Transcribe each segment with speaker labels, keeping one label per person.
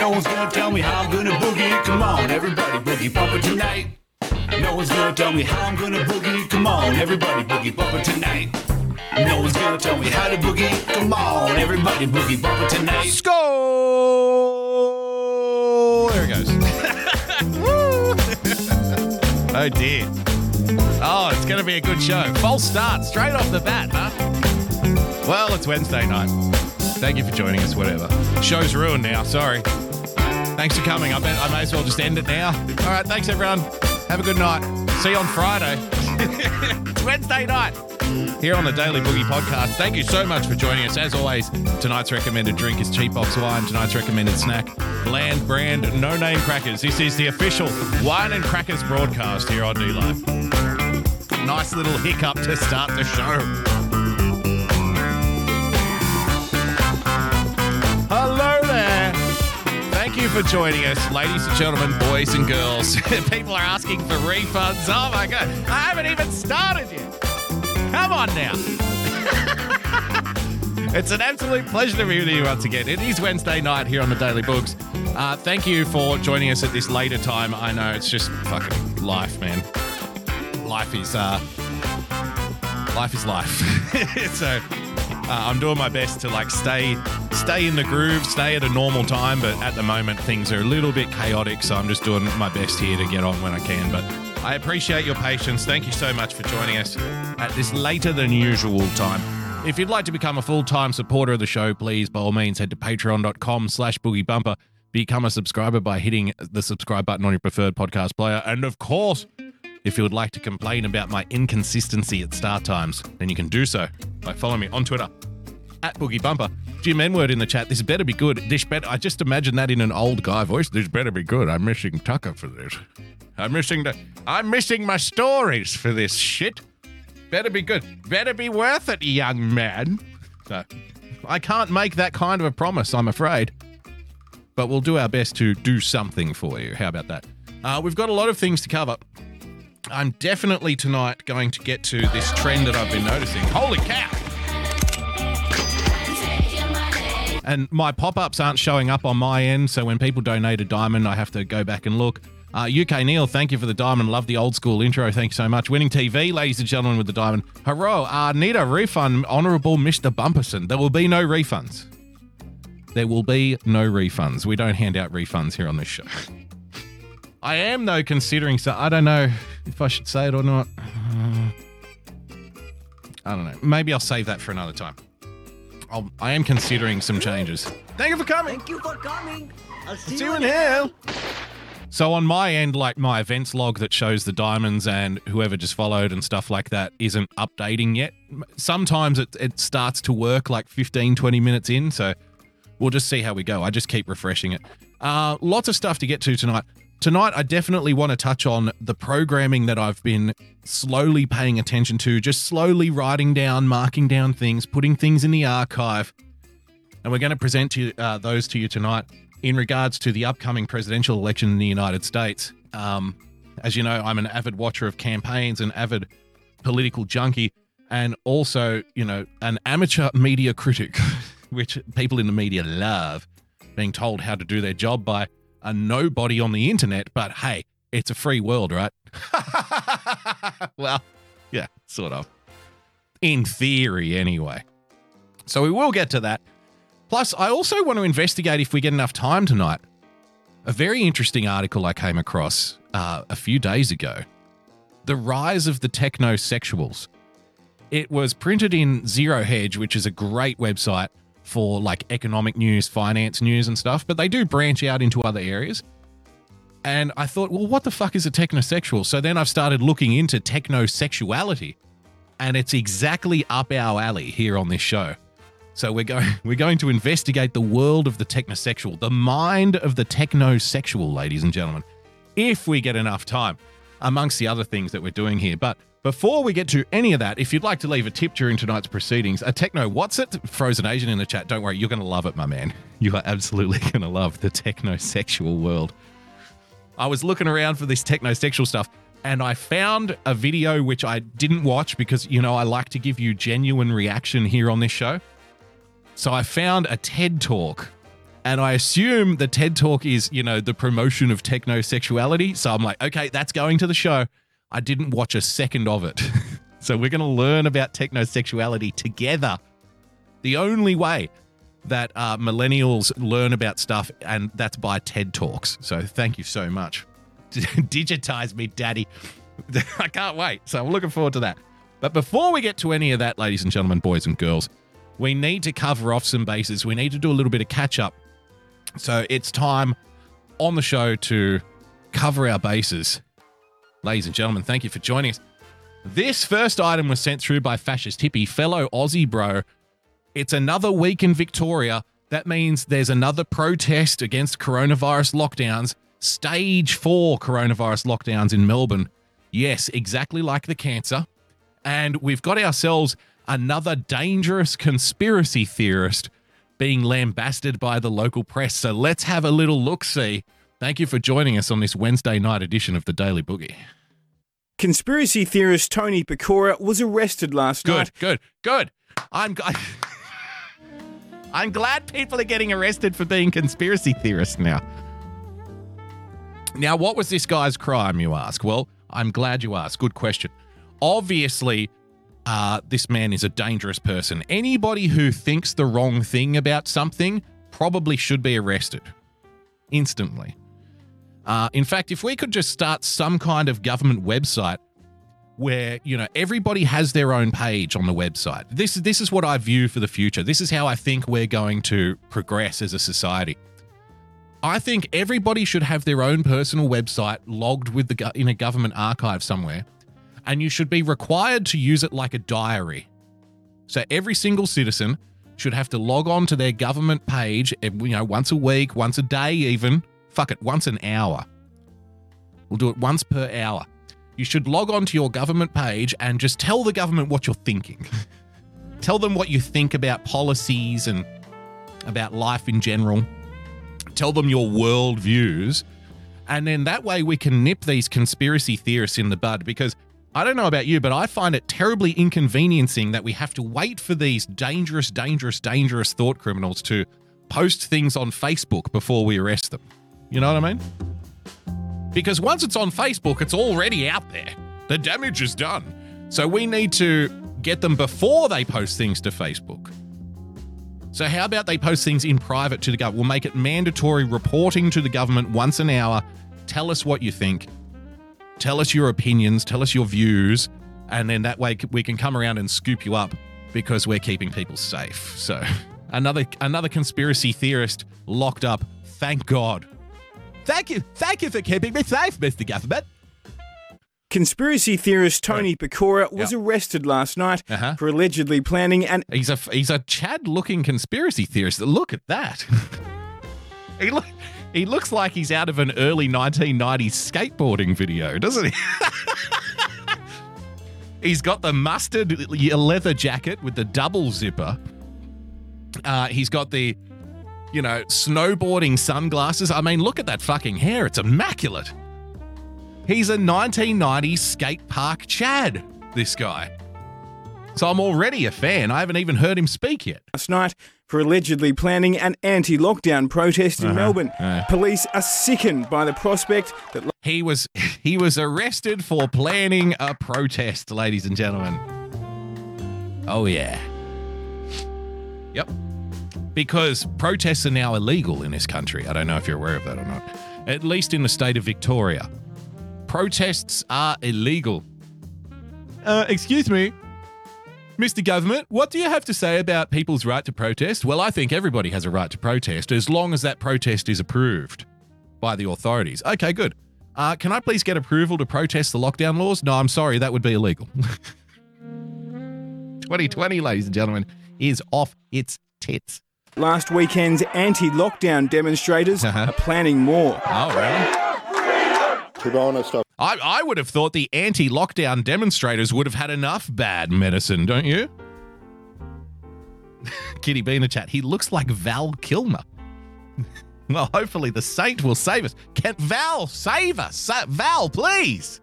Speaker 1: No one's gonna tell me how I'm gonna boogie. Come on, everybody, boogie bumper tonight. No one's gonna tell me how I'm gonna boogie. Come on, everybody, boogie bumper tonight. No one's gonna tell me how to boogie. Come on, everybody, boogie bumper tonight.
Speaker 2: Skull! There it goes. Woo! oh dear. Oh, it's to be a good show. False start straight off the bat, huh? Well, it's Wednesday night. Thank you for joining us, whatever. Show's ruined now, sorry. Thanks for coming. I bet I may as well just end it now. All right, thanks everyone. Have a good night. See you on Friday. Wednesday night here on the Daily Boogie Podcast. Thank you so much for joining us. As always, tonight's recommended drink is Cheap Box Wine. Tonight's recommended snack, Bland Brand No Name Crackers. This is the official Wine and Crackers broadcast here on D Live. Nice little hiccup to start the show. Thank you for joining us, ladies and gentlemen, boys and girls. People are asking for refunds. Oh my God. I haven't even started yet. Come on now. it's an absolute pleasure to be with you once again. It is Wednesday night here on the Daily Books. Uh, thank you for joining us at this later time. I know it's just fucking life, man. Life is uh, life is life. so uh, I'm doing my best to like stay stay in the groove, stay at a normal time. But at the moment, things are a little bit chaotic. So I'm just doing my best here to get on when I can. But I appreciate your patience. Thank you so much for joining us at this later than usual time. If you'd like to become a full-time supporter of the show, please, by all means, head to patreon.com slash boogiebumper. Become a subscriber by hitting the subscribe button on your preferred podcast player. And of course, if you would like to complain about my inconsistency at start times, then you can do so by following me on Twitter at Boogie Bumper. Jim N-word in the chat. This better be good. This better. I just imagine that in an old guy voice. This better be good. I'm missing Tucker for this. I'm missing the. I'm missing my stories for this shit. Better be good. Better be worth it, young man. I can't make that kind of a promise. I'm afraid. But we'll do our best to do something for you. How about that? Uh, we've got a lot of things to cover. I'm definitely tonight going to get to this trend that I've been noticing. Holy cow! And my pop ups aren't showing up on my end, so when people donate a diamond, I have to go back and look. Uh, UK Neil, thank you for the diamond. Love the old school intro. Thank you so much. Winning TV, ladies and gentlemen, with the diamond. Hurrah. Uh, need a refund, Honourable Mr. Bumperson. There will be no refunds. There will be no refunds. We don't hand out refunds here on this show. I am, though, considering so. I don't know if I should say it or not. Uh, I don't know. Maybe I'll save that for another time. I'll, I am considering some changes. Thank you for coming.
Speaker 3: Thank you for coming. I'll see,
Speaker 2: See
Speaker 3: you
Speaker 2: in hell. So on my end, like my events log that shows the diamonds and whoever just followed and stuff like that isn't updating yet. Sometimes it, it starts to work like 15, 20 minutes in. So we'll just see how we go. I just keep refreshing it. Uh, lots of stuff to get to tonight. Tonight, I definitely want to touch on the programming that I've been slowly paying attention to, just slowly writing down, marking down things, putting things in the archive. And we're going to present to you, uh, those to you tonight in regards to the upcoming presidential election in the United States. Um, as you know, I'm an avid watcher of campaigns, an avid political junkie, and also, you know, an amateur media critic, which people in the media love being told how to do their job by a nobody on the internet. But hey, it's a free world, right? well, yeah, sort of. In theory, anyway. So we will get to that. Plus, I also want to investigate if we get enough time tonight. A very interesting article I came across uh, a few days ago The Rise of the Technosexuals. It was printed in Zero Hedge, which is a great website for like economic news, finance news, and stuff, but they do branch out into other areas. And I thought, well, what the fuck is a technosexual? So then I've started looking into technosexuality, and it's exactly up our alley here on this show. So we're going we're going to investigate the world of the technosexual, the mind of the technosexual, ladies and gentlemen, if we get enough time, amongst the other things that we're doing here. But before we get to any of that, if you'd like to leave a tip during tonight's proceedings, a techno what's it? Frozen Asian in the chat. Don't worry, you're going to love it, my man. You are absolutely going to love the techno sexual world. I was looking around for this techno sexual stuff and I found a video which I didn't watch because, you know, I like to give you genuine reaction here on this show. So I found a TED talk And I assume the TED Talk is, you know, the promotion of techno sexuality. So I'm like, okay, that's going to the show. I didn't watch a second of it. so we're going to learn about technosexuality together. The only way that uh, millennials learn about stuff, and that's by TED Talks. So thank you so much. Digitize me, daddy. I can't wait. So I'm looking forward to that. But before we get to any of that, ladies and gentlemen, boys and girls, we need to cover off some bases. We need to do a little bit of catch up. So it's time on the show to cover our bases. Ladies and gentlemen, thank you for joining us. This first item was sent through by Fascist Hippie, fellow Aussie bro. It's another week in Victoria. That means there's another protest against coronavirus lockdowns, stage four coronavirus lockdowns in Melbourne. Yes, exactly like the cancer. And we've got ourselves another dangerous conspiracy theorist being lambasted by the local press. So let's have a little look see. Thank you for joining us on this Wednesday night edition of the Daily Boogie.
Speaker 4: Conspiracy theorist Tony Pecora was arrested last
Speaker 2: Good,
Speaker 4: night.
Speaker 2: good, good. Good. I'm g- I'm glad people are getting arrested for being conspiracy theorists now. Now, what was this guy's crime, you ask? Well, I'm glad you asked. Good question. Obviously, uh, this man is a dangerous person. Anybody who thinks the wrong thing about something probably should be arrested instantly. Uh, in fact, if we could just start some kind of government website where you know everybody has their own page on the website. This this is what I view for the future. This is how I think we're going to progress as a society. I think everybody should have their own personal website logged with the in a government archive somewhere, and you should be required to use it like a diary. So every single citizen should have to log on to their government page, eh, you know, once a week, once a day, even. Fuck it, once an hour. We'll do it once per hour. You should log on to your government page and just tell the government what you're thinking. tell them what you think about policies and about life in general. Tell them your world views. And then that way we can nip these conspiracy theorists in the bud because I don't know about you, but I find it terribly inconveniencing that we have to wait for these dangerous, dangerous, dangerous thought criminals to post things on Facebook before we arrest them. You know what I mean? Because once it's on Facebook, it's already out there. The damage is done. So we need to get them before they post things to Facebook. So, how about they post things in private to the government? We'll make it mandatory reporting to the government once an hour. Tell us what you think. Tell us your opinions. Tell us your views. And then that way we can come around and scoop you up because we're keeping people safe. So, another another conspiracy theorist locked up. Thank God. Thank you. Thank you for keeping me safe, Mr. Government.
Speaker 4: Conspiracy theorist Tony Pecora was
Speaker 2: Yep.
Speaker 4: arrested last night
Speaker 2: Uh-huh.
Speaker 4: for allegedly planning an
Speaker 2: He's a he's a Chad-looking conspiracy theorist. Look at that. he look he looks like he's out of an early 1990s skateboarding video, doesn't he? he's got the mustard leather jacket with the double zipper. Uh, he's got the you know snowboarding sunglasses. I mean, look at that fucking hair. It's immaculate. He's a 1990s skate park Chad. This guy. So I'm already a fan. I haven't even heard him speak yet.
Speaker 4: last night for allegedly planning an anti-lockdown protest in Melbourne.
Speaker 2: uh.
Speaker 4: Police are sickened by the prospect that
Speaker 2: He was he was arrested for planning a protest, ladies and gentlemen. Oh yeah. Yep. Because protests are now illegal in this country. I don't know if you're aware of that or not. At least in the state of Victoria. Protests are illegal. Uh, excuse me. Mr. Government, what do you have to say about people's right to protest? Well, I think everybody has a right to protest as long as that protest is approved by the authorities. Okay, good. Uh, can I please get approval to protest the lockdown laws? No, I'm sorry, that would be illegal. 2020, ladies and gentlemen, is off its tits.
Speaker 4: Last weekend's anti-lockdown demonstrators
Speaker 2: Uh-huh.
Speaker 4: are planning more.
Speaker 2: Oh, really?
Speaker 5: To be honest, I
Speaker 2: I, I would have thought the anti lockdown demonstrators would have had enough bad medicine, don't you? Kitty B in the chat. He looks like Val Kilmer. well, hopefully the saint will save us. Can Val save us? Sa- Val, please.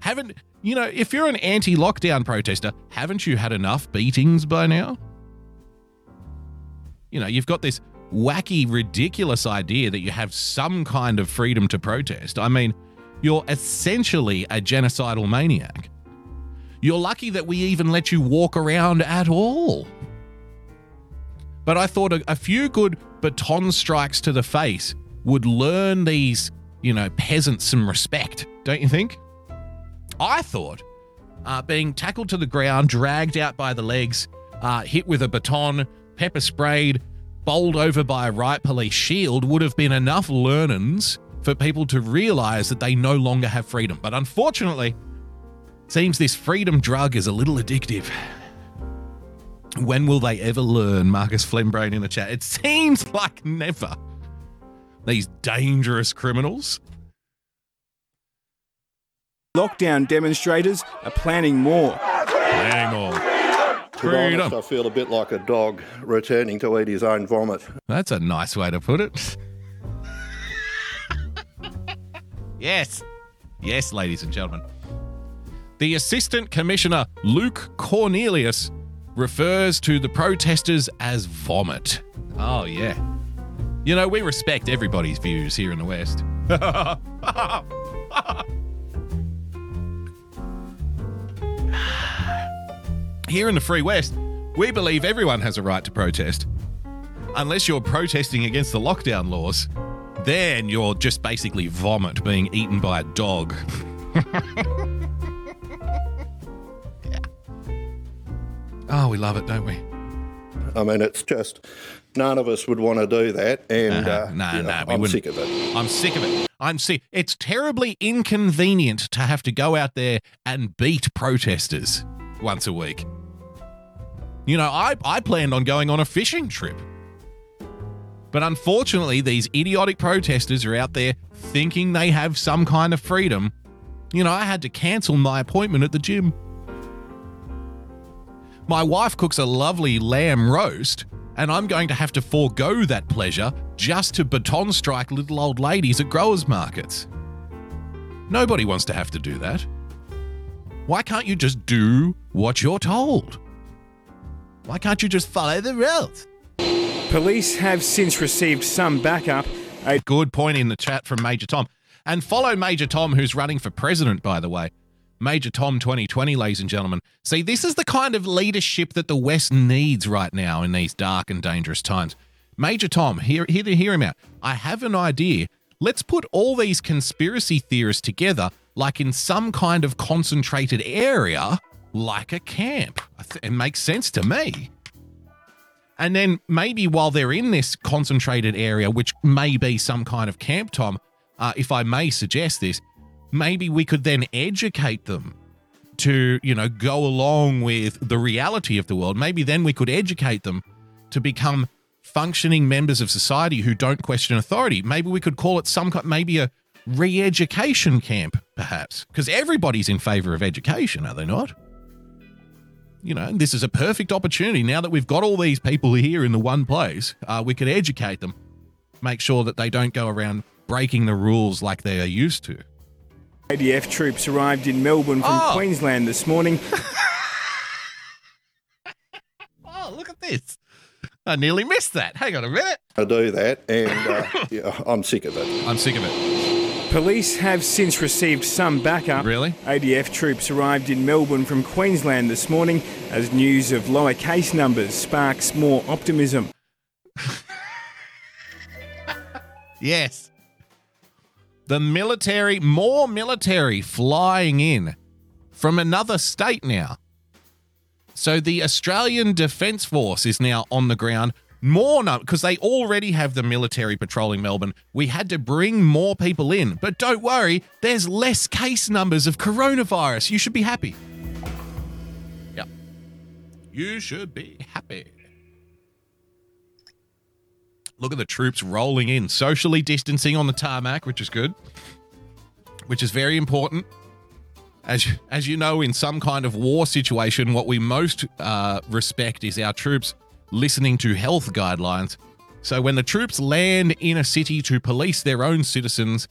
Speaker 2: Haven't you know? If you're an anti-lockdown protester, haven't you had enough beatings by now? You know, you've got this wacky, ridiculous idea that you have some kind of freedom to protest. I mean, you're essentially a genocidal maniac. You're lucky that we even let you walk around at all. But I thought a, a few good baton strikes to the face would learn these, you know, peasants some respect, don't you think? I thought uh, being tackled to the ground, dragged out by the legs, uh, hit with a baton, pepper sprayed, bowled over by a riot police shield would have been enough learnings for people to realize that they no longer have freedom. But unfortunately, seems this freedom drug is a little addictive. When will they ever learn? Marcus Flembrain in the chat. It seems like never. These dangerous criminals.
Speaker 4: Lockdown demonstrators are planning more.
Speaker 2: Planning more.
Speaker 5: To honest, I feel a bit like a dog returning to eat his own vomit.
Speaker 2: That's a nice way to put it. yes. Yes, ladies and gentlemen. The Assistant Commissioner, Luke Cornelius, refers to the protesters as vomit. Oh, yeah. You know, we respect everybody's views here in the West. here in the Free West, we believe everyone has a right to protest. Unless you're protesting against the lockdown laws, then you're just basically vomit being eaten by a dog. yeah. Oh, we love it, don't we?
Speaker 5: I mean, it's just none of us would want to do that, and
Speaker 2: Uh-huh.
Speaker 5: uh,
Speaker 2: No,
Speaker 5: know,
Speaker 2: no, we
Speaker 5: I'm
Speaker 2: wouldn't.
Speaker 5: sick of it.
Speaker 2: I'm sick of it. I'm sick. It's terribly inconvenient to have to go out there and beat protesters once a week. You know, I, I planned on going on a fishing trip. But unfortunately, these idiotic protesters are out there thinking they have some kind of freedom. You know, I had to cancel my appointment at the gym. My wife cooks a lovely lamb roast, and I'm going to have to forego that pleasure just to baton strike little old ladies at growers markets. Nobody wants to have to do that. Why can't you just do what you're told? Why can't you just follow the rules?
Speaker 4: Police have since received some backup. A
Speaker 2: Good point in the chat from Major Tom. And follow Major Tom, who's running for president, by the way. Major Tom 2020, ladies and gentlemen. See, this is the kind of leadership that the West needs right now in these dark and dangerous times. Major Tom, hear, hear, hear him out. I have an idea. Let's put all these conspiracy theorists together, like in some kind of concentrated area, like a camp. It makes sense to me. And then maybe while they're in this concentrated area, which may be some kind of camp, Tom, uh, if I may suggest this, maybe we could then educate them to, you know, go along with the reality of the world. Maybe then we could educate them to become functioning members of society who don't question authority. Maybe we could call it some kind, maybe a re education camp, perhaps, because everybody's in favor of education, are they not? You know, this is a perfect opportunity. Now that we've got all these people here in the one place, uh, we could educate them, make sure that they don't go around breaking the rules like they are used to.
Speaker 4: ADF troops arrived in Melbourne from
Speaker 2: Oh.
Speaker 4: Queensland this morning.
Speaker 2: Oh, look at this. I nearly missed that. Hang on a minute.
Speaker 5: I do that, and uh, yeah, I'm sick of it.
Speaker 2: I'm sick of it.
Speaker 4: Police have since received some backup.
Speaker 2: Really?
Speaker 4: ADF troops arrived in Melbourne from Queensland this morning as news of lower case numbers sparks more optimism.
Speaker 2: Yes. The military, more military flying in from another state now. So the Australian Defence Force is now on the ground. More because they already have the military patrolling Melbourne. We had to bring more people in. But don't worry, there's less case numbers of coronavirus. You should be happy. Yep. You should be happy. Look at the troops rolling in, socially distancing on the tarmac, which is good, which is very important. As as you know, in some kind of war situation, what we most uh, respect is our troops listening to health guidelines. So when the troops land in a city to police their own citizens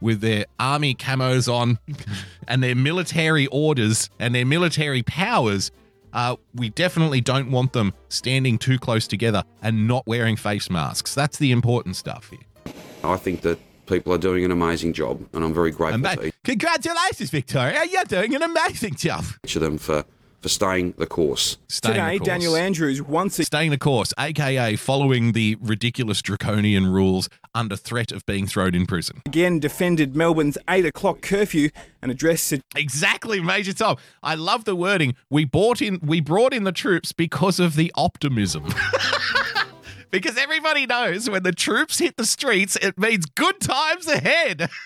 Speaker 2: with their army camos on and their military orders and their military powers, Uh, we definitely don't want them standing too close together and not wearing face masks. That's the important stuff here.
Speaker 6: I think that people are doing an amazing job, and I'm very grateful to
Speaker 2: congratulations, Victoria. You're doing an amazing job.
Speaker 6: each of them for, for staying the course.
Speaker 2: Staying
Speaker 4: Today,
Speaker 2: the course.
Speaker 4: Daniel Andrews once again
Speaker 2: Staying the course, aka following the ridiculous draconian rules under threat of being thrown in prison.
Speaker 4: again defended Melbourne's 8 o'clock curfew and addressed su-
Speaker 2: Exactly, Major Tom. I love the wording. We bought in we brought in the troops because of the optimism. because everybody knows when the troops hit the streets, it means good times ahead.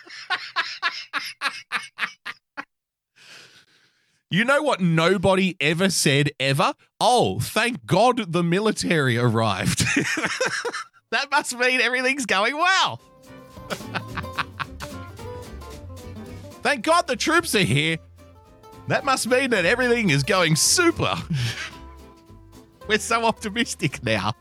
Speaker 2: you know what nobody ever said ever? Oh, thank God the military arrived. that must mean everything's going well. Thank God the troops are here. That must mean that everything is going super. We're so optimistic now.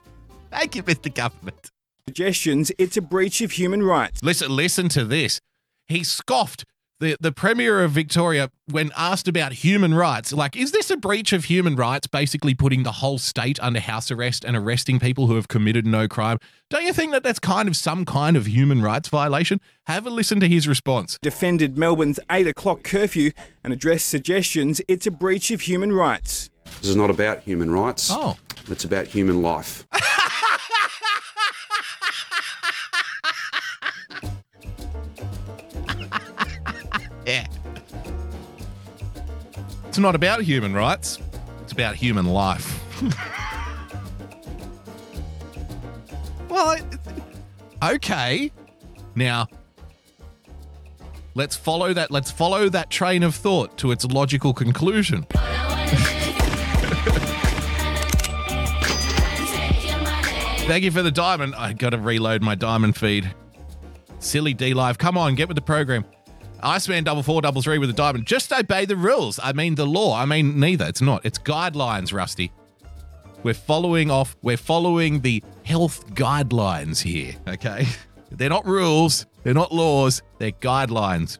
Speaker 2: Thank you, Mr. Government.
Speaker 4: suggestions it's a breach of human rights.
Speaker 2: Listen, listen to this. He scoffed the, the Premier of Victoria when asked about human rights. Like, is this a breach of human rights? Basically, putting the whole state under house arrest and arresting people who have committed no crime. Don't you think that that's kind of some kind of human rights violation? Have a listen to his response.
Speaker 4: Defended Melbourne's 8 o'clock curfew and addressed suggestions it's a breach of human rights.
Speaker 6: This is not about human rights.
Speaker 2: Oh.
Speaker 6: It's about human life.
Speaker 2: Yeah. It's not about human rights. It's about human life. well, okay. Now, let's follow that. Let's follow that train of thought to its logical conclusion. Thank you for the diamond. I got to reload my diamond feed. Silly D Live, come on, get with the program. Iceman double four double three with a diamond. Just obey the rules. I mean the law. I mean neither. It's not. It's guidelines, Rusty. We're following off. We're following the health guidelines here. Okay, they're not rules. They're not laws. They're guidelines.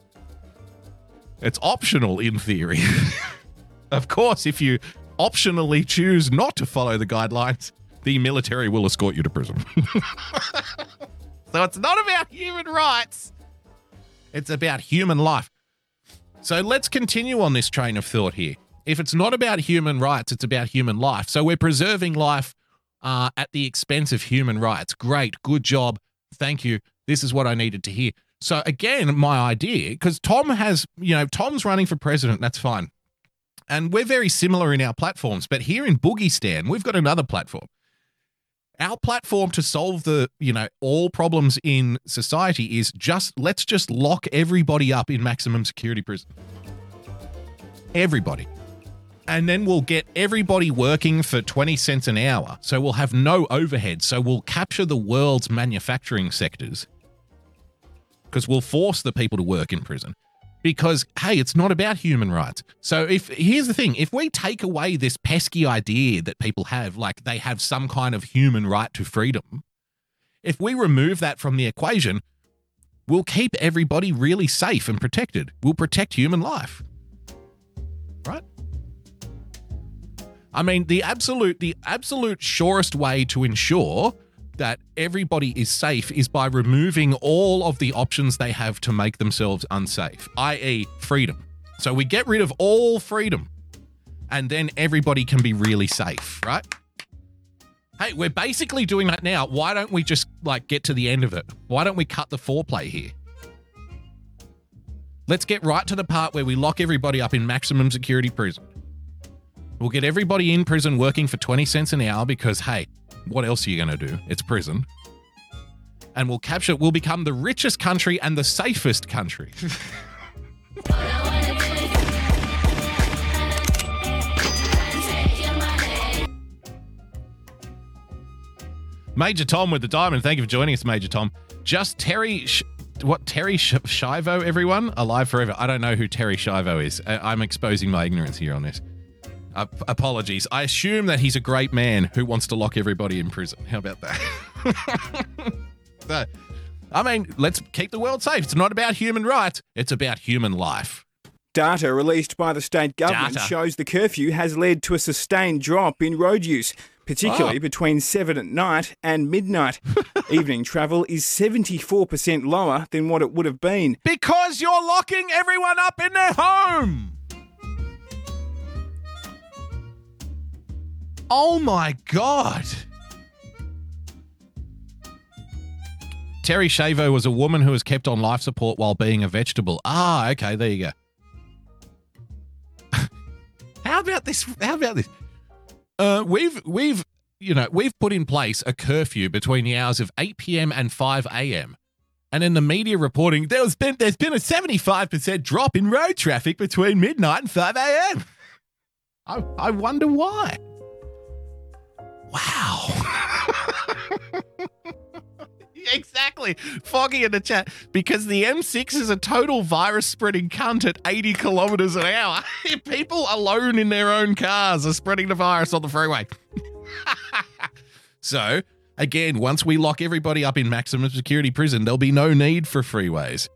Speaker 2: It's optional in theory. of course, if you optionally choose not to follow the guidelines, the military will escort you to prison. so it's not about human rights. It's about human life. So let's continue on this train of thought here. If it's not about human rights, it's about human life. So we're preserving life uh, at the expense of human rights. Great, good job. Thank you. This is what I needed to hear. So again, my idea, because Tom has, you know, Tom's running for president. That's fine. And we're very similar in our platforms. But here in Boogie Stan, we've got another platform our platform to solve the you know all problems in society is just let's just lock everybody up in maximum security prison. Everybody. And then we'll get everybody working for 20 cents an hour. So we'll have no overhead. So we'll capture the world's manufacturing sectors because we'll force the people to work in prison because hey it's not about human rights. So if here's the thing if we take away this pesky idea that people have like they have some kind of human right to freedom if we remove that from the equation we'll keep everybody really safe and protected. We'll protect human life. Right? I mean the absolute the absolute surest way to ensure that everybody is safe is by removing all of the options they have to make themselves unsafe, i.e., freedom. So we get rid of all freedom, and then everybody can be really safe, right? Hey, we're basically doing that now. Why don't we just like get to the end of it? Why don't we cut the foreplay here? Let's get right to the part where we lock everybody up in maximum security prison. We'll get everybody in prison working for 20 cents an hour because, hey, what else are you going to do? It's prison. And we'll capture, we'll become the richest country and the safest country. Major Tom with the diamond. Thank you for joining us, Major Tom. Just Terry, Sh- what Terry Sh- Schiavo, everyone alive forever. I don't know who Terri Schiavo is. I- I'm exposing my ignorance here on this. Uh, apologies. I assume that he's a great man who wants to lock everybody in prison. How about that? So, I mean, let's keep the world safe. It's not about human rights, it's about human life.
Speaker 4: Data released by the state government
Speaker 2: Data.
Speaker 4: shows the curfew has led to a sustained drop in road use, particularly
Speaker 2: Oh.
Speaker 4: between 7 at night and midnight. Evening travel is 74% lower than what it would have been.
Speaker 2: Because you're locking everyone up in their home. Oh my God. Terri Schiavo was a woman who was kept on life support while being a vegetable. Ah, okay, there you go. how about this? How about this? Uh, we've we've you know we've put in place a curfew between the hours of 8 p.m. and 5 a.m. And in the media reporting, there's been there's been a 75% drop in road traffic between midnight and 5 a.m. I, I wonder why. Wow. exactly. Foggy in the chat. Because the M6 is a total virus spreading cunt at 80 kilometers an hour. People alone in their own cars are spreading the virus on the freeway. so, again, once we lock everybody up in maximum security prison, there'll be no need for freeways.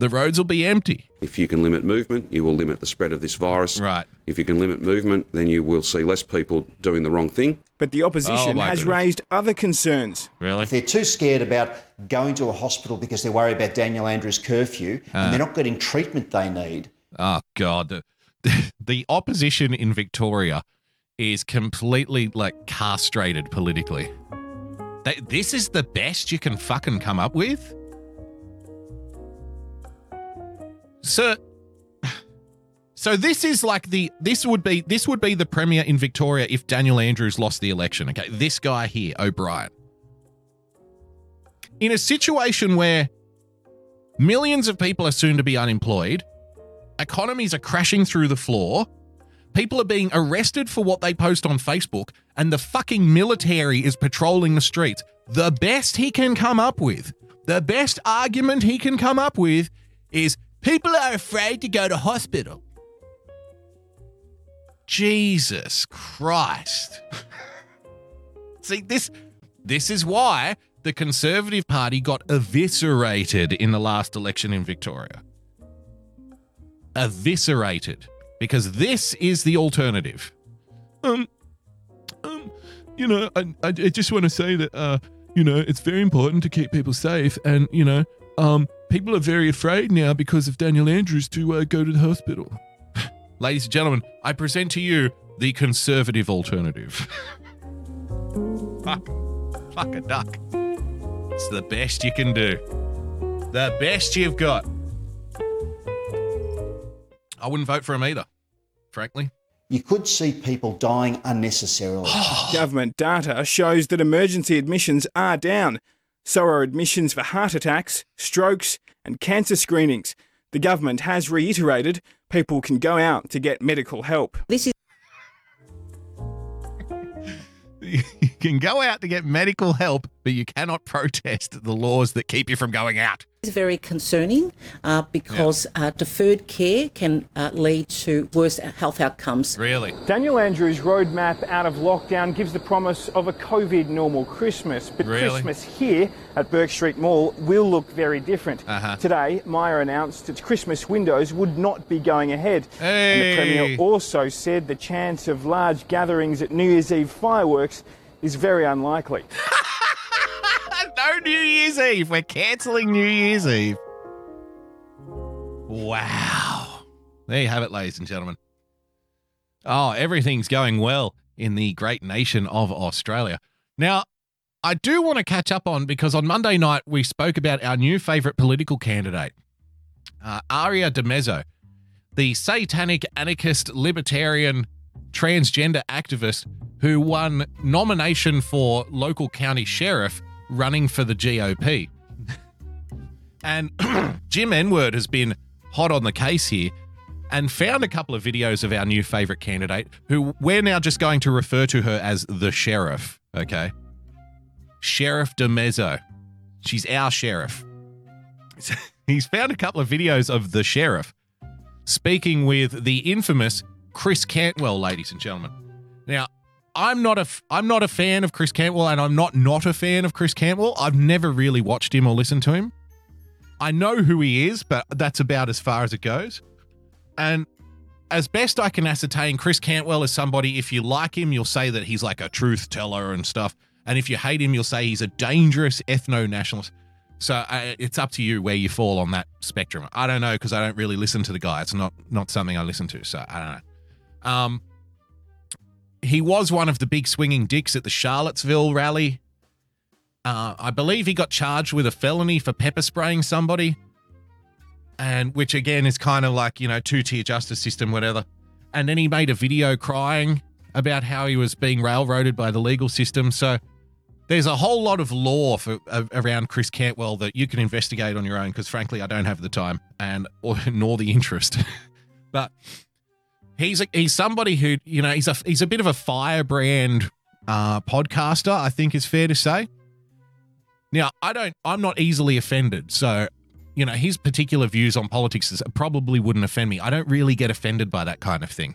Speaker 2: The roads will be empty.
Speaker 6: If you can limit movement, you will limit the spread of this virus.
Speaker 2: Right.
Speaker 6: If you can limit movement, then you will see less people doing the wrong thing.
Speaker 4: But the opposition
Speaker 2: Oh,
Speaker 4: has
Speaker 2: goodness.
Speaker 4: raised other concerns.
Speaker 2: Really?
Speaker 7: If they're too scared about going to a hospital because they're worried about Daniel Andrews' curfew and ah. they're not getting treatment they need,
Speaker 2: Oh God, the, the opposition in Victoria is completely like castrated politically. They, this is the best you can fucking come up with, so. So this is like the this would be this would be the premier in Victoria if Daniel Andrews lost the election. Okay, this guy here, O'Brien, in a situation where millions of people are soon to be unemployed economies are crashing through the floor. People are being arrested for what they post on Facebook, and the fucking military is patrolling the streets. The best he can come up with, the best argument he can come up with is people are afraid to go to hospital. Jesus Christ. See, this this is why the Conservative Party got eviscerated in the last election in Victoria eviscerated because this is the alternative. Um, um, you know, I, I, just want to say that, uh, you know, it's very important to keep people safe, and you know, um, people are very afraid now because of Daniel Andrews to uh, go to the hospital. Ladies and gentlemen, I present to you the conservative alternative. fuck, fuck a duck. It's the best you can do. The best you've got. I wouldn't vote for him either, frankly.
Speaker 7: you could see people dying unnecessarily.
Speaker 4: Government data shows that emergency admissions are down. So are admissions for heart attacks, strokes, and cancer screenings. The government has reiterated people can go out to get medical help.
Speaker 3: This is
Speaker 2: you can go out to get medical help, but you cannot protest the laws that keep you from going out.
Speaker 3: It's very concerning uh, because uh, deferred care can uh, lead to worse health outcomes.
Speaker 2: Really?
Speaker 4: Daniel Andrews' roadmap out of lockdown gives the promise of a COVID normal Christmas, but
Speaker 2: Really?
Speaker 4: Christmas here at Bourke Street Mall will look very different.
Speaker 2: Uh-huh.
Speaker 4: Today, Myer announced its Christmas windows would not be going ahead. And the Premier also said the chance of large gatherings at New Year's Eve fireworks is very unlikely.
Speaker 2: no New Year's Eve. We're cancelling New Year's Eve. Wow. There you have it, ladies and gentlemen. Oh, everything's going well in the great nation of Australia. Now, I do want to catch up on because on Monday night we spoke about our new favourite political candidate, uh, Aria DiMezzo, the satanic anarchist libertarian transgender activist who won nomination for local county sheriff running for the GOP. and Jim Enward has been hot on the case here and found a couple of videos of our new favorite candidate who we're now just going to refer to her as the sheriff, okay? Sheriff DiMezzo. She's our sheriff. He's found a couple of videos of the sheriff speaking with the infamous Chris Cantwell, ladies and gentlemen. Now, I'm not a I'm not a fan of Chris Cantwell, and I'm not not a fan of Chris Cantwell. I've never really watched him or listened to him. I know who he is, but that's about as far as it goes. And as best I can ascertain, Chris Cantwell is somebody, if you like him, you'll say that he's like a truth teller and stuff. And if you hate him, you'll say he's a dangerous ethno nationalist. So uh, it's up to you where you fall on that spectrum. I don't know because I don't really listen to the guy. It's not not something I listen to. So I don't know. Um, he was one of the big swinging dicks at the Charlottesville rally. Uh, I believe he got charged with a felony for pepper spraying somebody, and which again is kind of like you know two tier justice system, whatever. And then he made a video crying about how he was being railroaded by the legal system. So there's a whole lot of law for uh, around Chris Cantwell that you can investigate on your own. Because frankly, I don't have the time and or nor the interest. but he's a, he's somebody who you know he's a he's a bit of a firebrand uh, podcaster. I think is fair to say. Now, I don't. I'm not easily offended, so you know his particular views on politics probably wouldn't offend me. I don't really get offended by that kind of thing.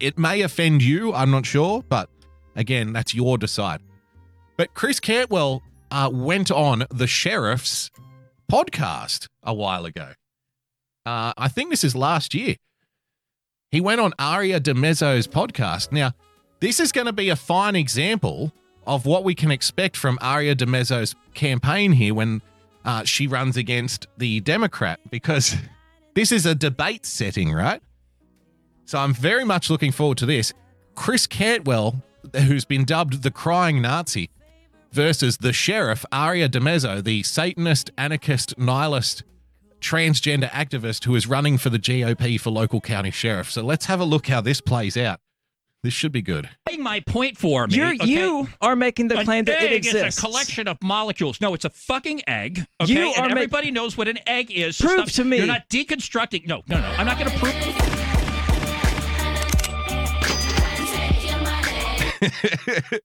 Speaker 2: It may offend you. I'm not sure, but again, that's your decide. But Chris Cantwell uh, went on the sheriff's podcast a while ago. Uh, I think this is last year. He went on Aria DiMezzo's podcast. Now, this is going to be a fine example of what we can expect from Aria DiMezzo's campaign here when uh, she runs against the Democrat, because this is a debate setting, right? So I'm very much looking forward to this. Chris Cantwell, who's been dubbed the crying Nazi, versus the sheriff, Aria DiMezzo, the Satanist, anarchist, nihilist, transgender activist who is running for the GOP for local county sheriff. So let's have a look how this plays out. This should be good.
Speaker 8: My point for me.
Speaker 9: You're,
Speaker 8: okay?
Speaker 9: You are making the
Speaker 8: An
Speaker 9: claim that it exists.
Speaker 8: is a collection of molecules. No, it's a fucking egg. Okay,
Speaker 9: You
Speaker 8: and
Speaker 9: are ma-
Speaker 8: everybody knows what an egg is.
Speaker 9: Prove
Speaker 8: Stop-
Speaker 9: to me.
Speaker 8: You're not deconstructing. No, no, no. I'm not going to prove.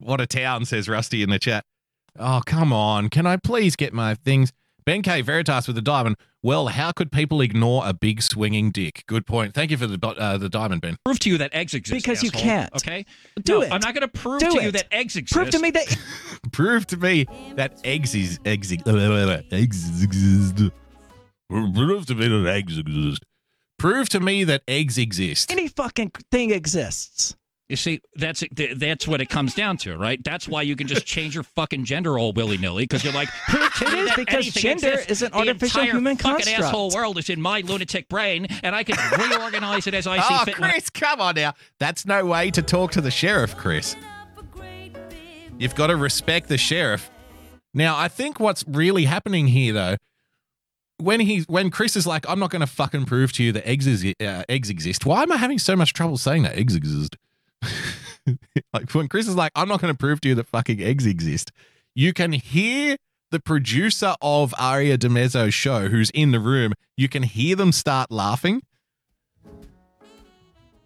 Speaker 2: What a town, says Rusty in the chat. Oh, come on. Can I please get my things? Ben K. Veritas with the diamond. Well, how could people ignore a big swinging dick? Good point. Thank you for the uh, the diamond, Ben.
Speaker 8: Prove to you that eggs exist.
Speaker 9: Because you can't.
Speaker 8: Okay.
Speaker 9: Do
Speaker 8: no,
Speaker 9: it.
Speaker 8: I'm not going to prove
Speaker 9: Do
Speaker 8: to you that eggs exist.
Speaker 9: Prove to me that
Speaker 2: Prove to me that eggs is eggs, eggs exist. Prove to me that eggs exist. Prove to me that eggs exist.
Speaker 9: any fucking thing exists.
Speaker 8: You see, that's that's what it comes down to, right? That's why you can just change your fucking gender all willy nilly because you're like, prove
Speaker 9: It is because gender
Speaker 8: exists.
Speaker 9: is an
Speaker 8: The
Speaker 9: artificial
Speaker 8: entire
Speaker 9: human
Speaker 8: fucking
Speaker 9: construct.
Speaker 8: asshole world is in my lunatic brain, and I can reorganize it as I see
Speaker 2: Oh,
Speaker 8: fit.
Speaker 2: Chris, come on now. That's no way to talk to the sheriff, Chris. You've got to respect the sheriff. Now, I think what's really happening here, though, when he when Chris is like, "I'm not going to fucking prove to you that eggs is, uh, eggs exist." Why am I having so much trouble saying that eggs exist? like when Chris is like, "I'm not going to prove to you that fucking eggs exist," you can hear the producer of Aria DiMezzo's show, who's in the room. You can hear them start laughing.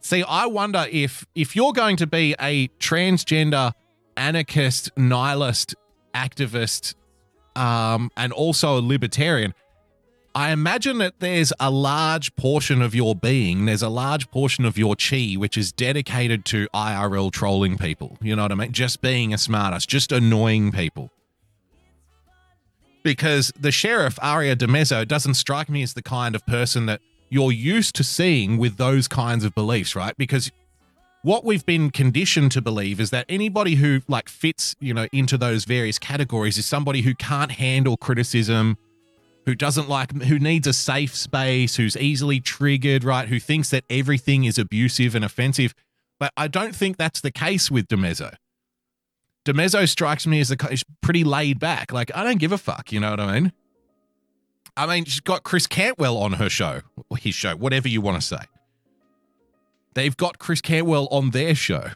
Speaker 2: See, I wonder if if you're going to be a transgender anarchist, nihilist, activist, um, and also a libertarian, I imagine that there's a large portion of your being, there's a large portion of your chi which is dedicated to IRL trolling people. You know what I mean? Just being a smartass, just annoying people. Because the sheriff, Aria DiMezzo, doesn't strike me as the kind of person that you're used to seeing with those kinds of beliefs, right? Because what we've been conditioned to believe is that anybody who like fits, you know, into those various categories is somebody who can't handle criticism, who doesn't like who needs a safe space, who's easily triggered, right? Who thinks that everything is abusive and offensive. But I don't think that's the case with DiMezzo. DiMezzo strikes me as a pretty laid back. Like I don't give a fuck, you know what I mean? I mean, she's got Chris Cantwell on her show, his show, whatever you want to say. They've got Chris Cantwell on their show.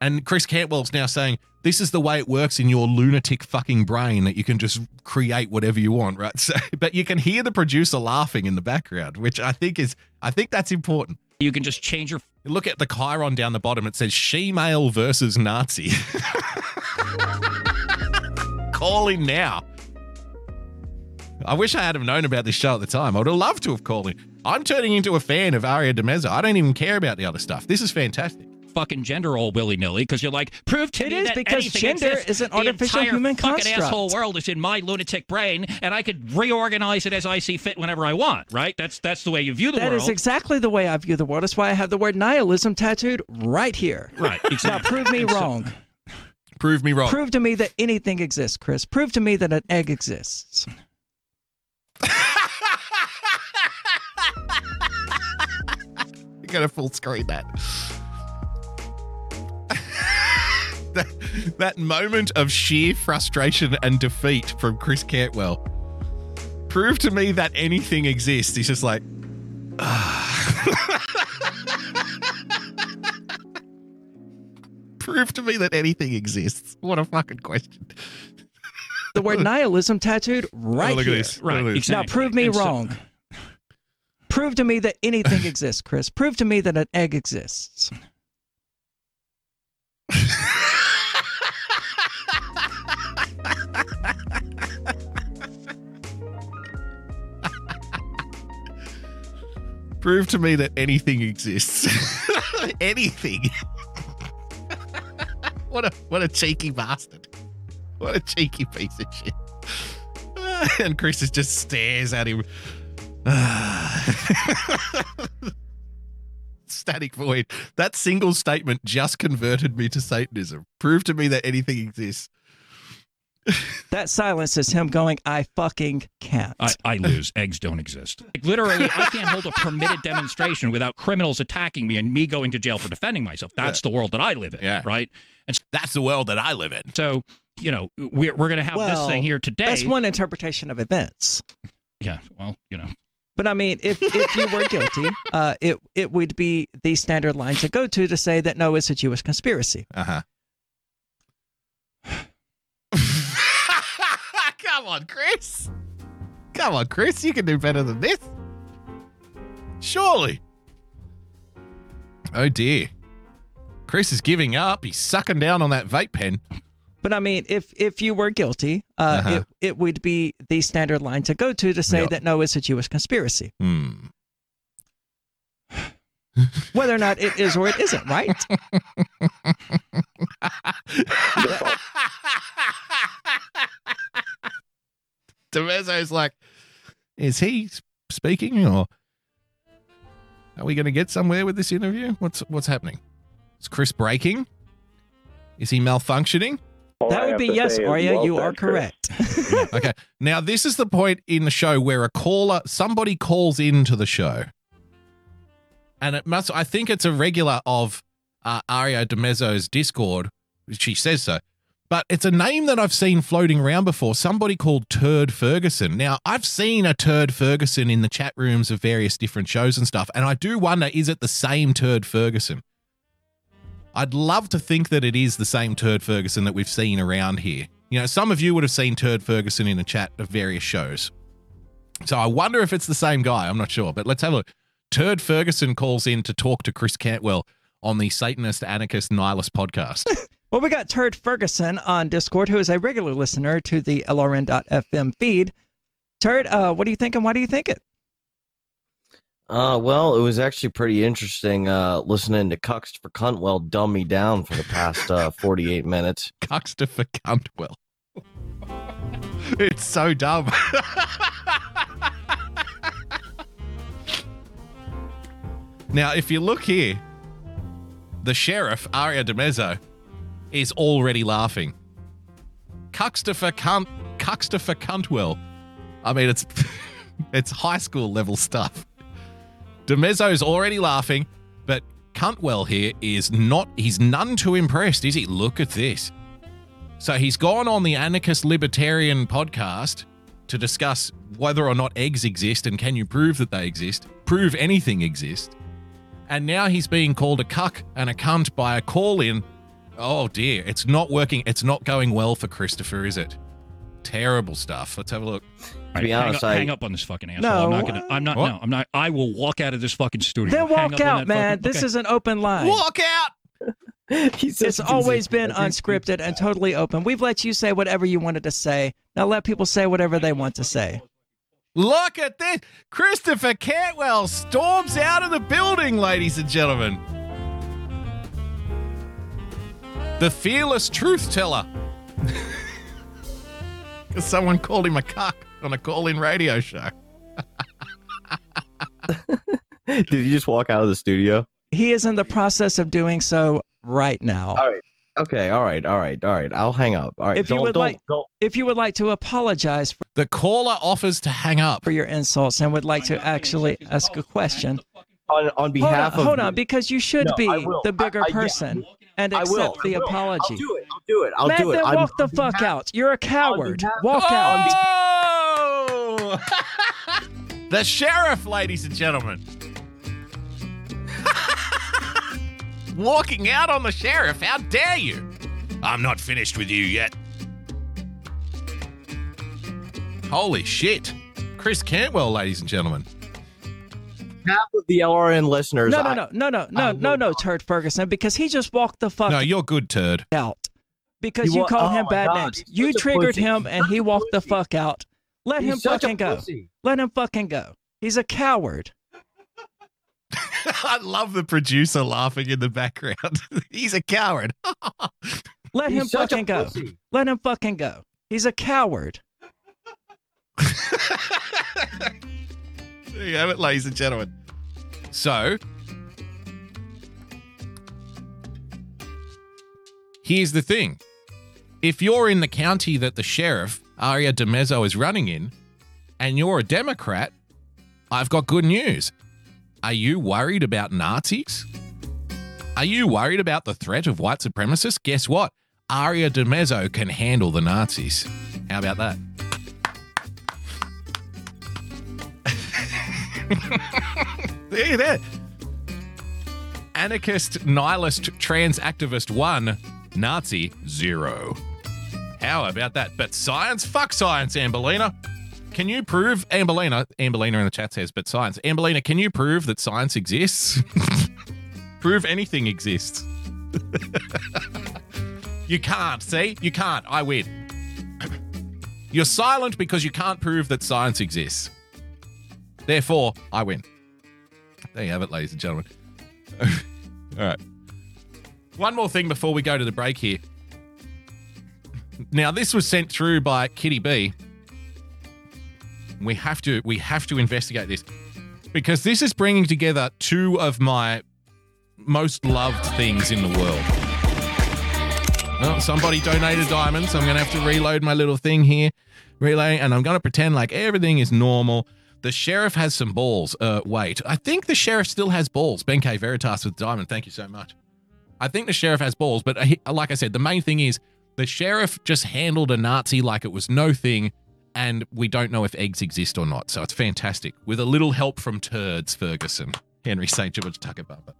Speaker 2: And Chris Cantwell's now saying, this is the way it works in your lunatic fucking brain that you can just create whatever you want, right? So, but you can hear the producer laughing in the background, which I think is, I think that's important.
Speaker 8: You can just change your.
Speaker 2: Look at the Chiron down the bottom. It says she male versus Nazi. Call in now. I wish I had have known about this show at the time. I would have loved to have called in. I'm turning into a fan of Aria DiMezzo. I don't even care about the other stuff. This is fantastic.
Speaker 8: Fucking gender all willy nilly because you're like, prove to
Speaker 9: It
Speaker 8: me
Speaker 9: is
Speaker 8: that
Speaker 9: because gender
Speaker 8: exists.
Speaker 9: is an
Speaker 8: The
Speaker 9: artificial
Speaker 8: entire
Speaker 9: human
Speaker 8: fucking
Speaker 9: construct.
Speaker 8: asshole world is in my lunatic brain, and I could reorganize it as I see fit whenever I want. Right? That's that's the way you view the
Speaker 9: That
Speaker 8: world.
Speaker 9: That is exactly the way I view the world. That's why I have the word nihilism tattooed right here.
Speaker 8: right.
Speaker 9: Now, prove me
Speaker 8: And so-
Speaker 9: wrong.
Speaker 2: Prove me wrong.
Speaker 9: Prove to me that anything exists, Chris. Prove to me that an egg exists.
Speaker 2: You gotta full screen that. That. That moment of sheer frustration and defeat from Chris Cantwell. Prove to me that anything exists. He's just like, ah. prove to me that anything exists. What a fucking question.
Speaker 9: The word nihilism tattooed right
Speaker 2: oh, look
Speaker 9: here.
Speaker 2: at this.
Speaker 8: Right,
Speaker 2: Look at this.
Speaker 9: Now, prove me
Speaker 8: And so-
Speaker 9: wrong. Prove to me that anything exists, Chris. Prove to me that an egg exists.
Speaker 2: Prove to me that anything exists. anything. what a what a cheeky bastard. What a cheeky piece of shit. and Chris is just stares at him. Static void. That single statement just converted me to Satanism. Prove to me that anything exists.
Speaker 9: That silence is him going, I fucking can't.
Speaker 8: I, I lose. Eggs don't exist. Like, literally, I can't hold a permitted demonstration without criminals attacking me and me going to jail for defending myself. That's the world that I live in.
Speaker 2: Yeah.
Speaker 8: Right. And
Speaker 2: That's the world that I live in.
Speaker 8: so, you know, we're, we're going to have this thing here today.
Speaker 9: That's one interpretation of events.
Speaker 8: Yeah. Well, you know,
Speaker 9: But I mean, if, if you were guilty, uh, it it would be the standard line to go to to say that no, it's a Jewish conspiracy.
Speaker 2: Uh-huh. Come on, Chris. Come on, Chris. You can do better than this. Surely. Oh dear. Chris is giving up. He's sucking down on that vape pen.
Speaker 9: But I mean, if if you were guilty, uh,
Speaker 2: Uh-huh.
Speaker 9: it it would be the standard line to go to to say
Speaker 2: Yep.
Speaker 9: that no, it's a Jewish conspiracy,
Speaker 2: Hmm.
Speaker 9: whether or not it is or it isn't, right?
Speaker 2: DiMezzo's like, is he speaking or are we going to get somewhere with this interview? What's what's happening? Is Chris breaking? Is he malfunctioning?
Speaker 9: that would be yes, Aria. You are correct.
Speaker 2: okay. Now this is the point in the show where a caller, somebody calls into the show, and it must. I think it's a regular of uh, Aria DiMezzo's Discord. She says so, but it's a name that I've seen floating around before. Somebody called Turd Ferguson. Now I've seen a Turd Ferguson in the chat rooms of various different shows and stuff, and I do wonder: is it the same Turd Ferguson? I'd love to think that it is the same Turd Ferguson that we've seen around here. You know, some of you would have seen Turd Ferguson in a chat of various shows. So I wonder if it's the same guy. I'm not sure, but let's have a look. Turd Ferguson calls in to talk to Chris Cantwell on the Satanist Anarchist Nihilist podcast.
Speaker 9: Well, we got Turd Ferguson on Discord, who is a regular listener to the LRN.FM feed. Turd, uh, what do you think and why do you think it?
Speaker 10: Uh, well, it was actually pretty interesting uh, listening to Cuxt for Cuntwell dumb me down for the past uh, 48 minutes.
Speaker 2: Cuxter for Cuntwell. it's so dumb. now, if you look here, the sheriff, Aria DiMezzo, is already laughing. Cuxter for Cunt, Cuxter for Cuntwell. I mean, it's it's high school level stuff. DiMezzo's already laughing, but Cuntwell here is not, he's none too impressed, is he? Look at this. So he's gone on the Anarchist Libertarian podcast to discuss whether or not eggs exist and can you prove that they exist, prove anything exists. And now he's being called a cuck and a cunt by a call in. Oh dear, it's not working. It's not going well for Christopher, is it? Terrible stuff. Let's have a look.
Speaker 8: All
Speaker 10: be
Speaker 8: hang,
Speaker 10: honest,
Speaker 8: up,
Speaker 10: I-
Speaker 8: hang up on this fucking asshole.
Speaker 9: No.
Speaker 8: I'm not gonna. I'm not.
Speaker 2: What?
Speaker 8: No, I'm not. I will walk out of this fucking studio.
Speaker 9: Then
Speaker 8: Hang
Speaker 9: walk
Speaker 8: up on
Speaker 9: out,
Speaker 8: that
Speaker 9: man.
Speaker 8: fucking-
Speaker 9: This
Speaker 8: okay.
Speaker 9: is an open line.
Speaker 2: Walk out!
Speaker 9: It's always been unscripted and totally open. We've let you say whatever you wanted to say. Now let people say whatever they want to say.
Speaker 2: Look at this. Christopher Cantwell storms out of the building, ladies and gentlemen. The fearless truth teller. Because someone called him a cuck on a call in radio show.
Speaker 10: Did you just walk out of the studio?
Speaker 9: He is in the process of doing so right now.
Speaker 10: All right. Okay. All right. All right. All right. I'll hang up. All right.
Speaker 9: If you
Speaker 10: don't,
Speaker 9: would
Speaker 10: don't,
Speaker 9: like,
Speaker 10: don't.
Speaker 9: if you would like to apologize for,
Speaker 2: The caller offers to hang up.
Speaker 9: for your insults and would like to actually ask a question,
Speaker 10: On, on
Speaker 9: hold
Speaker 10: behalf
Speaker 9: on,
Speaker 10: of.
Speaker 9: hold on, because you should
Speaker 10: No,
Speaker 9: be the bigger
Speaker 10: I- I- yeah,
Speaker 9: person and
Speaker 10: I
Speaker 9: accept
Speaker 10: will.
Speaker 9: the
Speaker 10: I will.
Speaker 9: apology.
Speaker 10: I'll do it. I'll do it. I'll
Speaker 9: Man,
Speaker 10: do it.
Speaker 9: then
Speaker 10: I'm-
Speaker 9: walk the
Speaker 10: on
Speaker 9: fuck
Speaker 10: behalf-
Speaker 9: out. You're a coward.
Speaker 10: behalf-
Speaker 9: Walk out.
Speaker 2: Oh! the sheriff, ladies and gentlemen. Walking out on the sheriff. How dare you? I'm not finished with you yet. Holy shit. Chris Cantwell, ladies and gentlemen.
Speaker 10: Half of the LRN listeners.
Speaker 9: No, no,
Speaker 10: I-
Speaker 9: no, no, no, no, no, no, Turd Ferguson, because he just walked the fuck
Speaker 2: No, you're good, turd.
Speaker 9: out. Because
Speaker 10: He
Speaker 9: you
Speaker 10: wa-
Speaker 9: called
Speaker 10: oh
Speaker 9: him bad
Speaker 10: God,
Speaker 9: names.
Speaker 10: he's
Speaker 9: You triggered him and he walked the fuck out. Let
Speaker 10: He's
Speaker 9: him fucking go. Let him fucking go. He's a coward.
Speaker 2: I love the producer laughing in the background. He's a coward.
Speaker 9: Let
Speaker 10: He's
Speaker 9: him fucking go. Let him fucking go. He's a coward.
Speaker 2: There you have it, ladies and gentlemen. So, here's the thing. If you're in the county that the sheriff, Aria DiMezzo, is running in, and you're a Democrat, I've got good news. Are you worried about Nazis? Are you worried about the threat of white supremacists? Guess what? Aria DiMezzo can handle the Nazis. How about that? there, there. Anarchist, nihilist, trans activist one, Nazi zero. How about that? But science, fuck science, Amberlina. Can you prove, Amberlina, Amberlina in the chat says, but science. Amberlina, can you prove that science exists? prove anything exists. you can't, see? You can't. I win. You're silent because you can't prove that science exists. Therefore, I win. There you have it, ladies and gentlemen. All right. One more thing before we go to the break here. Now, this was sent through by Kitty B. We have to we have to investigate this because this is bringing together two of my most loved things in the world. Well, somebody donated diamonds. So I'm going to have to reload my little thing here, relay, and I'm going to pretend like everything is normal. The sheriff has some balls. Uh, wait, I think the sheriff still has balls. Ben K. Veritas with diamond. Thank you so much. I think the sheriff has balls, but uh, like I said, the main thing is the sheriff just handled a Nazi like it was no thing, and we don't know if eggs exist or not. So it's fantastic. With a little help from turds, Ferguson, Henry St. George Tucker Bumper.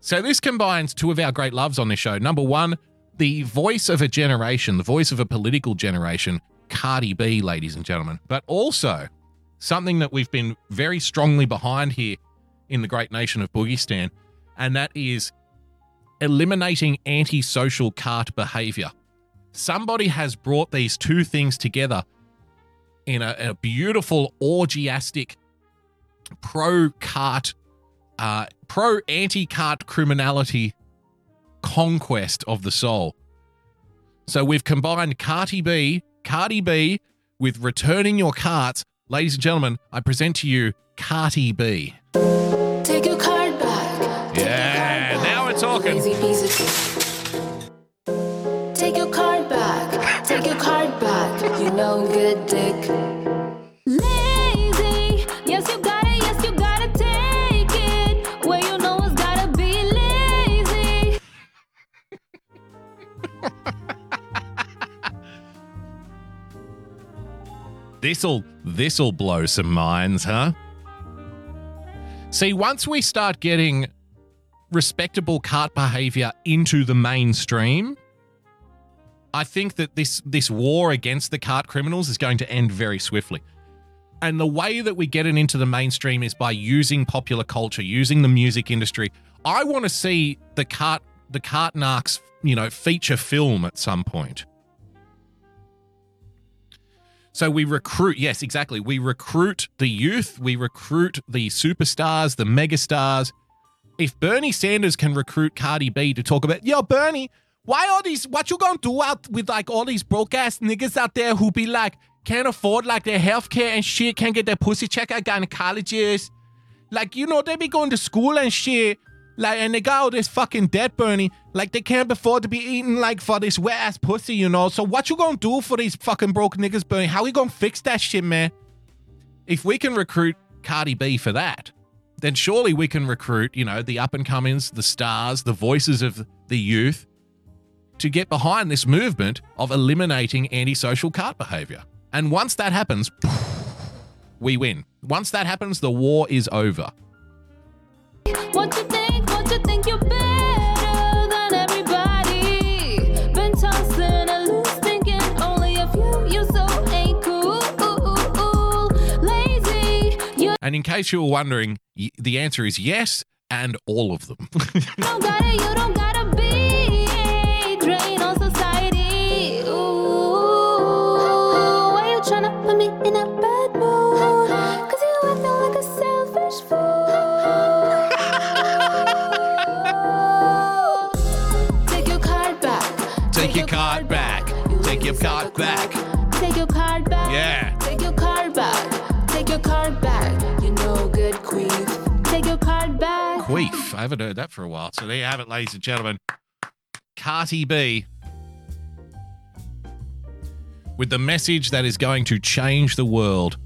Speaker 2: So this combines two of our great loves on this show. Number one, the voice of a generation, the voice of a political generation, Cardi B, ladies and gentlemen, but also something that we've been very strongly behind here in the great nation of Boogiestan, and that is eliminating antisocial cart behavior. Somebody has brought these two things together in a, a beautiful orgiastic pro cart, uh, pro anti cart criminality conquest of the soul. So we've combined Cardi B, Cardi B, with returning your carts. Ladies and gentlemen, I present to you Cardi B.
Speaker 11: Take your card back.
Speaker 2: Yeah, now we're talking.
Speaker 11: Take your card
Speaker 2: This'll this'll blow some minds, huh? See, once we start getting respectable cart behavior into the mainstream, I think that this this war against the cart criminals is going to end very swiftly. And the way that we get it into the mainstream is by using popular culture, using the music industry. I want to see the cart the cart narcs, you know, feature film at some point. So we recruit, yes, exactly. We recruit the youth, we recruit the superstars, the megastars. If Bernie Sanders can recruit Cardi B to talk about, yo, Bernie, Why all these? What you gonna do out with like all these broke ass niggas out there who be like can't afford like their health care and shit, can't get their pussy checked out gynecologists. Like you know they be going to school and shit. Like and they got all this fucking debt Bernie. Like they can't afford to be eating like for this wet ass pussy, you know. So what you gonna do for these fucking broke niggas Bernie? How we gonna fix that shit, man? If we can recruit Cardi B for that, then surely we can recruit, you know, the up and comings, the stars, the voices of the youth to get behind this movement of eliminating antisocial cart behavior. And once that happens, we win. Once that happens, the war is over.
Speaker 11: And
Speaker 2: in case you were wondering, the answer is yes, and all of them.
Speaker 11: don't gotta. You don't gotta be a drain on society. Ooh, why you tryna put me in a bad mood? Cause you acting like a selfish fool. Take your card back.
Speaker 2: Take your card back. Take your card back. Queef. I haven't heard that for a while. So there you have it, ladies and gentlemen. Carti B. With the message that is going to change the world.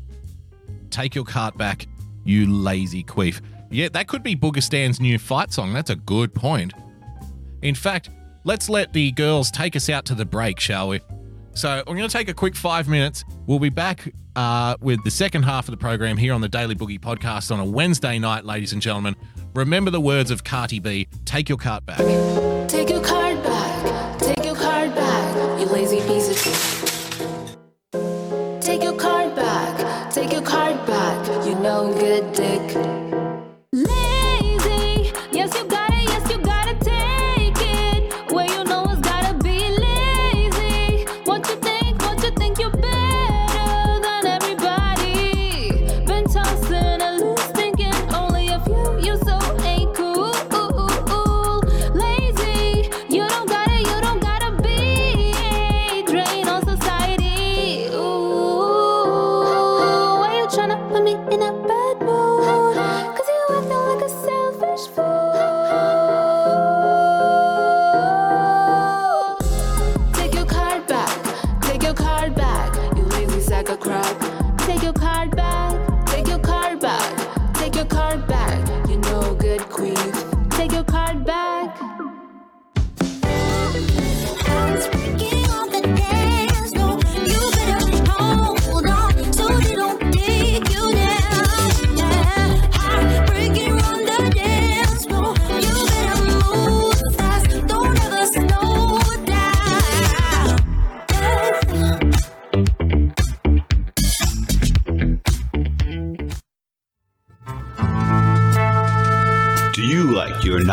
Speaker 2: Take your cart back, you lazy queef. Yeah, that could be Boogiestan's new fight song. That's a good point. In fact, let's let the girls take us out to the break, shall we? So I'm going to take a quick five minutes. We'll be back uh, with the second half of the program here on the Daily Boogie podcast on a Wednesday night, ladies and gentlemen. Remember the words of Carti B take your cart back.
Speaker 11: Take your card back. Take your card back. You lazy piece of shit. Take your card back. Take your card back. You know good dick.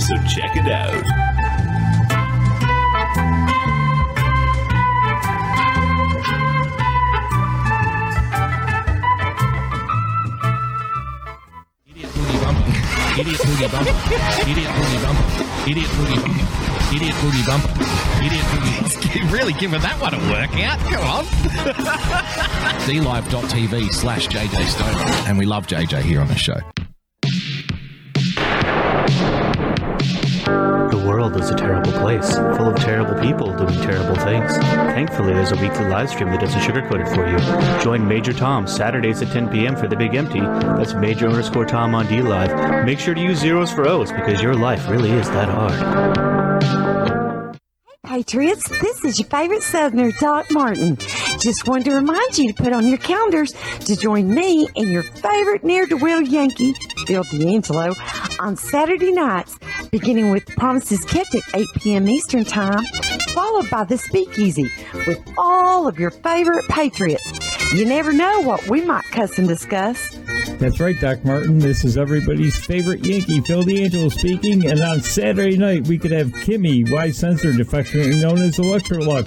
Speaker 1: so check it out.
Speaker 2: Idiot boogie bumper. Idiot boogie bumper. Idiot boogie bumper. Idiot boogie bumper. Idiot boogie bumper. Idiot boogie. really giving that one a workout. Come on. DLive.tv slash JJ Stoner. And we love JJ here on the show.
Speaker 12: Place, full of terrible people doing terrible things. Thankfully, there's a weekly live stream that doesn't sugarcoat it for you. Join Major Tom Saturdays at 10 p.m. for the Big Empty. That's Major underscore Tom on D Live. Make sure to use zeros for O's because your life really is that hard.
Speaker 13: Patriots, this is your favorite Southerner, Doc Martin. Just wanted to remind you to put on your calendars to join me and your favorite wheel Yankee, Bill D'Angelo, on Saturday nights, beginning with Promises Kept at 8 p.m. Eastern Time followed by the Speakeasy with all of your favorite Patriots. You never know what we might cuss and discuss.
Speaker 14: That's right, Doc Martin. This is everybody's favorite Yankee, Phil D'Angelo speaking. And on Saturday night, we could have Kimmy, Y censored, affectionately known as Electrolux,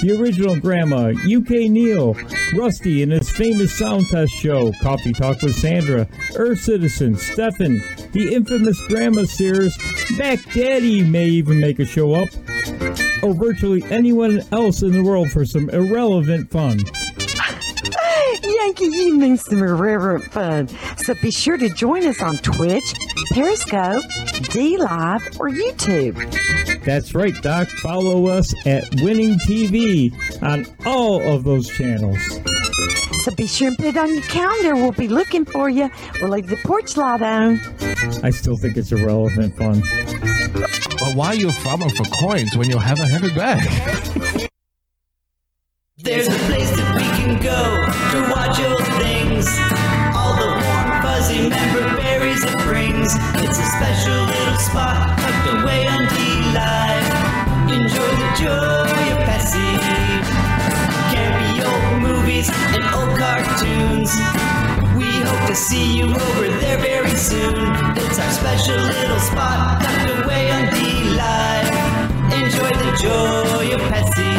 Speaker 14: the original Grandma, UK Neil, Rusty in his famous sound test show, Coffee Talk with Sandra, Earth Citizen, Stefan, the infamous Grandma Sears, Mac Daddy may even make a show up, or virtually anyone else in the world for some irrelevant fun.
Speaker 13: Yankee evenings, some irreverent fun. So be sure to join us on Twitch, Periscope, D Live, or YouTube.
Speaker 14: That's right, Doc. Follow us at Winning TV on all of those channels.
Speaker 13: So be sure and put it on your calendar. We'll be looking for you. We'll leave the porch light on.
Speaker 14: I still think it's irrelevant fun.
Speaker 2: But why are you farming for coins when you have a heavy bag?
Speaker 15: There's a place that we can go to watch old things. All the warm, fuzzy member berries it brings. It's a special little spot Enjoy the joy of Pessy. Campy old movies and old cartoons. We hope to see you over there very soon. It's our special little spot tucked away on D-Live. Enjoy the joy of Pessy.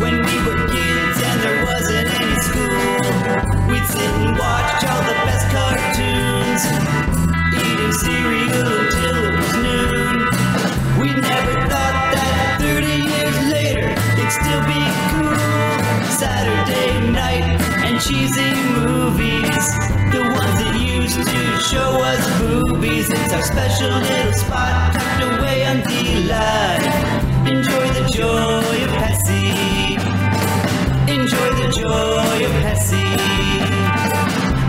Speaker 15: When we were kids and there wasn't any school, we'd sit and watch all the best cartoons, eating cereal until Saturday night and cheesy movies, the ones that used to show us boobies. It's our special little spot tucked away on the line. Enjoy the joy of Pessy. Enjoy the joy of Pessy.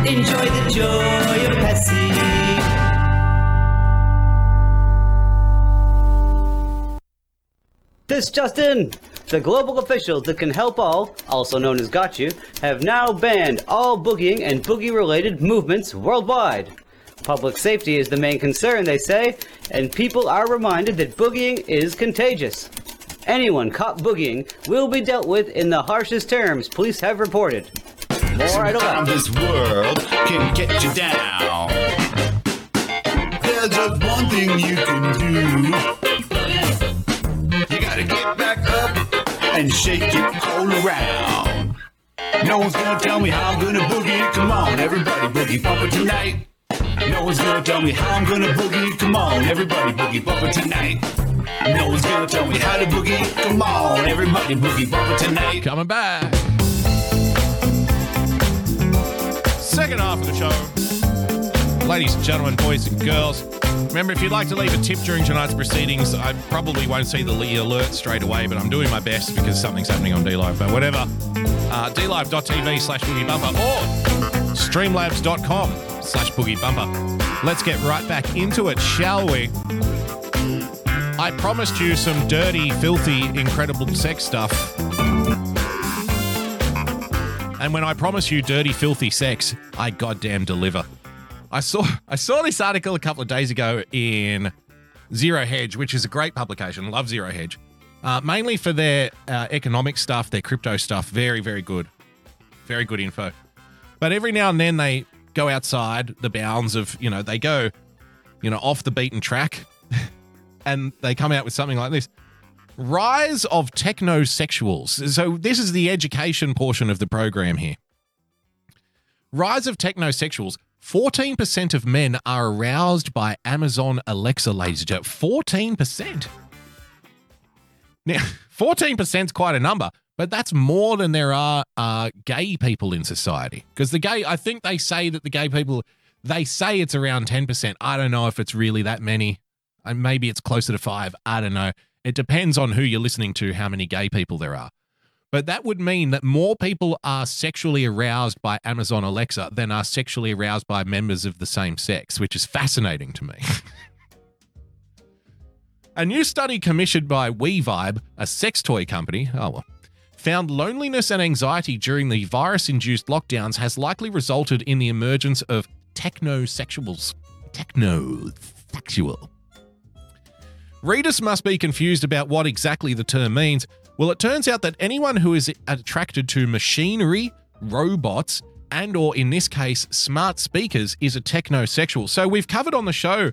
Speaker 15: Enjoy the joy of Pessy.
Speaker 16: This just in! The global officials that can help all, also known as Got You, have now banned all boogieing and boogie related movements worldwide. Public safety is the main concern, they say, and people are reminded that boogieing is contagious. Anyone caught boogieing will be dealt with in the harshest terms police have reported. More 11.
Speaker 1: this world can get you down. There's just one thing you can do. You gotta get back up and shake it all around. No one's gonna tell me how I'm gonna boogie. Come on, everybody boogie bumper tonight. No one's gonna tell me how I'm gonna boogie. Come on, everybody boogie bumper tonight. No one's gonna tell me how to boogie. Come on, everybody boogie bumper tonight.
Speaker 2: Coming back. Second half of the show. Ladies and gentlemen, boys and girls, remember if you'd like to leave a tip during tonight's proceedings, I probably won't see the alert straight away, but I'm doing my best because something's happening on DLive. But whatever, uh, dlive.tv slash boogie bumper or streamlabs.com slash boogie bumper. Let's get right back into it, shall we? I promised you some dirty, filthy, incredible sex stuff. And when I promise you dirty, filthy sex, I goddamn deliver. I saw I saw this article a couple of days ago in Zero Hedge, which is a great publication. Love Zero Hedge. Uh, mainly for their uh, economic stuff, their crypto stuff. Very, very good. Very good info. But every now and then they go outside the bounds of, you know, they go, you know, off the beaten track and they come out with something like this. Rise of technosexuals. So this is the education portion of the program here. Rise of technosexuals. 14% of men are aroused by Amazon Alexa, ladies and gentlemen. 14%. Now, 14% is quite a number, but that's more than there are uh, gay people in society. Because the gay, I think they say that the gay people, they say it's around 10%. I don't know if it's really that many. Maybe it's closer to five. I don't know. It depends on who you're listening to, how many gay people there are. But that would mean that more people are sexually aroused by Amazon Alexa than are sexually aroused by members of the same sex, which is fascinating to me. a new study commissioned by WeVibe, a sex toy company, oh well, found loneliness and anxiety during the virus induced lockdowns has likely resulted in the emergence of technosexuals. Technosexual. Readers must be confused about what exactly the term means. Well, it turns out that anyone who is attracted to machinery, robots, and or in this case smart speakers is a technosexual. So we've covered on the show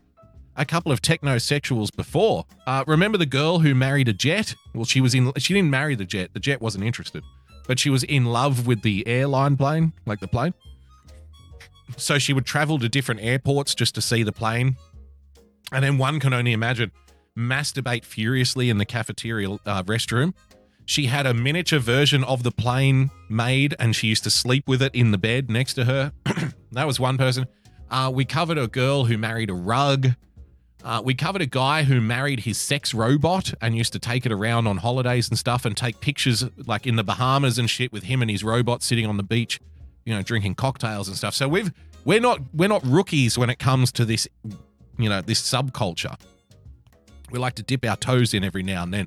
Speaker 2: a couple of technosexuals before. Uh, remember the girl who married a jet? Well, she was in. She didn't marry the jet. The jet wasn't interested, but she was in love with the airline plane, like the plane. So she would travel to different airports just to see the plane, and then one can only imagine masturbate furiously in the cafeteria uh, restroom. She had a miniature version of the plane made, and she used to sleep with it in the bed next to her. that was one person. Uh, we covered a girl who married a rug. Uh, we covered a guy who married his sex robot and used to take it around on holidays and stuff and take pictures like in the Bahamas and shit with him and his robot sitting on the beach, you know, drinking cocktails and stuff. So we've we're not we're not rookies when it comes to this, you know, this subculture. We like to dip our toes in every now and then.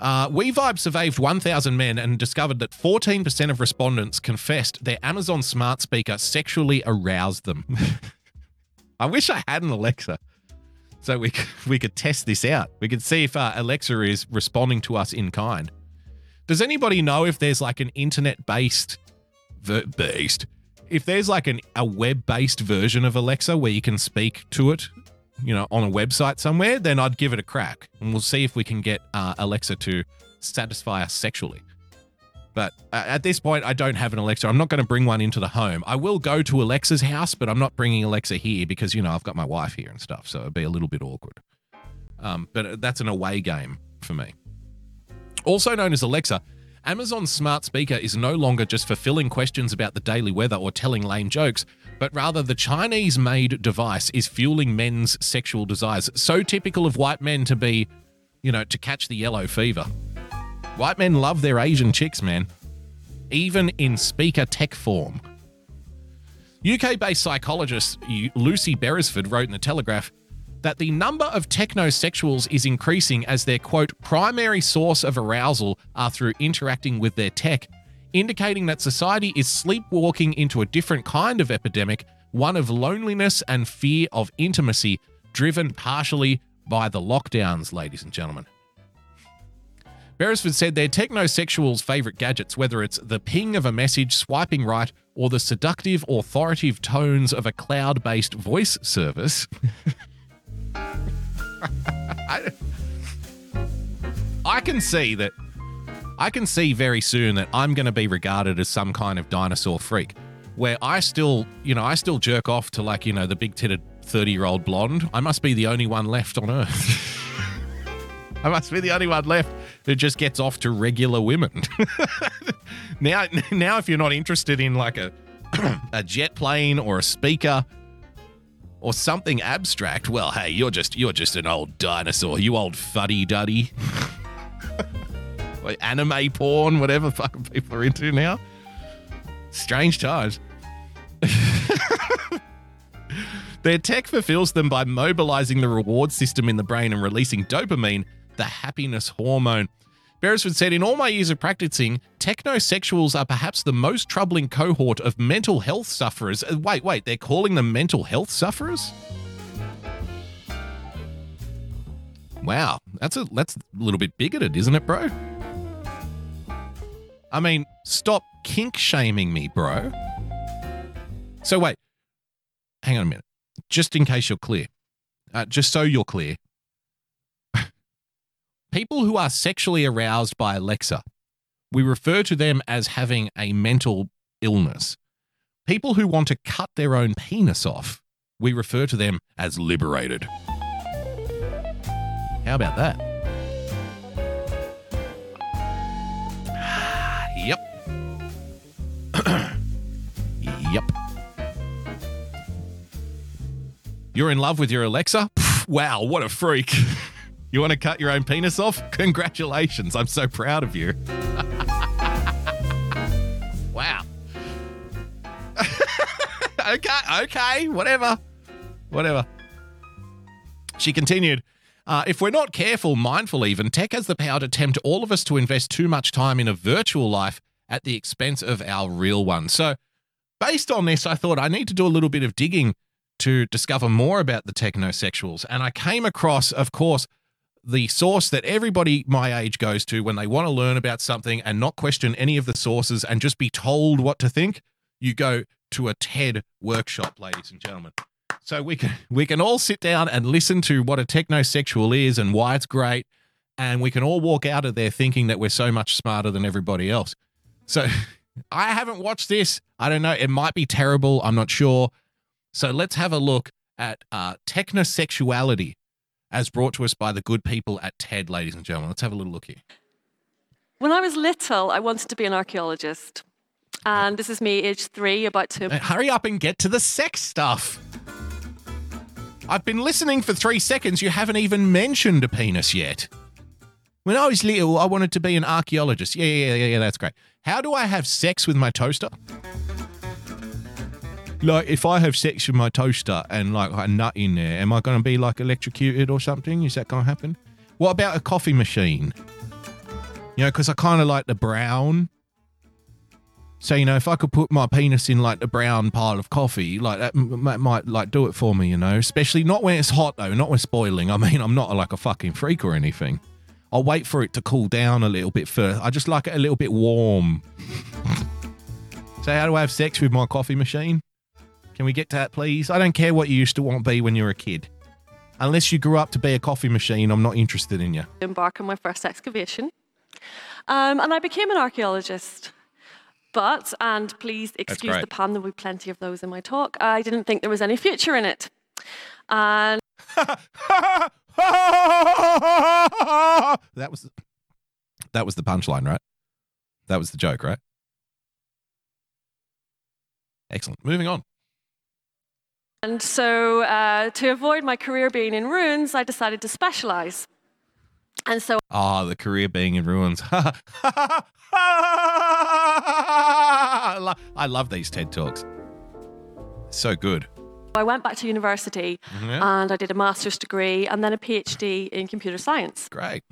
Speaker 2: Uh, WeVibe surveyed 1,000 men and discovered that 14% of respondents confessed their Amazon smart speaker sexually aroused them. I wish I had an Alexa so we c- we could test this out. We could see if uh, Alexa is responding to us in kind. Does anybody know if there's like an internet based based if there's like an a web based version of Alexa where you can speak to it, you know, on a website somewhere? Then I'd give it a crack, and we'll see if we can get uh, Alexa to satisfy us sexually. But uh, at this point, I don't have an Alexa. I'm not going to bring one into the home. I will go to Alexa's house, but I'm not bringing Alexa here because, you know, I've got my wife here and stuff. So it'd be a little bit awkward. Um, but uh, that's an away game for me. Also known as Alexa, Amazon's smart speaker is no longer just fulfilling questions about the daily weather or telling lame jokes, but rather the Chinese made device is fueling men's sexual desires. So typical of white men to be, you know, to catch the yellow fever. White men love their Asian chicks, man. Even in speaker tech form. UK based psychologist Lucy Beresford wrote in The Telegraph that the number of technosexuals is increasing as their quote primary source of arousal are through interacting with their tech, indicating that society is sleepwalking into a different kind of epidemic, one of loneliness and fear of intimacy, driven partially by the lockdowns, ladies and gentlemen. Beresford said they're technosexuals' favorite gadgets, whether it's the ping of a message swiping right or the seductive, authoritative tones of a cloud based voice service. I can see that. I can see very soon that I'm going to be regarded as some kind of dinosaur freak, where I still, you know, I still jerk off to like, you know, the big titted 30 year old blonde. I must be the only one left on earth. I must be the only one left who just gets off to regular women. now, now, if you're not interested in like a a jet plane or a speaker or something abstract, well, hey, you're just you're just an old dinosaur, you old fuddy duddy. anime porn, whatever fucking people are into now. Strange times. Their tech fulfills them by mobilizing the reward system in the brain and releasing dopamine, the happiness hormone. Beresford said, In all my years of practicing, technosexuals are perhaps the most troubling cohort of mental health sufferers. Uh, Wait, wait, they're calling them mental health sufferers? Wow, that's a that's a little bit bigoted, isn't it, bro? I mean, stop kink shaming me, bro. So wait, hang on a minute. Just in case you're clear, uh, just so you're clear, people who are sexually aroused by Alexa, we refer to them as having a mental illness. People who want to cut their own penis off, we refer to them as liberated. How about that? yep. You're in love with your Alexa? Wow, what a freak. You want to cut your own penis off? Congratulations. I'm so proud of you. wow. okay, okay, whatever. Whatever. She continued, uh, if we're not careful, mindful even, tech has the power to tempt all of us to invest too much time in a virtual life at the expense of our real one. So, based on this, I thought I need to do a little bit of digging to discover more about the technosexuals, and I came across, of course, the source that everybody my age goes to when they want to learn about something and not question any of the sources and just be told what to think. You go to a TED workshop, ladies and gentlemen. So we can we can all sit down and listen to what a technosexual is and why it's great, and we can all walk out of there thinking that we're so much smarter than everybody else. So I haven't watched this. I don't know. It might be terrible. I'm not sure. So let's have a look at uh, technosexuality as brought to us by the good people at TED, ladies and gentlemen. Let's have a little look here.
Speaker 17: When I was little, I wanted to be an archaeologist. And this is me, age three, about to.
Speaker 2: Hurry up and get to the sex stuff. I've been listening for three seconds. You haven't even mentioned a penis yet. When I was little, I wanted to be an archaeologist. Yeah, yeah, yeah, yeah, that's great. How do I have sex with my toaster? Like, if I have sex with my toaster and like a nut in there, am I going to be like electrocuted or something? Is that going to happen? What about a coffee machine? You know, because I kind of like the brown. So you know, if I could put my penis in like the brown pile of coffee, like that m- m- might like do it for me. You know, especially not when it's hot though, not when it's boiling. I mean, I'm not like a fucking freak or anything. I'll wait for it to cool down a little bit first. I just like it a little bit warm. so how do I have sex with my coffee machine? Can we get to that, please? I don't care what you used to want to be when you were a kid. Unless you grew up to be a coffee machine, I'm not interested in you.
Speaker 17: embark on my first excavation. Um, and I became an archaeologist. But, and please excuse the pun, there'll be plenty of those in my talk, I didn't think there was any future in it. And
Speaker 2: that was that was the punchline, right? That was the joke, right? Excellent. Moving on.
Speaker 17: And so, uh, to avoid my career being in ruins, I decided to specialize. And so,
Speaker 2: Ah, the career being in ruins. I love these TED Talks. So good.
Speaker 17: I went back to university mm-hmm.
Speaker 2: Yeah.
Speaker 17: and I did a master's degree and then a PhD in computer science.
Speaker 2: Great.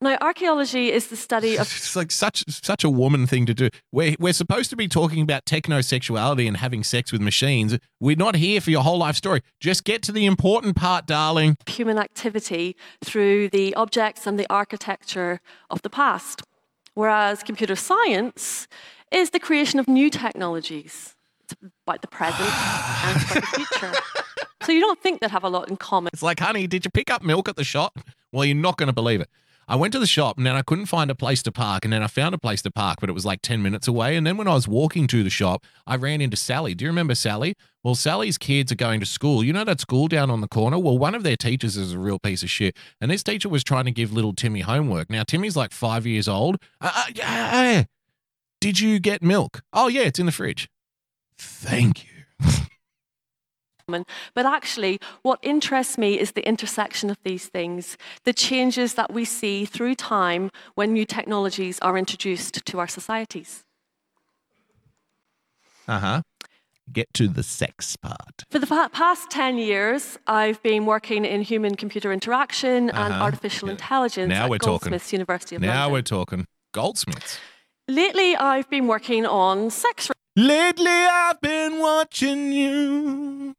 Speaker 17: Now, archaeology is the study of
Speaker 2: It's like such such a woman thing to do. We're we're supposed to be talking about technosexuality and having sex with machines. We're not here for your whole life story. Just get to the important part, darling.
Speaker 17: human activity through the objects and the architecture of the past. Whereas computer science is the creation of new technologies. It's about the present and it's about the future. So you don't think they'd have a lot in common.
Speaker 2: It's like, honey, did you pick up milk at the shop? Well, you're not going to believe it. I went to the shop and then I couldn't find a place to park. And then I found a place to park, but it was like 10 minutes away. And then when I was walking to the shop, I ran into Sally. Do you remember Sally? Well, Sally's kids are going to school. You know that school down on the corner? Well, one of their teachers is a real piece of shit. And this teacher was trying to give little Timmy homework. Now, Timmy's like five years old. Uh, uh, yeah, did you get milk? Oh, yeah, it's in the fridge. Thank you.
Speaker 17: But actually, what interests me is the intersection of these things, the changes that we see through time when new technologies are introduced to our societies.
Speaker 2: Uh huh. Get to the sex part.
Speaker 17: For the past 10 years, I've been working in human computer interaction and
Speaker 2: Uh-huh.
Speaker 17: artificial intelligence
Speaker 2: Now
Speaker 17: at
Speaker 2: we're talking.
Speaker 17: Goldsmiths University of
Speaker 2: Now
Speaker 17: London.
Speaker 2: Now we're talking goldsmiths.
Speaker 17: Lately, I've been working on sex
Speaker 2: Lately, I've been watching you,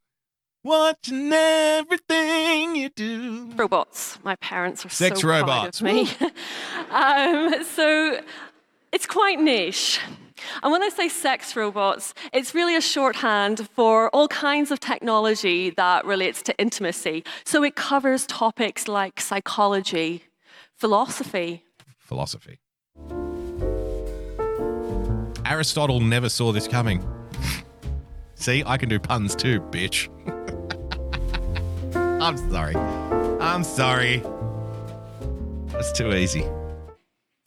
Speaker 2: watching everything you do.
Speaker 17: robots. My parents are
Speaker 2: Sex
Speaker 17: so
Speaker 2: robots.
Speaker 17: proud of me. um, so it's quite niche. And when I say sex robots, it's really a shorthand for all kinds of technology that relates to intimacy. So it covers topics like psychology, philosophy,
Speaker 2: Philosophy. Aristotle never saw this coming. See, I can do puns too, bitch. I'm sorry. I'm sorry. That's too easy.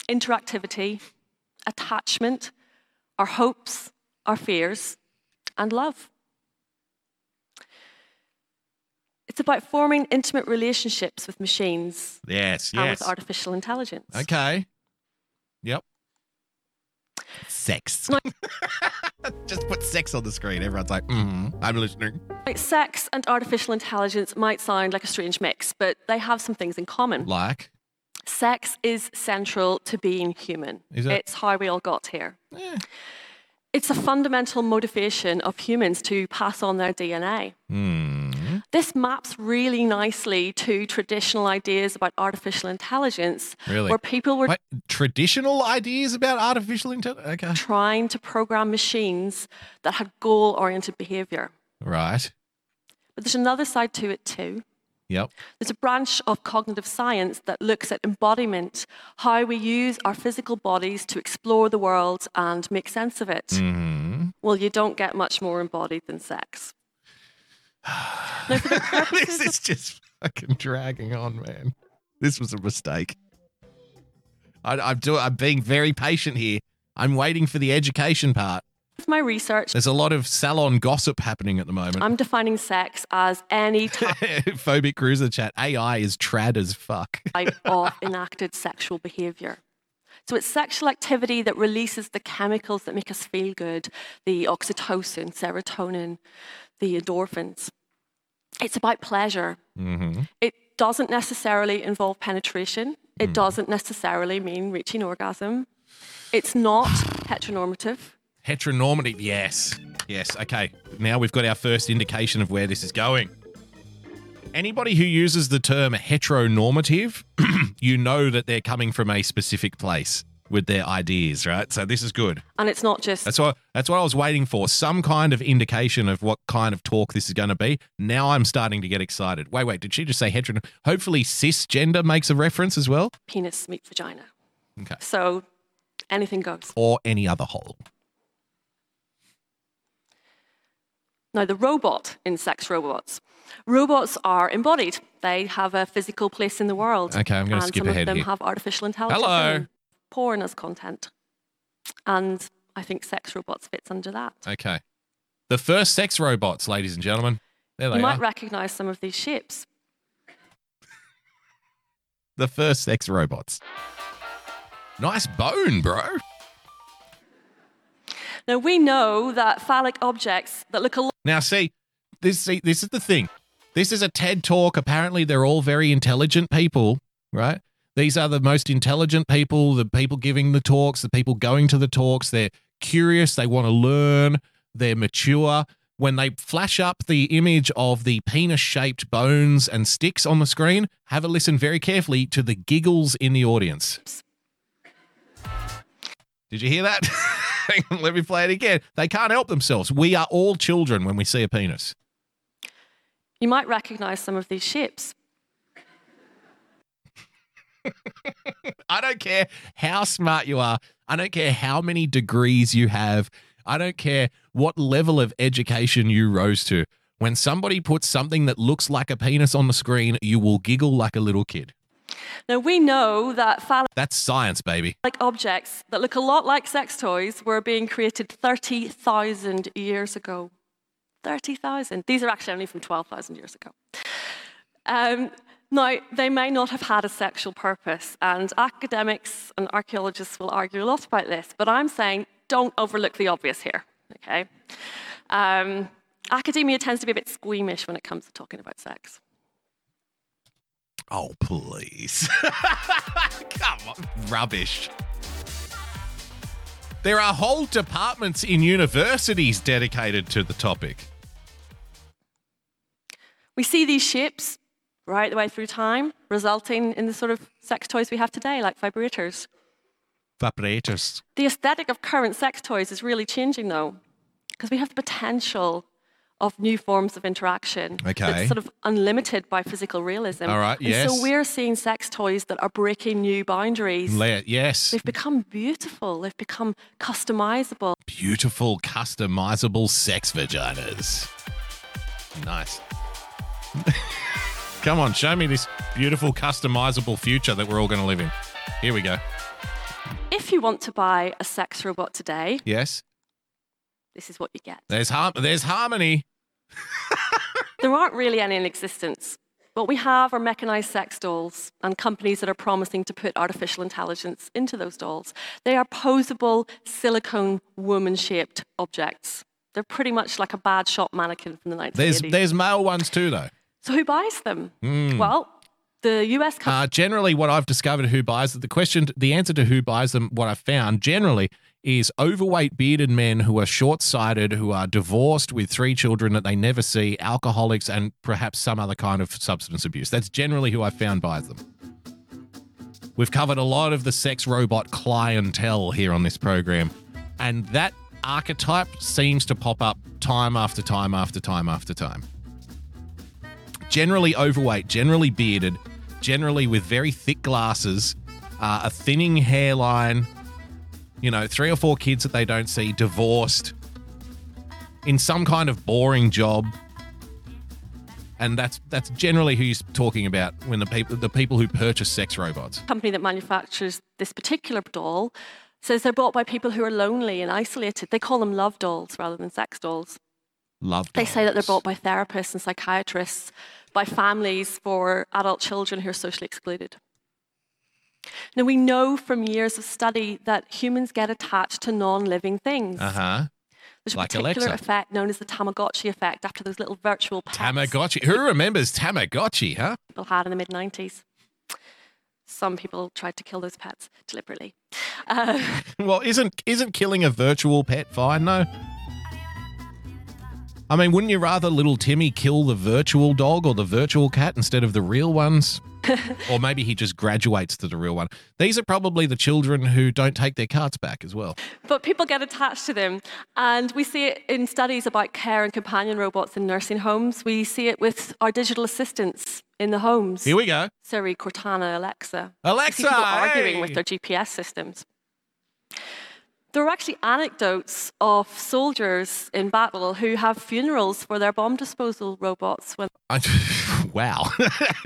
Speaker 17: interactivity, attachment, our hopes, our fears, and love. It's about forming intimate relationships with machines
Speaker 2: Yes,
Speaker 17: and
Speaker 2: yes.
Speaker 17: with artificial intelligence.
Speaker 2: Okay. Yep. Sex. Just put sex on the screen. Everyone's like, mm, I'm listening.
Speaker 17: Like sex and artificial intelligence might sound like a strange mix, but they have some things in common.
Speaker 2: Like,
Speaker 17: Sex is central to being human.
Speaker 2: Is it?
Speaker 17: It's how we all got here. It's a fundamental motivation of humans to pass on their DNA.
Speaker 2: Hmm.
Speaker 17: This maps really nicely to traditional ideas about artificial intelligence,
Speaker 2: Really?
Speaker 17: where people were
Speaker 2: Wait, traditional ideas about artificial intelligence? Okay.
Speaker 17: trying to program machines that had goal oriented behavior.
Speaker 2: Right.
Speaker 17: But there's another side to it too.
Speaker 2: Yep.
Speaker 17: There's a branch of cognitive science that looks at embodiment, how we use our physical bodies to explore the world and make sense of it.
Speaker 2: hmm
Speaker 17: Well, you don't get much more embodied than sex. Now, for the purposes
Speaker 2: this is just fucking dragging on, man. This was a mistake. I, I'm, do, I'm being very patient here. I'm waiting for the education part.
Speaker 17: my research,
Speaker 2: There's a lot of salon gossip happening at the moment.
Speaker 17: I'm defining sex as any type
Speaker 2: Phobic cruiser chat. AI is trad as fuck.
Speaker 17: of enacted sexual behavior. So it's sexual activity that releases the chemicals that make us feel good the oxytocin, serotonin, the endorphins. It's about pleasure.
Speaker 2: Mm-hmm.
Speaker 17: It doesn't necessarily involve penetration. It doesn't necessarily mean reaching orgasm. It's not heteronormative.
Speaker 2: Heteronormative, yes. Yes, okay. Now we've got our first indication of where this is going. Anybody who uses the term heteronormative, you know that they're coming from a specific place with their ideas, right? So this is good.
Speaker 17: And it's not just
Speaker 2: That's what that's what I was waiting for. Some kind of indication of what kind of talk this is going to be. Now I'm starting to get excited. Wait, wait, did she just say hetero? Hopefully cisgender makes a reference as well,
Speaker 17: penis meet vagina.
Speaker 2: Okay.
Speaker 17: So anything goes.
Speaker 2: or any other hole.
Speaker 17: Now, the robot in sex robots. Robots are embodied. They have a physical place in the world.
Speaker 2: Okay, I'm gonna
Speaker 17: and
Speaker 2: skip
Speaker 17: some
Speaker 2: ahead
Speaker 17: of them
Speaker 2: here.
Speaker 17: have artificial intelligence.
Speaker 2: Hello.
Speaker 17: Porn as content. And I think sex robots fits under that.
Speaker 2: Okay. The first sex robots, ladies and gentlemen. There they
Speaker 17: you might
Speaker 2: are.
Speaker 17: recognize some of these ships.
Speaker 2: the first sex robots. Nice bone, bro.
Speaker 17: Now, we know that phallic objects that look a lot
Speaker 2: Now, see, this see, this is the thing. This is a TED talk. Apparently, they're all very intelligent people, right? These are the most intelligent people, the people giving the talks, the people going to the talks. They're curious, they want to learn, they're mature. When they flash up the image of the penis shaped bones and sticks on the screen, have a listen very carefully to the giggles in the audience. Did you hear that? Let me play it again. They can't help themselves. We are all children when we see a penis.
Speaker 17: You might recognize some of these shapes.
Speaker 2: I don't care how smart you are. I don't care how many degrees you have. I don't care what level of education you rose to. When somebody puts something that looks like a penis on the screen, you will giggle like a little kid.
Speaker 17: Now, we know that phallic
Speaker 2: That's science, baby.
Speaker 17: Like objects that look a lot like sex toys were being created 30,000 years ago. 30,000. These are actually only from 12,000 years ago. Um, now, they may not have had a sexual purpose, and academics and archaeologists will argue a lot about this, but I'm saying don't overlook the obvious here, okay? Um, academia tends to be a bit squeamish when it comes to talking about sex.
Speaker 2: Oh, please. Come on. Rubbish. There are whole departments in universities dedicated to the topic.
Speaker 17: We see these shapes right the way through time, resulting in the sort of sex toys we have today, like vibrators.
Speaker 2: Vibrators.
Speaker 17: The aesthetic of current sex toys is really changing, though, because we have the potential of new forms of interaction.
Speaker 2: Okay.
Speaker 17: That's sort of unlimited by physical realism.
Speaker 2: All right,
Speaker 17: And
Speaker 2: yes.
Speaker 17: so we're seeing sex toys that are breaking new boundaries.
Speaker 2: Le- yes.
Speaker 17: They've become beautiful. They've become customizable.
Speaker 2: Beautiful, customizable sex vaginas. Nice. Come on, show me this beautiful, customizable future that we're all going to live in. Here we go.
Speaker 17: If you want to buy a sex robot today,
Speaker 2: Yes.
Speaker 17: this is what you get.
Speaker 2: There's har- there's harmony.
Speaker 17: There aren't really any in existence. What we have are mechanized sex dolls and companies that are promising to put artificial intelligence into those dolls. They are posable silicone woman shaped objects. They're pretty much like a bad shot mannequin from the 1980s.
Speaker 2: There's there's male ones too though.
Speaker 17: So who buys them?
Speaker 2: Mm.
Speaker 17: Well, the US company.
Speaker 2: Uh, generally, what I've discovered who buys the question, the answer to who buys them, what I've found generally is overweight bearded men who are short sighted, who are divorced with three children that they never see, alcoholics, and perhaps some other kind of substance abuse. That's generally who I've found buys them. We've covered a lot of the sex robot clientele here on this program, and that archetype seems to pop up time after time after time after time. Generally overweight, generally bearded, generally with very thick glasses, uh, a thinning hairline, you know, three or four kids that they don't see, divorced, in some kind of boring job. And that's that's generally who you're talking about when the people the people who purchase sex robots.
Speaker 17: company that manufactures this particular doll says they're bought by people who are lonely and isolated. They call them love dolls rather than sex dolls.
Speaker 2: Love
Speaker 17: They say that they're bought by therapists and psychiatrists, by families for adult children who are socially excluded. Now, we know from years of study that humans get attached to non living things.
Speaker 2: Uh huh.
Speaker 17: There's a
Speaker 2: like
Speaker 17: particular
Speaker 2: Alexa.
Speaker 17: effect known as the Tamagotchi effect after those little virtual pets
Speaker 2: Tamagotchi. Who remembers Tamagotchi, huh?
Speaker 17: people had in the mid 90s. Some people tried to kill those pets deliberately. Uh,
Speaker 2: Well, isn't isn't killing a virtual pet fine though? I mean, wouldn't you rather little Timmy kill the virtual dog or the virtual cat instead of the real ones? or maybe he just graduates to the real one. These are probably the children who don't take their cards back as well.
Speaker 17: but people get attached to them. And we see it in studies about care and companion robots in nursing homes. We see it with our digital assistants in the homes.
Speaker 2: Here we go.
Speaker 17: Siri, Cortana, Alexa.
Speaker 2: Alexa,
Speaker 17: people arguing with their GPS systems. There are actually anecdotes of soldiers in battle who have funerals for their bomb disposal robots when
Speaker 2: wow.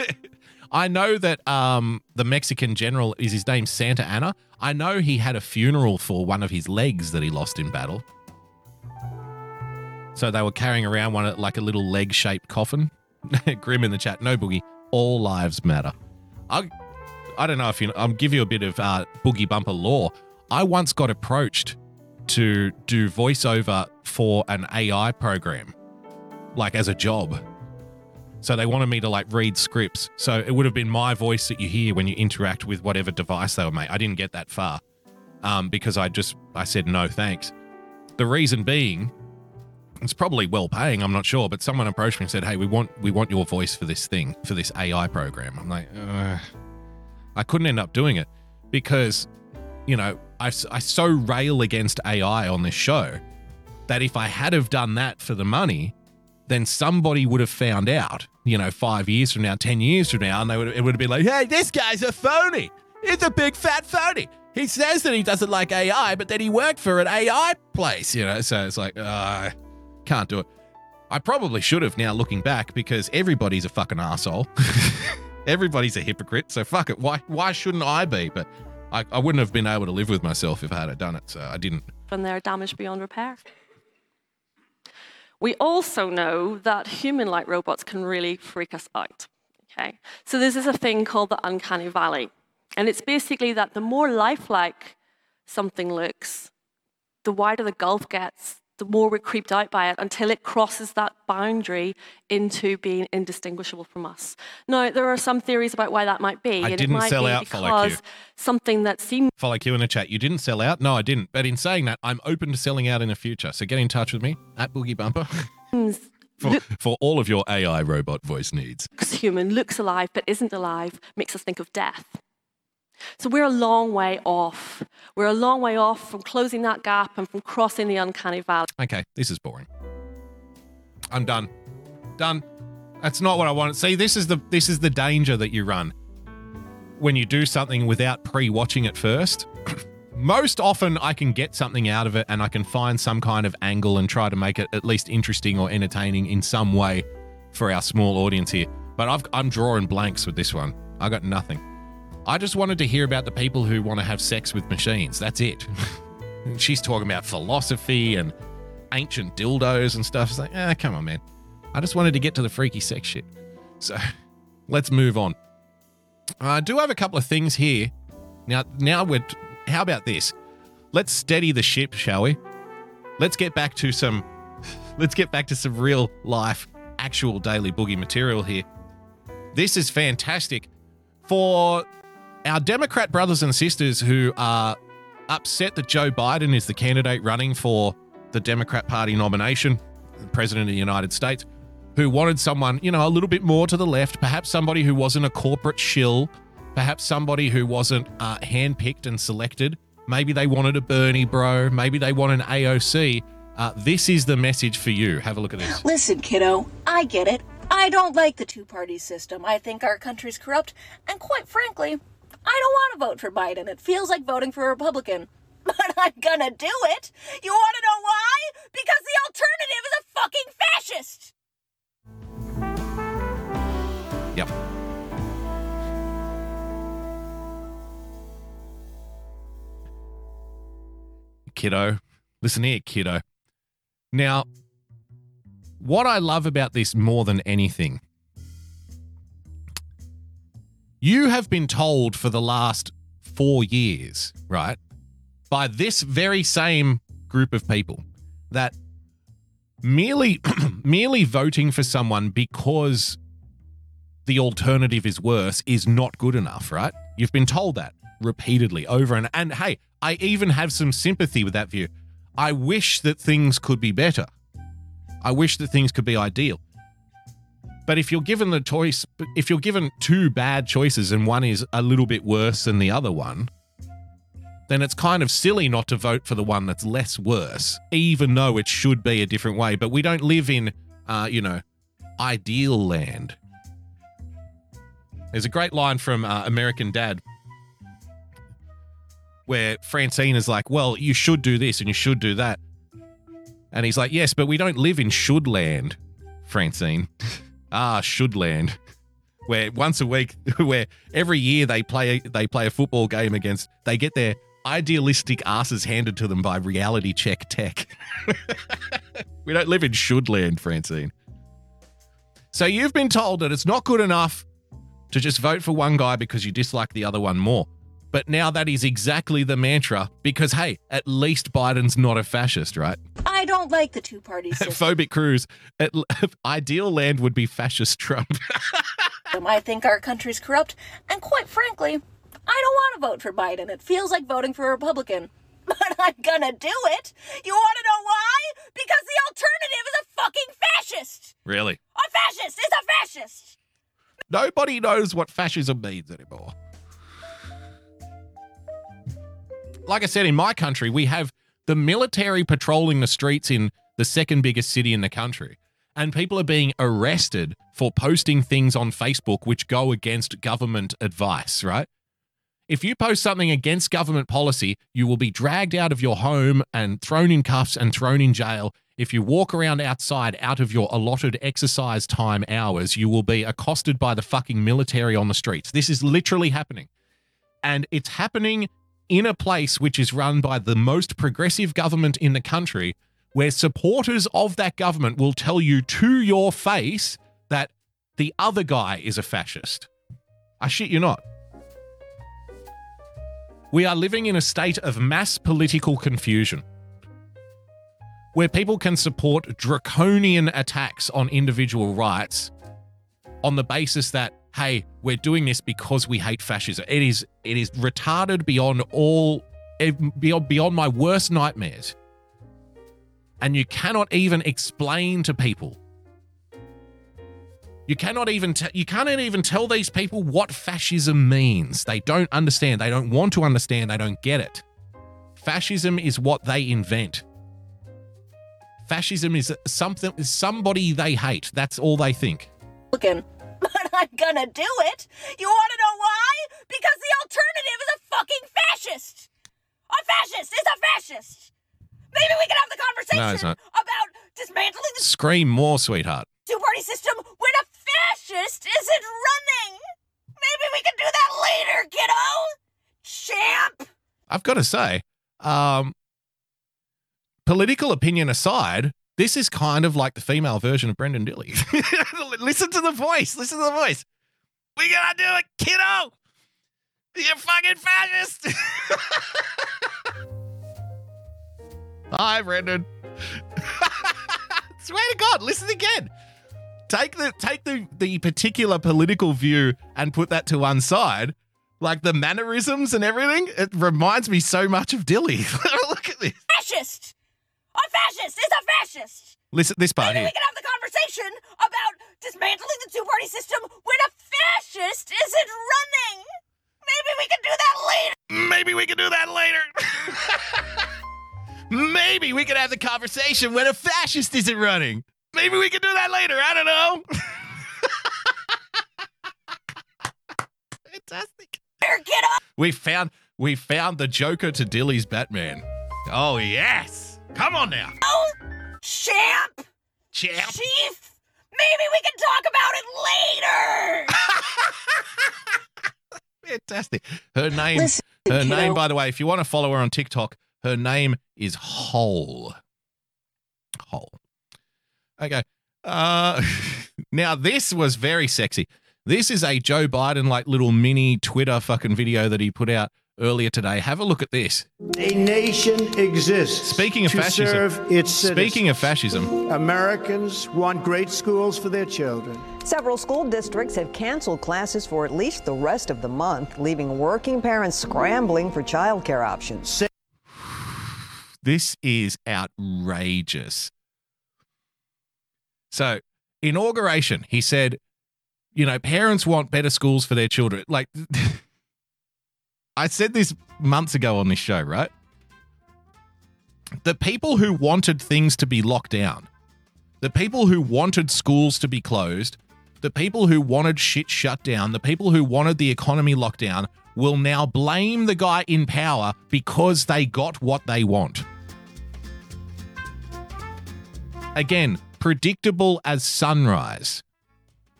Speaker 2: I know that um, the Mexican general is his name Santa Anna. I know he had a funeral for one of his legs that he lost in battle. So they were carrying around one like a little leg-shaped coffin. Grim in the chat. No boogie. All lives matter. I, I don't know if you. I'll give you a bit of uh, boogie bumper lore. I once got approached to do voiceover for an AI program, like as a job. So they wanted me to like read scripts. So it would have been my voice that you hear when you interact with whatever device they were made. I didn't get that far um, because I just I said no thanks. The reason being, it's probably well paying. I'm not sure, but someone approached me and said, "Hey, we want we want your voice for this thing for this AI program." I'm like, uh, I couldn't end up doing it because, you know, I, I so rail against AI on this show that if I had have done that for the money, then somebody would have found out, you know, five years from now, 10 years from now, and they would, it would have been like, hey, this guy's a phony. He's a big fat phony. He says that he doesn't like AI, but then he worked for an AI place, you know? So it's like, uh, can't do it. I probably should have now looking back because everybody's a fucking asshole. Everybody's a hypocrite. So fuck it. Why, why shouldn't I be? But I, I wouldn't have been able to live with myself if I had done it. So I didn't.
Speaker 17: when they're damaged beyond repair. We also know that human like robots can really freak us out. Okay? So, this is a thing called the uncanny valley. And it's basically that the more lifelike something looks, the wider the gulf gets, the more we're creeped out by it until it crosses that boundary into being indistinguishable from us. Now, there are some theories about why that might be.
Speaker 2: I didn't
Speaker 17: it might
Speaker 2: sell
Speaker 17: be
Speaker 2: out for like you.
Speaker 17: because something that seemed.
Speaker 2: Follow Q in the chat. You didn't sell out? No, I didn't. But in saying that, I'm open to selling out in the future. So get in touch with me at Boogie Bumper for, for all of your AI robot voice needs.
Speaker 17: human, looks alive, but isn't alive, makes us think of death. So we're a long way off. We're a long way off from closing that gap and from crossing the uncanny valley.
Speaker 2: Okay, this is boring. I'm done. Done. That's not what I want. See, this is the this is the danger that you run when you do something without pre-watching it first. Most often I can get something out of it and I can find some kind of angle and try to make it at least interesting or entertaining in some way for our small audience here. But I've, I'm drawing blanks with this one. I got nothing. I just wanted to hear about the people who want to have sex with machines. That's it. She's talking about philosophy and ancient dildos and stuff. It's like, ah, come on, man. I just wanted to get to the freaky sex shit. So let's move on. I do have a couple of things here. Now, now we're. How about this? Let's steady the ship, shall we? Let's get back to some. Let's get back to some real life, actual daily boogie material here. This is fantastic for our Democrat brothers and sisters who are upset that Joe Biden is the candidate running for the Democrat Party nomination, President of the United States, who wanted someone, you know, a little bit more to the left, perhaps somebody who wasn't a corporate shill, perhaps somebody who wasn't uh, handpicked and selected. Maybe they wanted a Bernie bro, maybe they want an AOC. Uh, this is the message for you. Have a look at this.
Speaker 18: Listen, kiddo, I get it. I don't like the two party system. I think our country's corrupt, and quite frankly, I don't want to vote for Biden. It feels like voting for a Republican. But I'm gonna do it. You want to know why? Because the alternative is a fucking fascist.
Speaker 2: Yep. Kiddo. Listen here, kiddo. Now, what I love about this more than anything, you have been told for the last four years, right, by this very same group of people that merely merely voting for someone because the alternative is worse is not good enough, right? You've been told that repeatedly over and and hey, I even have some sympathy with that view. I wish that things could be better. I wish that things could be ideal. But if you're given the choice, if you're given two bad choices and one is a little bit worse than the other one, then it's kind of silly not to vote for the one that's less worse, even though it should be a different way. But we don't live in, uh, you know, ideal land. There's a great line from uh, American Dad where Francine is like, Well, you should do this and you should do that. And he's like, Yes, but we don't live in should land, Francine. ah, should land. Where once a week, where every year they play they play a football game against they get their idealistic asses handed to them by reality check tech. we don't live in should land, Francine. So you've been told that it's not good enough to just vote for one guy because you dislike the other one more. But now that is exactly the mantra because, hey, at least Biden's not a fascist, right?
Speaker 18: I don't like the two system.
Speaker 2: Phobic Cruz. At, ideal land would be fascist Trump.
Speaker 18: Um, I think our country's corrupt, and quite frankly, I don't want to vote for Biden. It feels like voting for a Republican. But I'm gonna do it. You want to know why? Because the alternative is a fucking fascist.
Speaker 2: really?
Speaker 18: A fascist is a fascist.
Speaker 2: Nobody knows what fascism means anymore. Like I said, in my country, we have the military patrolling the streets in the second biggest city in the country. And people are being arrested for posting things on Facebook which go against government advice, right? If you post something against government policy, you will be dragged out of your home and thrown in cuffs and thrown in jail. If you walk around outside out of your allotted exercise time hours, you will be accosted by the fucking military on the streets. This is literally happening. And it's happening in a place which is run by the most progressive government in the country, where supporters of that government will tell you to your face that the other guy is a fascist. I shit you not. We are living in a state of mass political confusion where people can support draconian attacks on individual rights on the basis that hey we're doing this because we hate fascism. It is it is retarded beyond all eh, beyond beyond my worst nightmares. And you cannot even explain to people. You cannot even t- you cannot even tell these people what fascism means. They don't understand. They don't want to understand. They don't get it. Fascism is what they invent. Fascism is something somebody they hate. That's all they think.
Speaker 18: Republican. But I'm gonna do it. You want to know why? Because the alternative is a fucking fascist. A fascist is a fascist. Maybe we can have the conversation
Speaker 2: No,
Speaker 18: about dismantling the
Speaker 2: scream more sweetheart
Speaker 18: two-party system when a fascist isn't running. Maybe we can do that later, kiddo. Champ.
Speaker 2: I've got to say, um, political opinion aside, this is kind of like the female version of Brendan Dilly. listen to the voice. Listen to the voice. We gotta do it, kiddo. You fucking fascist. Hi, Brendan. Swear to God, listen again. Take the take the the particular political view and put that to one side. Like the mannerisms and everything. It reminds me so much of Dilly. Look at this.
Speaker 18: Fascist! A fascist is a fascist!
Speaker 2: Listen this part here.
Speaker 18: Maybe
Speaker 2: here.
Speaker 18: we can have the conversation about dismantling the two party system when a fascist isn't running! Maybe we can do that later!
Speaker 2: Maybe we can do that later. Maybe we can have the conversation when a fascist isn't running. Maybe we can do that later. I don't know. Fantastic.
Speaker 18: Get up!
Speaker 2: We found we found the Joker to Dilly's Batman. Oh yes. Come on now.
Speaker 18: Oh, champ!
Speaker 2: Champ!
Speaker 18: Chief! Maybe we can talk about it later!
Speaker 2: Fantastic. Her name
Speaker 18: Listen,
Speaker 2: her
Speaker 18: kiddo.
Speaker 2: name by the way, if you want to follow her on TikTok, her name is Hole. Hole. Okay. Uh now this was very sexy. This is a Joe Biden like little mini Twitter fucking video that he put out earlier today. Have a look at this.
Speaker 19: A nation exists.
Speaker 2: Speaking of
Speaker 19: to
Speaker 2: fascism.
Speaker 19: serve its
Speaker 2: Speaking of fascism.
Speaker 19: Americans want great schools for their children.
Speaker 20: Several school districts have canceled classes for at least the rest of the month, leaving working parents scrambling for childcare options.
Speaker 2: This is outrageous. So, inauguration, he said, you know, parents want better schools for their children. Like, I said this months ago on this show, right? The people who wanted things to be locked down, the people who wanted schools to be closed, the people who wanted shit shut down, the people who wanted the economy locked down will now blame the guy in power because they got what they want. Again, predictable as sunrise.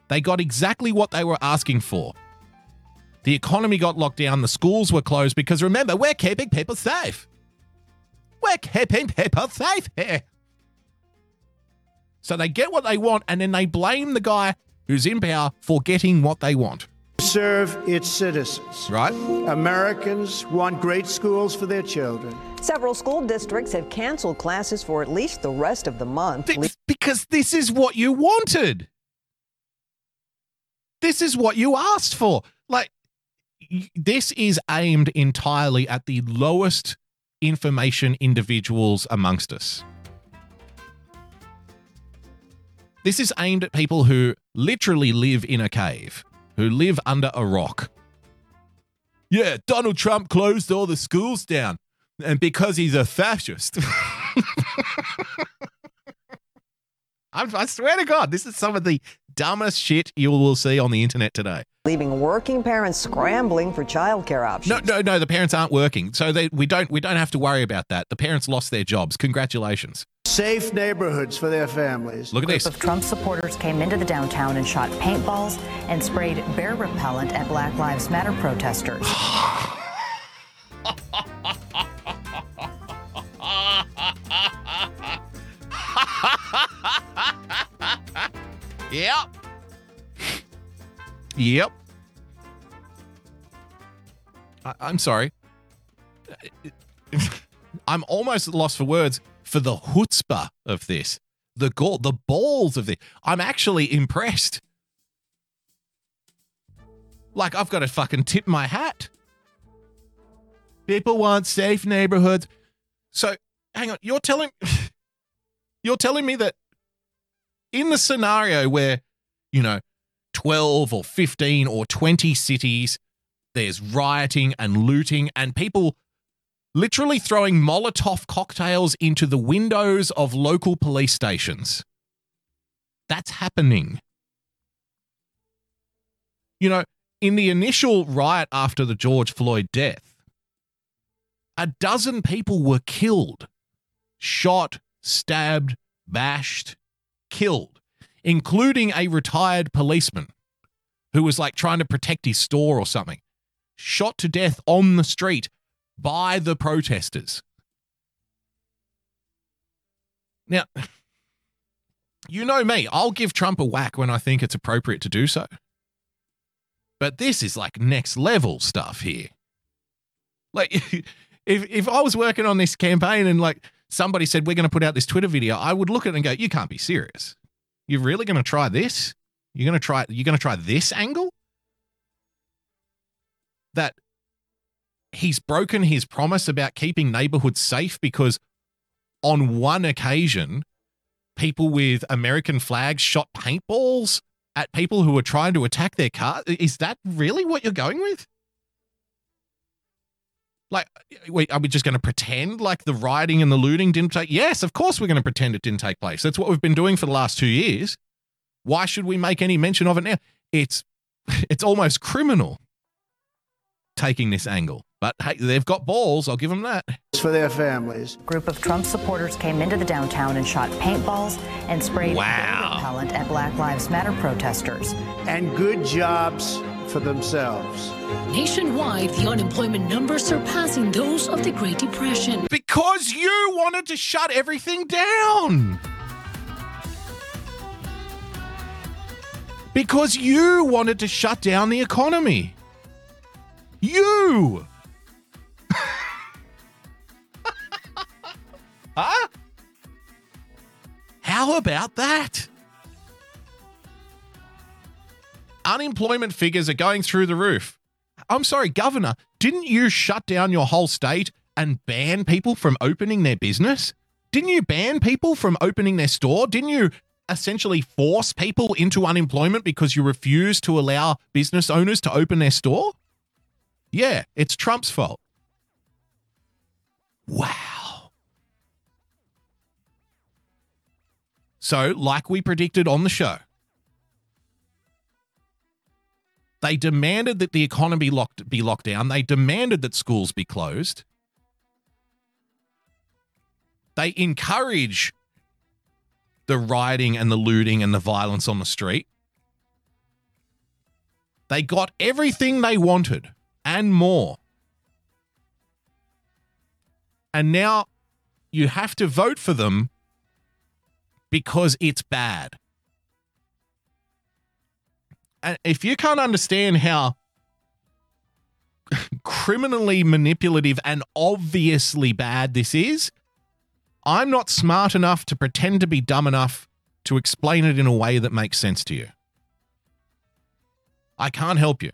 Speaker 2: They got exactly what they were asking for. The economy got locked down, the schools were closed because remember, we're keeping people safe. We're keeping people safe here. So they get what they want and then they blame the guy who's in power for getting what they want.
Speaker 19: Serve its citizens.
Speaker 2: Right.
Speaker 19: Americans want great schools for their children.
Speaker 20: Several school districts have canceled classes for at least the rest of the month.
Speaker 2: Because this is what you wanted. This is what you asked for. Like, y- this is aimed entirely at the lowest information individuals amongst us. This is aimed at people who literally live in a cave, who live under a rock. Yeah, Donald Trump closed all the schools down, and because he's a fascist. I'm, swear to God, this is some of the dumbest shit you will see on the internet today.
Speaker 20: Leaving working parents scrambling for childcare options.
Speaker 2: No, no, no. The parents aren't working, so they, we don't we don't have to worry about that. The parents lost their jobs. Congratulations.
Speaker 19: Safe neighborhoods for their families.
Speaker 2: Look at this.
Speaker 21: of Trump supporters came into the downtown and shot paintballs and sprayed bear repellent at Black Lives Matter protesters.
Speaker 2: Yep. Yep. I, I'm sorry. I'm almost at loss for words for the chutzpah of this, the gall, the balls of this. I'm actually impressed. Like I've got to fucking tip my hat. People want safe neighborhoods. So hang on, you're telling you're telling me that in the scenario where, you know, 12 or 15 or 20 cities, there's rioting and looting and people literally throwing Molotov cocktails into the windows of local police stations. That's happening. You know, in the initial riot after the George Floyd death, a dozen people were killed, shot, stabbed, bashed, killed, including a retired policeman who was like trying to protect his store or something, shot to death on the street by the protesters. Now, you know me, I'll give Trump a whack when I think it's appropriate to do so. But this is like next level stuff here. Like, if, if I was working on this campaign and like somebody said, we're going to put out this Twitter video, I would look at it and go, you can't be serious. You're really going to try this? You're going to try, you're going to try this angle? that he's broken his promise about keeping neighborhoods safe because on one occasion, people with American flags shot paintballs at people who were trying to attack their car. Is that really what you're going with? Like, uh, wait, are we just going to pretend like the rioting and the looting didn't take? Yes, of course we're going to pretend it didn't take place. That's what we've been doing for the last two years. Why should we make any mention of it now? It's it's almost criminal taking this angle. But hey, they've got balls. I'll give them that.
Speaker 19: For their families.
Speaker 21: group of Trump supporters came into the downtown and shot paintballs and sprayed
Speaker 19: Wow.
Speaker 21: repellent at Black Lives Matter protesters.
Speaker 19: And good jobs for themselves.
Speaker 22: Nationwide, the unemployment numbers surpassing those of the Great Depression.
Speaker 2: Because you wanted to shut everything down. Because you wanted to shut down the economy. You. huh? How about that? Unemployment figures are going through the roof. I'm sorry, Governor, didn't you shut down your whole state and ban people from opening their business? Didn't you ban people from opening their store? Didn't you essentially force people into unemployment because you refused to allow business owners to open their store? Yeah, it's Trump's fault. Wow. So, like we predicted on the show, they demanded that the economy locked, be locked down. They demanded that schools be closed. They encourage the rioting and the looting and the violence on the street. They got everything they wanted and more. And now you have to vote for them because it's bad. If you can't understand how criminally manipulative and obviously bad this is, I'm not smart enough to pretend to be dumb enough to explain it in a way that makes sense to you. I can't help you.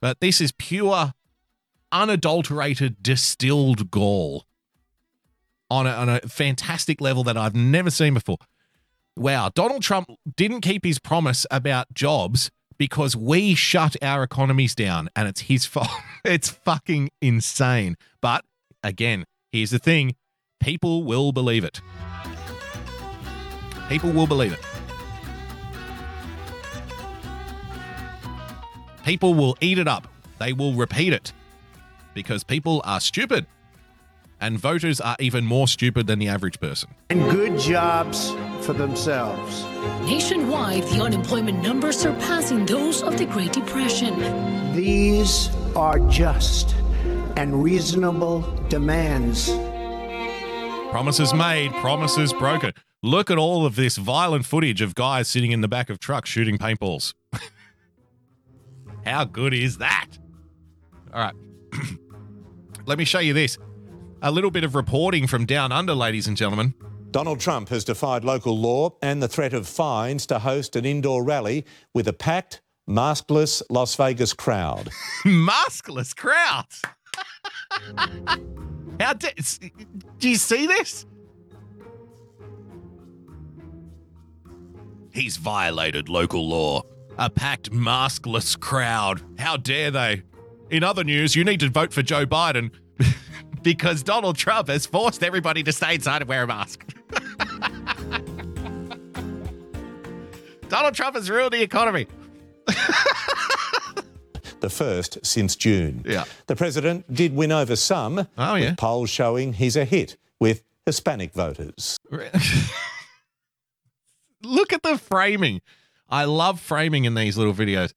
Speaker 2: But this is pure, unadulterated, distilled gall on a, on a fantastic level that I've never seen before. Wow, Donald Trump didn't keep his promise about jobs because we shut our economies down and it's his fault. it's fucking insane. But again, here's the thing people will believe it. People will believe it. People will eat it up. They will repeat it because people are stupid. And voters are even more stupid than the average person.
Speaker 19: And good jobs for themselves.
Speaker 22: Nationwide, the unemployment numbers surpassing those of the Great Depression.
Speaker 19: These are just and reasonable demands.
Speaker 2: Promises made, promises broken. Look at all of this violent footage of guys sitting in the back of trucks shooting paintballs. How good is that? All right. Let me show you this. A little bit of reporting from down under, ladies and gentlemen.
Speaker 23: Donald Trump has defied local law and the threat of fines to host an indoor rally with a packed, maskless Las Vegas crowd.
Speaker 2: Maskless crowds. How s- do you see this? He's violated local law. A packed, maskless crowd. How dare they? In other news, you need to vote for Joe Biden because Donald Trump has forced everybody to stay inside and wear a mask. Donald Trump has ruined the economy.
Speaker 23: the first since June.
Speaker 2: Yeah.
Speaker 23: The president did win over some,
Speaker 2: oh, yeah.
Speaker 23: polls showing he's a hit with Hispanic voters.
Speaker 2: Look at the framing. I love framing in these little videos.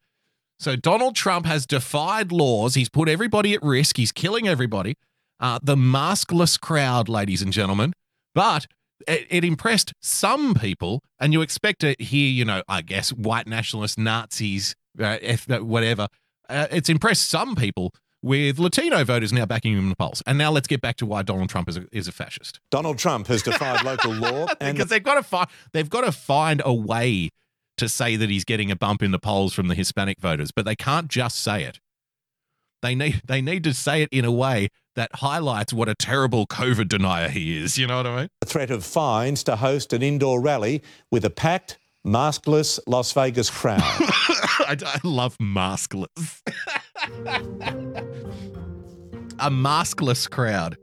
Speaker 2: So Donald Trump has defied laws. He's put everybody at risk. He's killing everybody. Uh, the maskless crowd, ladies and gentlemen. But it, it impressed some people, and you expect to hear, you know, I guess white nationalist Nazis, uh, if, whatever. Uh, it's impressed some people with Latino voters now backing him in the polls. And now let's get back to why Donald Trump is a, is a fascist.
Speaker 23: Donald Trump has defied local law and
Speaker 2: because they've got to find they've got to find a way to say that he's getting a bump in the polls from the Hispanic voters, but they can't just say it. They need they need to say it in a way that highlights what a terrible COVID denier he is. You know what I mean?
Speaker 23: The threat of fines to host an indoor rally with a packed, maskless Las Vegas crowd.
Speaker 2: I, I love maskless. a maskless crowd.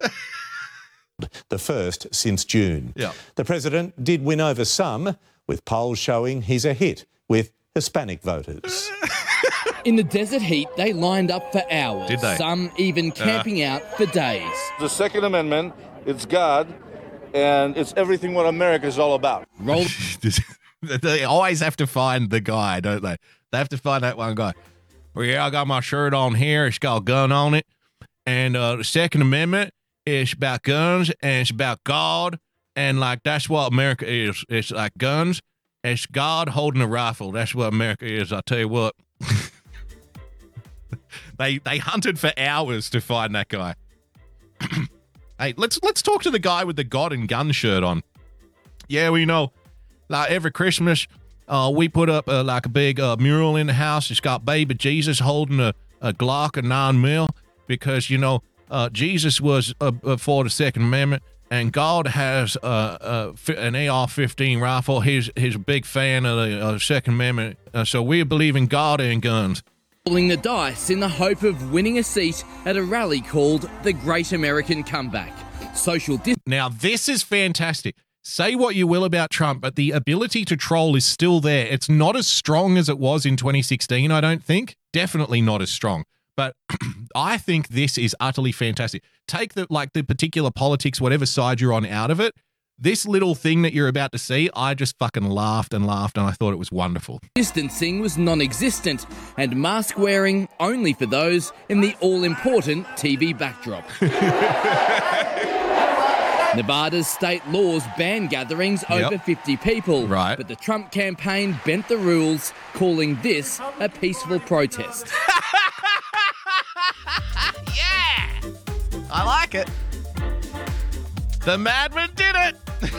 Speaker 23: the first since June.
Speaker 2: Yeah.
Speaker 23: The president did win over some, with polls showing he's a hit with Hispanic voters.
Speaker 24: In the desert heat, they lined up for hours.
Speaker 23: Did they?
Speaker 24: Some even camping out for days.
Speaker 25: The Second Amendment, it's God, and it's everything what America is all about.
Speaker 24: Roll.
Speaker 2: they always have to find the guy, don't they? They have to find that one guy. Well, yeah, I got my shirt on here. It's got a gun on it. And uh, the Second Amendment is about guns and it's about God. And like, that's what America is. It's like guns. It's God holding a rifle. That's what America is. I tell you what. they they hunted for hours to find that guy. hey, let's let's talk to the guy with the God and gun shirt on. Yeah, we know. Like every Christmas, uh, we put up uh, like a big uh, mural in the house. It's got baby Jesus holding a, a Glock, a nine mil, because you know uh, Jesus was uh, uh, for the Second Amendment, and God has uh, uh, an AR-15 rifle. He's he's a big fan of the uh, Second Amendment, uh, so we believe in God and guns.
Speaker 24: Rolling the dice in the hope of winning a seat at a rally called the Great American Comeback. Social dis-
Speaker 2: Now, this is fantastic. Say what you will about Trump, but the ability to troll is still there. It's not as strong as it was in 2016, I don't think. Definitely not as strong. But I think this is utterly fantastic. Take the like the particular politics, whatever side you're on out of it. This little thing that you're about to see, I just fucking laughed and laughed and I thought it was wonderful.
Speaker 24: distancing was non existent, and mask wearing only for those in the all important TV backdrop. Nevada's state laws ban gatherings
Speaker 2: Yep.
Speaker 24: over 50 people. Right. But the Trump campaign bent the rules, calling this a peaceful protest.
Speaker 2: I like it. The madman did it.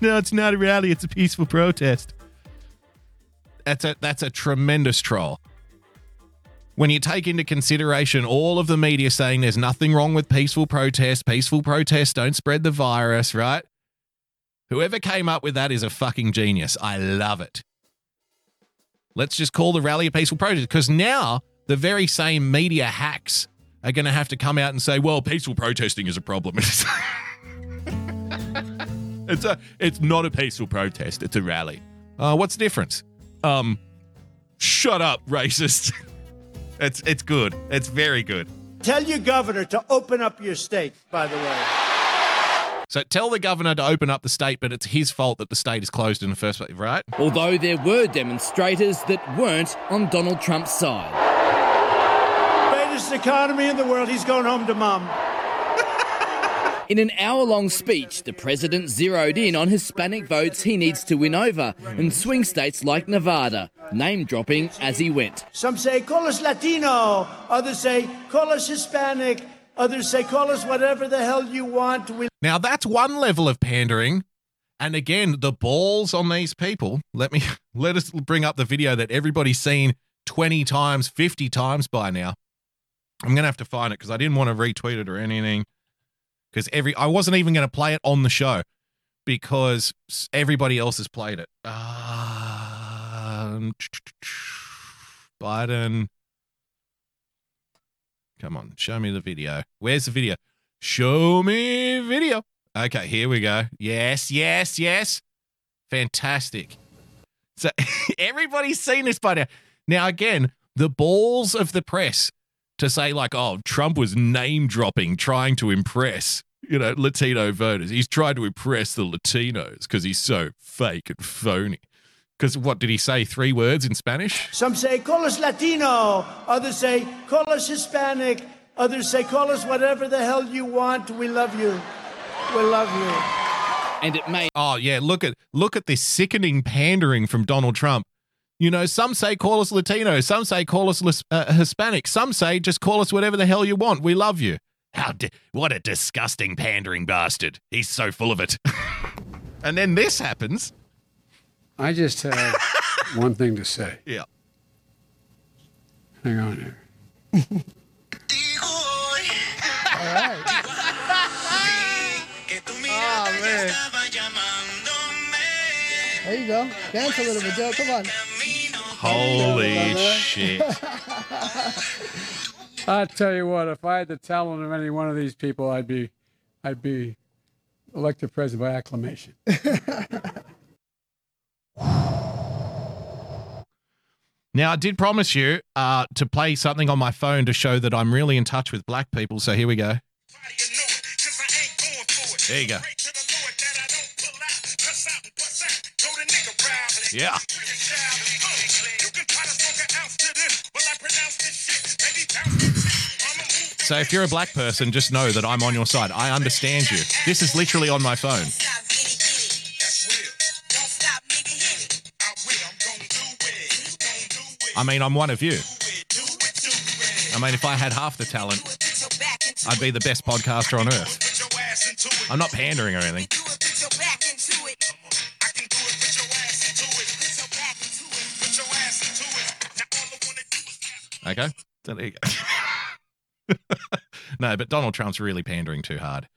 Speaker 2: no, it's not a rally. It's a peaceful protest. That's a that's a tremendous troll. When you take into consideration all of the media saying there's nothing wrong with peaceful protest, peaceful protest, don't spread the virus, right? Whoever came up with that is a fucking genius. I love it. Let's just call the rally a peaceful protest because now the very same media hacks are going to have to come out and say, well, peaceful protesting is a problem. it's a it's not a peaceful protest, it's a rally. Uh, what's the difference? Um shut up, racist. it's it's good. It's very good.
Speaker 19: Tell your governor to open up your state, by the way.
Speaker 2: So tell the governor to open up the state, but it's his fault that the state is closed in the first place, right?
Speaker 24: Although there were demonstrators that weren't on Donald Trump's side.
Speaker 19: Greatest economy in the world. He's going home to mom.
Speaker 24: In an hour long speech, the president zeroed in on Hispanic votes he needs to win over in swing states like Nevada, name dropping as he went.
Speaker 19: Some say, call us Latino. Others say, call us Hispanic. Others say, call us whatever the hell you want. We
Speaker 2: Now that's one level of pandering. And again, the balls on these people. Let me let us bring up the video that everybody's seen 20 times, 50 times by now. I'm gonna have to find it because I didn't want to retweet it or anything. Because every I wasn't even gonna play it on the show because everybody else has played it. Um, Biden. Come on, show me the video. Where's the video? Show me video. Okay, here we go. Yes, yes, yes. Fantastic. So everybody's seen this by now. Now, again, the balls of the press to say, like, oh, Trump was name dropping, trying to impress, you know, Latino voters. He's trying to impress the Latinos because he's so fake and phony. Because what did he say? Three words in Spanish?
Speaker 19: Some say, call us Latino. Others say, call us Hispanic. Others say, call us whatever the hell you want. We love you. We love you.
Speaker 24: And it may.
Speaker 2: Oh yeah, look at look at this sickening pandering from Donald Trump. You know, some say call us Latino, some say call us uh, Hispanic, some say just call us whatever the hell you want. We love you. How di- what a disgusting pandering bastard. He's so full of it. and then this happens.
Speaker 26: I just have one thing to say.
Speaker 2: Yeah.
Speaker 26: Hang on here.
Speaker 27: All right. There you go. Dance a little bit, Joe. Come on.
Speaker 2: Holy shit.
Speaker 26: I tell you what, if I had the talent of any one of these people, I'd be, I'd be elected president by acclamation.
Speaker 2: Now, I did promise you uh, to play something on my phone to show that I'm really in touch with black people. So here we go. There you go. Yeah. So if you're a black person, just know that I'm on your side. I understand you. This is literally on my phone. I mean, I'm one of you. I mean, if I had half the talent, I'd be the best podcaster on earth. I'm not pandering or anything. Okay. So there you go. no, but Donald Trump's really pandering too hard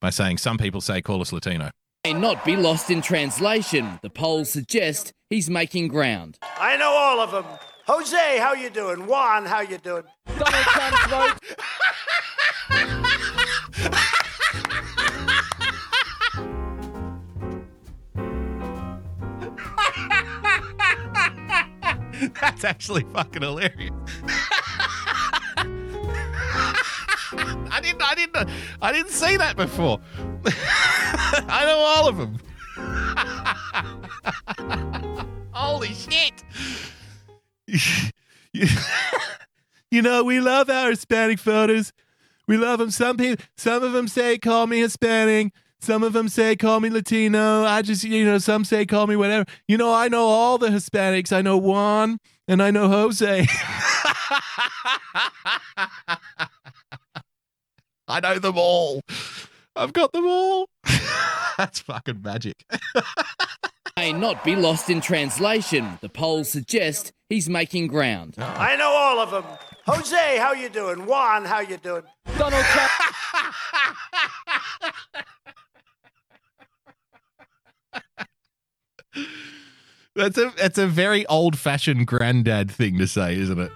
Speaker 2: by saying some people say call us Latino.
Speaker 24: May not be lost in translation. The polls suggest he's making ground.
Speaker 19: I know all of them. Jose, how you doing? Juan, how you doing?
Speaker 24: Donald Trump's vote.
Speaker 2: That's actually fucking hilarious. I didn't I didn't I didn't see that before. I know all of them. Holy shit. you, you know, we love our Hispanic voters. We love them. Some people, some of them say, call me Hispanic. Some of them say, call me Latino. I just, you know, some say, call me whatever. You know, I know all the Hispanics. I know Juan and I know Jose. I know them all. I've got them all. That's fucking magic.
Speaker 24: May not be lost in translation. The polls suggest he's making ground.
Speaker 19: I know all of them. Jose, how you doing? Juan, how you doing?
Speaker 24: Donald Trump.
Speaker 2: That's a that's a very old fashioned granddad thing to say, isn't it?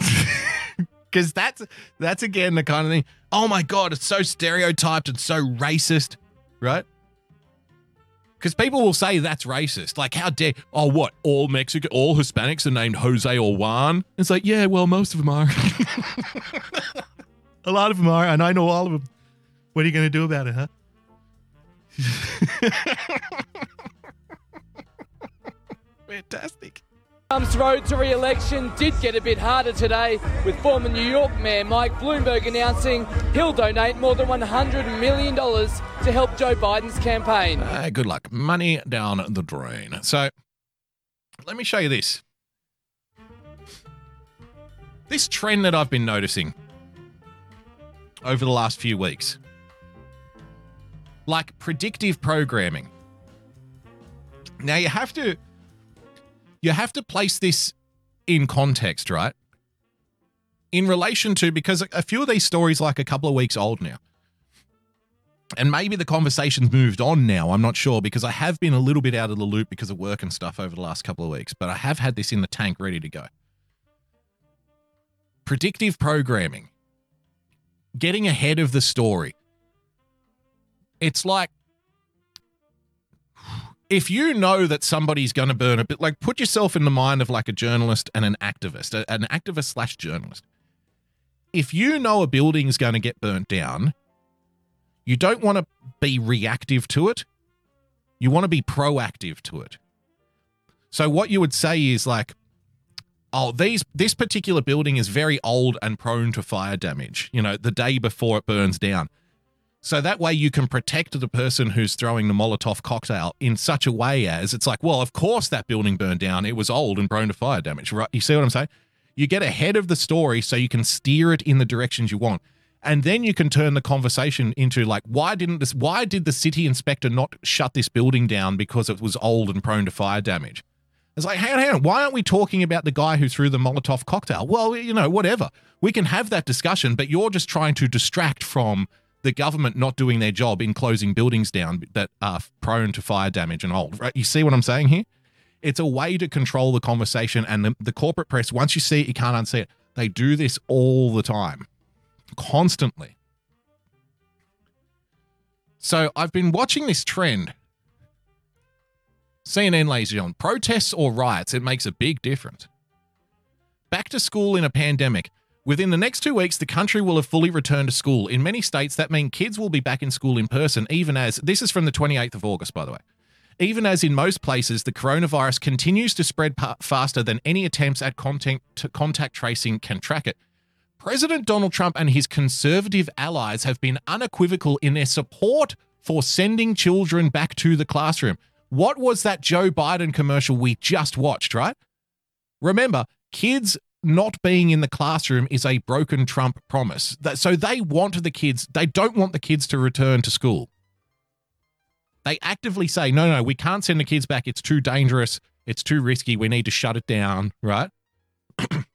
Speaker 2: Because that's that's again the kind of thing. Oh my god, it's so stereotyped and so racist, right? Because people will say that's racist. Like, how dare? Oh, what? All Mexican, all Hispanics are named Jose or Juan. It's like, yeah, well, most of them are. a lot of them are, and I know all of them. What are you going to do about it, huh? Fantastic.
Speaker 28: Trump's road to re-election did get a bit harder today, with former New York Mayor Mike Bloomberg announcing he'll donate more than $100 million to help Joe Biden's campaign.
Speaker 2: Uh, good luck. Money down the drain. So, let me show you this. This trend that I've been noticing over the last few weeks, like predictive programming. Now, you have to you have to place this in context, right? In relation to because a few of these stories like a couple of weeks old now. And maybe the conversation's moved on now. I'm not sure because I have been a little bit out of the loop because of work and stuff over the last couple of weeks, but I have had this in the tank ready to go. Predictive programming. Getting ahead of the story. It's like if you know that somebody's going to burn a bit, like put yourself in the mind of like a journalist and an activist, an activist slash journalist. If you know a building's going to get burnt down, you don't want to be reactive to it. You want to be proactive to it. So what you would say is like, oh, these this particular building is very old and prone to fire damage. You know, the day before it burns down. So that way you can protect the person who's throwing the Molotov cocktail in such a way as it's like, well, of course that building burned down. It was old and prone to fire damage, right? You see what I'm saying? You get ahead of the story so you can steer it in the directions you want. And then you can turn the conversation into like, why didn't this? Why did the city inspector not shut this building down because it was old and prone to fire damage? It's like, hang on, hang on. Why aren't we talking about the guy who threw the Molotov cocktail? Well, you know, whatever. We can have that discussion, but you're just trying to distract from the government not doing their job in closing buildings down that are prone to fire damage and old. Right? You see what I'm saying here? It's a way to control the conversation, and the, the corporate press. Once you see it, you can't unsee it. They do this all the time, constantly. So I've been watching this trend. CNN, and gentlemen, protests or riots, it makes a big difference. Back to school in a pandemic. Within the next two weeks, the country will have fully returned to school. In many states, that means kids will be back in school in person, even as this is from the 28th of August, by the way. Even as in most places, the coronavirus continues to spread pa- faster than any attempts at contact, contact tracing can track it. President Donald Trump and his conservative allies have been unequivocal in their support for sending children back to the classroom. What was that Joe Biden commercial we just watched, right? Remember, kids not being in the classroom is a broken Trump promise. That, so they want the kids, they don't want the kids to return to school. They actively say, no, no, we can't send the kids back. It's too dangerous. It's too risky. We need to shut it down, right?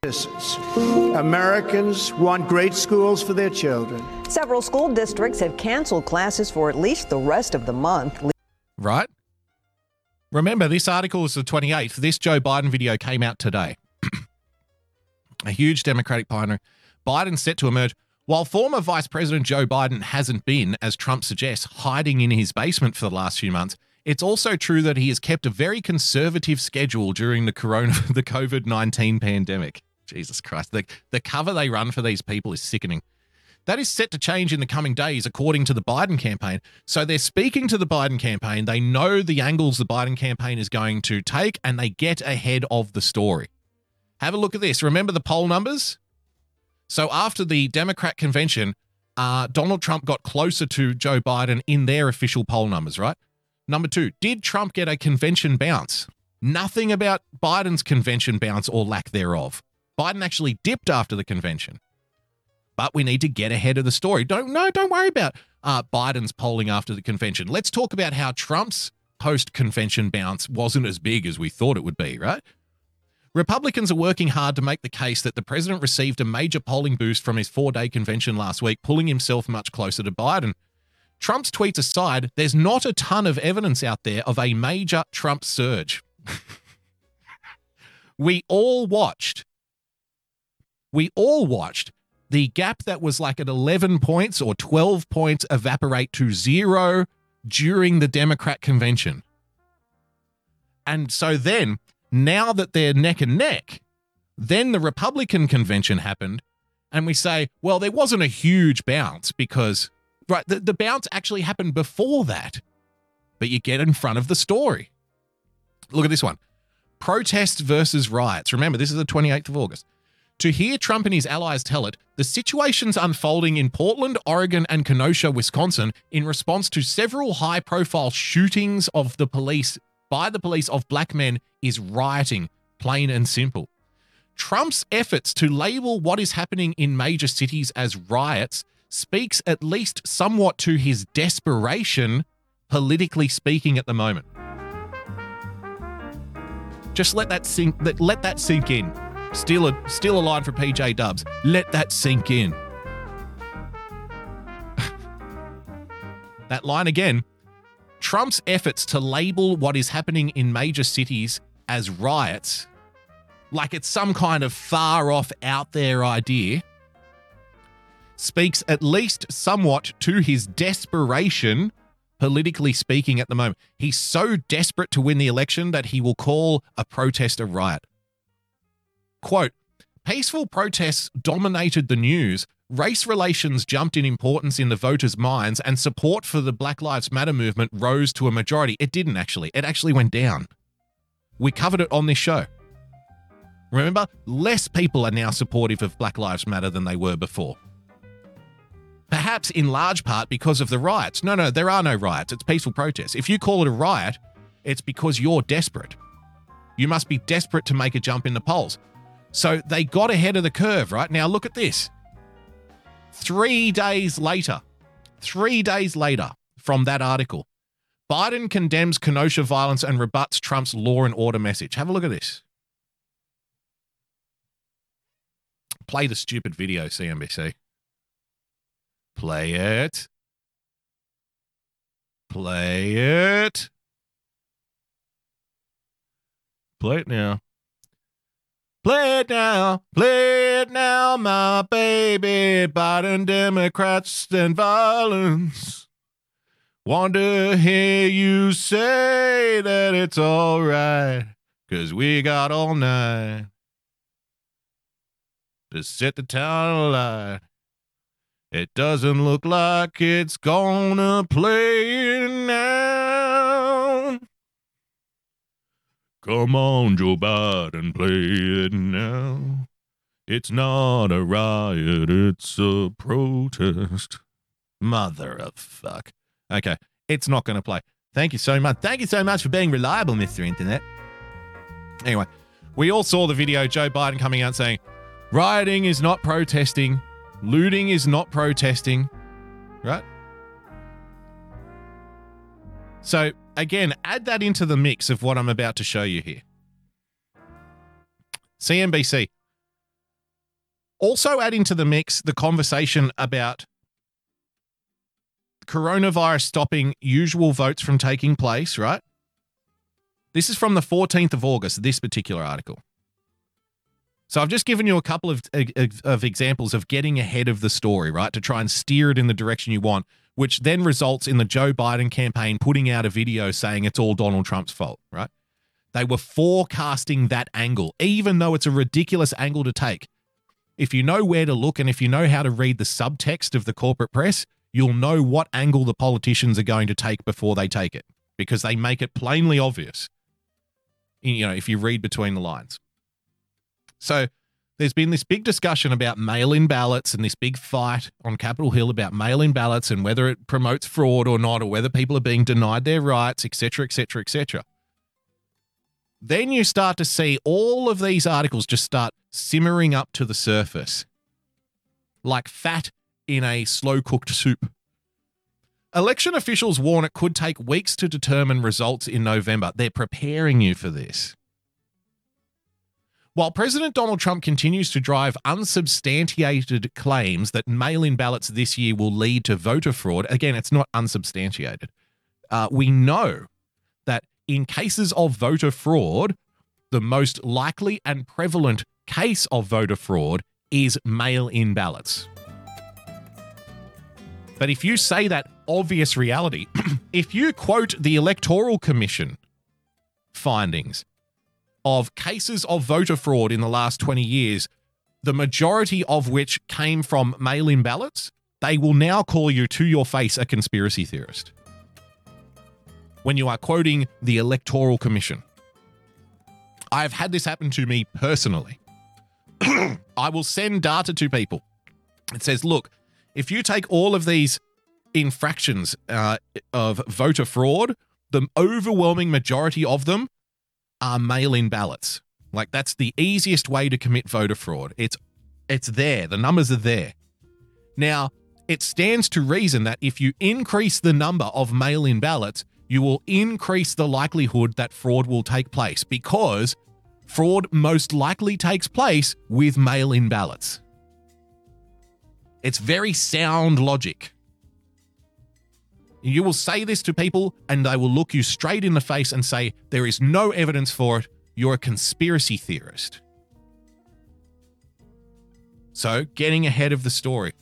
Speaker 19: Americans want great schools for their children.
Speaker 20: Several school districts have canceled classes for at least the rest of the month.
Speaker 2: Right? Remember, this article is the 28th. This Joe Biden video came out today. A huge Democratic pioneer. Biden set to emerge. While former Vice President Joe Biden hasn't been, as Trump suggests, hiding in his basement for the last few months, it's also true that he has kept a very conservative schedule during the corona the COVID-19 pandemic. Jesus Christ. The the cover they run for these people is sickening. That is set to change in the coming days, according to the Biden campaign. So they're speaking to the Biden campaign. They know the angles the Biden campaign is going to take, and they get ahead of the story. Have a look at this. Remember the poll numbers? So after the Democrat convention, uh, Donald Trump got closer to Joe Biden in their official poll numbers, right? Number two, did Trump get a convention bounce? Nothing about Biden's convention bounce or lack thereof. Biden actually dipped after the convention. But we need to get ahead of the story. Don't no, don't worry about uh, Biden's polling after the convention. Let's talk about how Trump's post-convention bounce wasn't as big as we thought it would be, right? Republicans are working hard to make the case that the president received a major polling boost from his four day convention last week, pulling himself much closer to Biden. Trump's tweets aside, there's not a ton of evidence out there of a major Trump surge. we all watched, we all watched the gap that was like at 11 points or 12 points evaporate to zero during the Democrat convention. And so then now that they're neck and neck, then the Republican convention happened, and we say, well, there wasn't a huge bounce because, right, the, the bounce actually happened before that. But you get in front of the story. Look at this one protests versus riots. Remember, this is the 28th of August. To hear Trump and his allies tell it, the situation's unfolding in Portland, Oregon, and Kenosha, Wisconsin, in response to several high profile shootings of the police by the police of black men is rioting, plain and simple. Trump's efforts to label what is happening in major cities as riots speaks at least somewhat to his desperation, politically speaking, at the moment. Just let that sink. Let, let that sink in. Still a still a line for PJ Dubs. Let that sink in. that line again. Trump's efforts to label what is happening in major cities as riots, like it's some kind of far off, out there idea, speaks at least somewhat to his desperation, politically speaking, at the moment. He's so desperate to win the election that he will call a protest a riot. Quote Peaceful protests dominated the news. Race relations jumped in importance in the voters' minds, and support for the Black Lives Matter movement rose to a majority. It didn't actually, it actually went down. We covered it on this show. Remember, less people are now supportive of Black Lives Matter than they were before. Perhaps in large part because of the riots. No, no, there are no riots. It's peaceful protests. If you call it a riot, it's because you're desperate. You must be desperate to make a jump in the polls. So they got ahead of the curve, right? Now look at this. Three days later, three days later from that article, Biden condemns Kenosha violence and rebuts Trump's law and order message. Have a look at this. Play the stupid video, CNBC. Play it. Play it. Play it now. Play it now. Play it now, my baby. Biden, Democrats, and violence. Want to hear you say that it's all right. Cause we got all night to set the town alight. It doesn't look like it's gonna play Come on, Joe Biden, play it now. It's not a riot, it's a protest. Mother of fuck. Okay, it's not going to play. Thank you so much. Thank you so much for being reliable, Mr. Internet. Anyway, we all saw the video Joe Biden coming out saying, rioting is not protesting, looting is not protesting, right? So, again, add that into the mix of what I'm about to show you here. CNBC. Also, add into the mix the conversation about coronavirus stopping usual votes from taking place, right? This is from the 14th of August, this particular article. So I've just given you a couple of, of, of examples of getting ahead of the story, right? To try and steer it in the direction you want, which then results in the Joe Biden campaign putting out a video saying it's all Donald Trump's fault, right? They were forecasting that angle, even though it's a ridiculous angle to take. If you know where to look and if you know how to read the subtext of the corporate press, you'll know what angle the politicians are going to take before they take it because they make it plainly obvious. You know, if you read between the lines. So there's been this big discussion about mail in ballots and this big fight on Capitol Hill about mail in ballots and whether it promotes fraud or not, or whether people are being denied their rights, etc., etc., etc. Then you start to see all of these articles just start simmering up to the surface like fat in a slow cooked soup. Election officials warn it could take weeks to determine results in November. They're preparing you for this. While President Donald Trump continues to drive unsubstantiated claims that mail in ballots this year will lead to voter fraud, again, it's not unsubstantiated. Uh, we know that in cases of voter fraud, the most likely and prevalent case of voter fraud is mail in ballots. But if you say that obvious reality, if you quote the Electoral Commission findings of cases of voter fraud in the last 20 years, the majority of which came from mail in ballots, they will now call you to your face a conspiracy theorist. When you are quoting the Electoral Commission. I've had this happen to me personally. I will send data to people. It says, look, if you take all of these infractions uh, of voter fraud, the overwhelming majority of them are mail-in ballots. Like that's the easiest way to commit voter fraud. It's it's there. The numbers are there. Now, it stands to reason that if you increase the number of mail-in ballots, you will increase the likelihood that fraud will take place because fraud most likely takes place with mail-in ballots. It's very sound logic. You will say this to people, and they will look you straight in the face and say, There is no evidence for it. You're a conspiracy theorist. So, getting ahead of the story.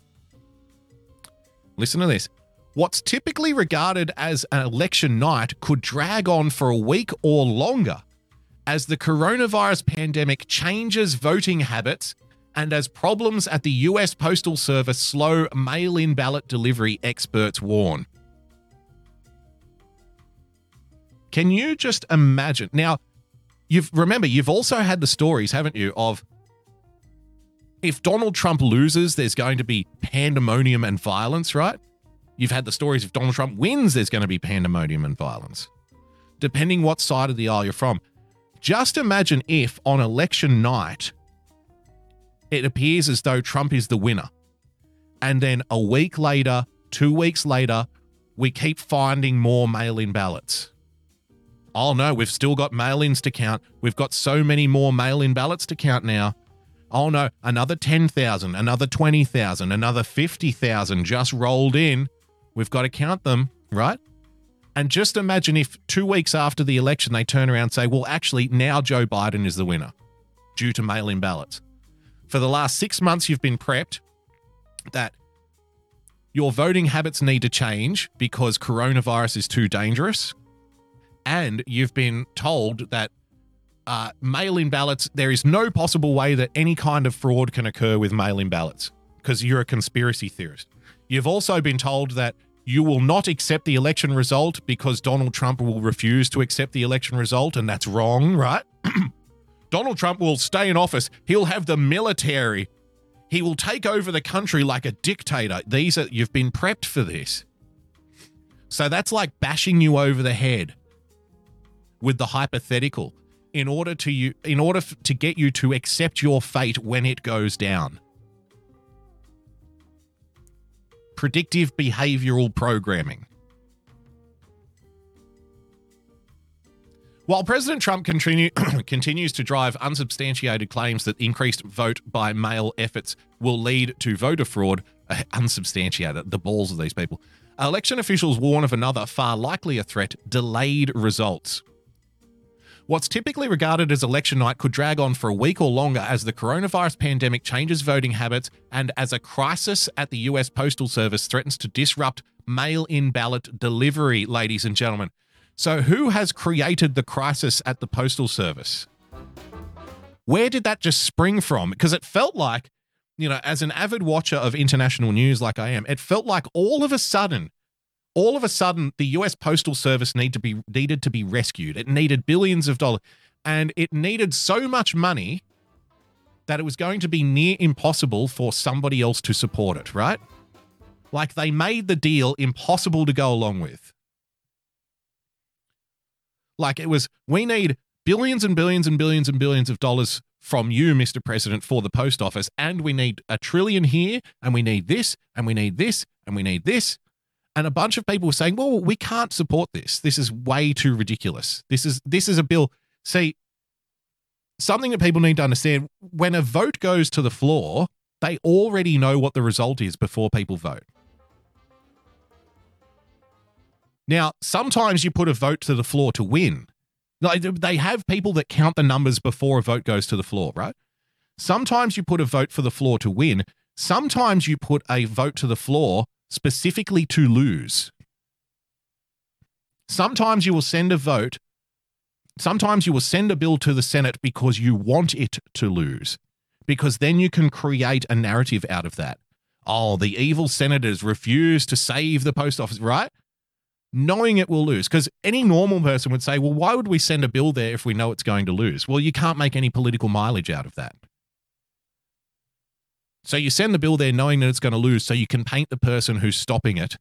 Speaker 2: Listen to this. What's typically regarded as an election night could drag on for a week or longer as the coronavirus pandemic changes voting habits and as problems at the US Postal Service slow mail in ballot delivery, experts warn. Can you just imagine? Now, you've remember you've also had the stories, haven't you, of if Donald Trump loses, there's going to be pandemonium and violence, right? You've had the stories if Donald Trump wins, there's going to be pandemonium and violence. Depending what side of the aisle you're from. Just imagine if on election night it appears as though Trump is the winner. And then a week later, two weeks later, we keep finding more mail in ballots. Oh no, we've still got mail ins to count. We've got so many more mail in ballots to count now. Oh no, another 10,000, another 20,000, another 50,000 just rolled in. We've got to count them, right? And just imagine if two weeks after the election they turn around and say, well, actually, now Joe Biden is the winner due to mail in ballots. For the last six months, you've been prepped that your voting habits need to change because coronavirus is too dangerous. And you've been told that uh, mail in ballots, there is no possible way that any kind of fraud can occur with mail in ballots because you're a conspiracy theorist. You've also been told that you will not accept the election result because Donald Trump will refuse to accept the election result, and that's wrong, right? Donald Trump will stay in office. He'll have the military. He will take over the country like a dictator. These are you've been prepped for this. So that's like bashing you over the head with the hypothetical in order to you in order f- to get you to accept your fate when it goes down. Predictive behavioral programming. While President Trump continue, continues to drive unsubstantiated claims that increased vote by mail efforts will lead to voter fraud, uh, unsubstantiated, the balls of these people, election officials warn of another far likelier threat delayed results. What's typically regarded as election night could drag on for a week or longer as the coronavirus pandemic changes voting habits and as a crisis at the US Postal Service threatens to disrupt mail in ballot delivery, ladies and gentlemen. So, who has created the crisis at the Postal Service? Where did that just spring from? Because it felt like, you know, as an avid watcher of international news like I am, it felt like all of a sudden all of a sudden the US Postal Service need to be needed to be rescued. It needed billions of dollars and it needed so much money that it was going to be near impossible for somebody else to support it, right? Like they made the deal impossible to go along with. Like it was we need billions and billions and billions and billions of dollars from you, Mr. President, for the post office, and we need a trillion here, and we need this, and we need this, and we need this, and a bunch of people were saying, "Well, we can't support this. This is way too ridiculous. This is this is a bill." See, something that people need to understand: when a vote goes to the floor, they already know what the result is before people vote. Now, sometimes you put a vote to the floor to win. Like they have people that count the numbers before a vote goes to the floor, right? Sometimes you put a vote for the floor to win. Sometimes you put a vote to the floor specifically to lose. Sometimes you will send a vote. Sometimes you will send a bill to the Senate because you want it to lose, because then you can create a narrative out of that. Oh, the evil senators refuse to save the post office, right? Knowing it will lose. Because any normal person would say, well, why would we send a bill there if we know it's going to lose? Well, you can't make any political mileage out of that. So you send the bill there knowing that it's going to lose, so you can paint the person who's stopping it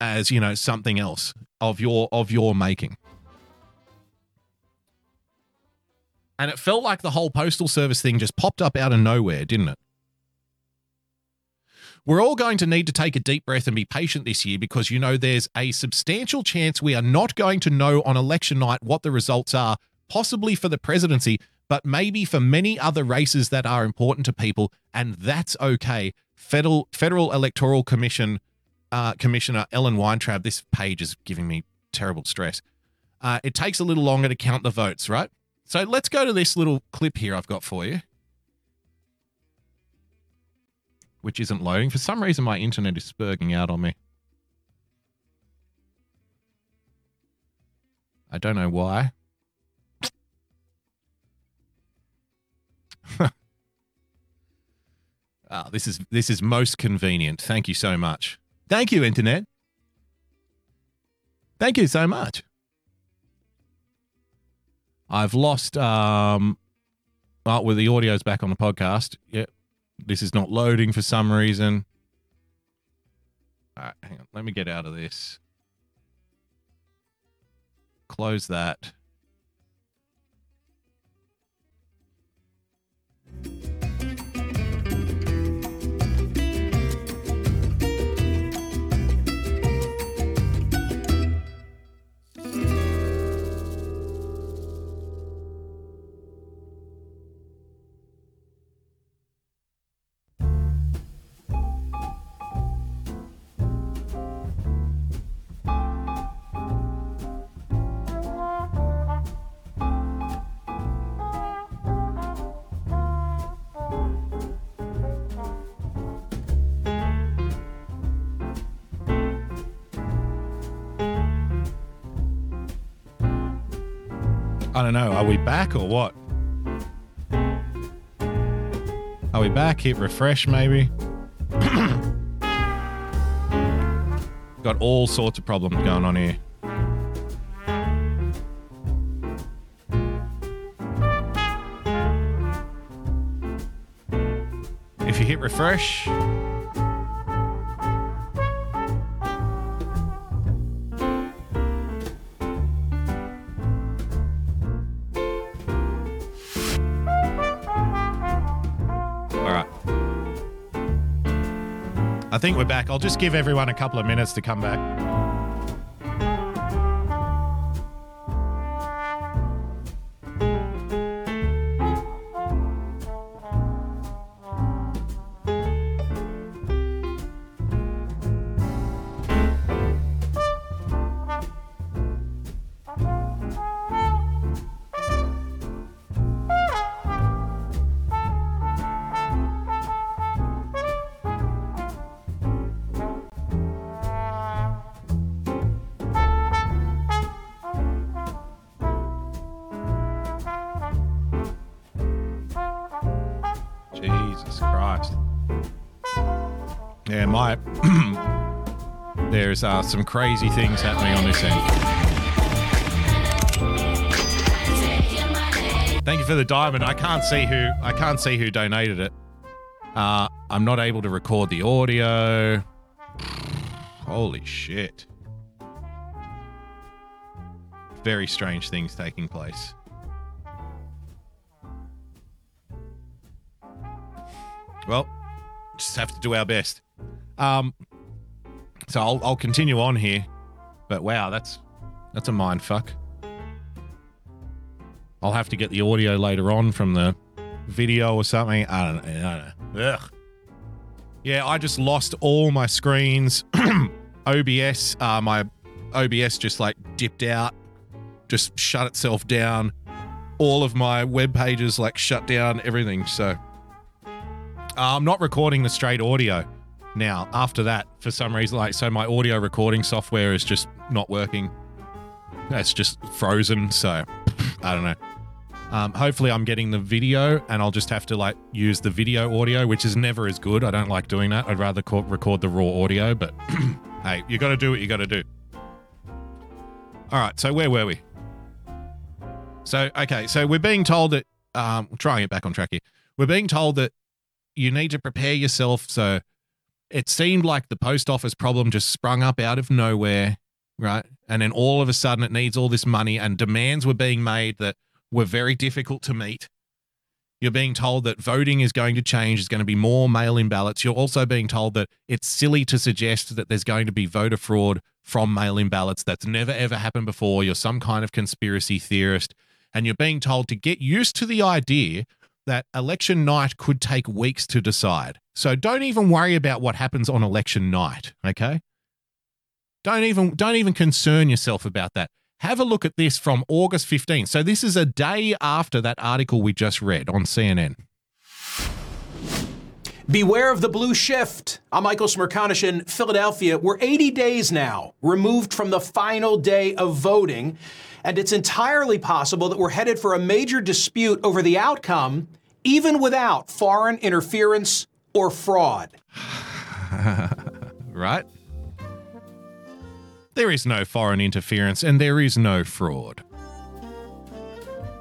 Speaker 2: as you know something else of your of your making. And it felt like the whole postal service thing just popped up out of nowhere, didn't it? We're all going to need to take a deep breath and be patient this year because you know there's a substantial chance we are not going to know on election night what the results are, possibly for the presidency, but maybe for many other races that are important to people, and that's okay. Federal Federal Electoral Commission uh, Commissioner Ellen Weintraub. This page is giving me terrible stress. Uh, it takes a little longer to count the votes, right? So let's go to this little clip here I've got for you, which isn't loading. For some reason, my internet is spurging out on me. I don't know why. Ah, this is this is most convenient. Thank you so much. Thank you, internet. Thank you so much. I've lost um oh, well the audio's back on the podcast. Yep. This is not loading for some reason. All right, hang on. Let me get out of this. Close that. Don't know. Are we back or what? Are we back? Hit refresh, maybe. Got all sorts of problems going on here. If you hit refresh, think we're back. I'll just give everyone a couple of minutes to come back. There's uh, some crazy things happening on this end. Thank you for the diamond. I can't see who I can't see who donated it. Uh, I'm not able to record the audio. Holy shit. Very strange things taking place. Well, just have to do our best. Um, so I'll, I'll continue on here, but wow, that's that's a mind fuck. I'll have to get the audio later on from the video or something. I don't know. I don't know. Ugh. Yeah, I just lost all my screens. OBS, uh, my OBS just like dipped out, just shut itself down. All of my web pages like shut down, everything. So uh, I'm not recording the straight audio now. After that, for some reason, like so, my audio recording software is just not working. It's just frozen. So I don't know. Um, hopefully, I'm getting the video, and I'll just have to like use the video audio, which is never as good. I don't like doing that. I'd rather co- record the raw audio. But hey, you got to do what you got to do. All right. So where were we? So okay. So we're being told that um, trying it back on track here. We're being told that you need to prepare yourself. So it seemed like the post office problem just sprung up out of nowhere, right? And then all of a sudden it needs all this money and demands were being made that were very difficult to meet. You're being told that voting is going to change, there's going to be more mail in ballots. You're also being told that it's silly to suggest that there's going to be voter fraud from mail in ballots. That's never, ever happened before. You're some kind of conspiracy theorist. And you're being told to get used to the idea that election night could take weeks to decide. So don't even worry about what happens on election night, okay? Don't even don't even concern yourself about that. Have a look at this from August 15th. So this is a day after that article we just read on CNN.
Speaker 29: Beware of the blue shift. I'm Michael Smerconish in Philadelphia. We're 80 days now removed from the final day of voting, and it's entirely possible that we're headed for a major dispute over the outcome, even without foreign interference or fraud.
Speaker 2: right? There is no foreign interference and there is no fraud.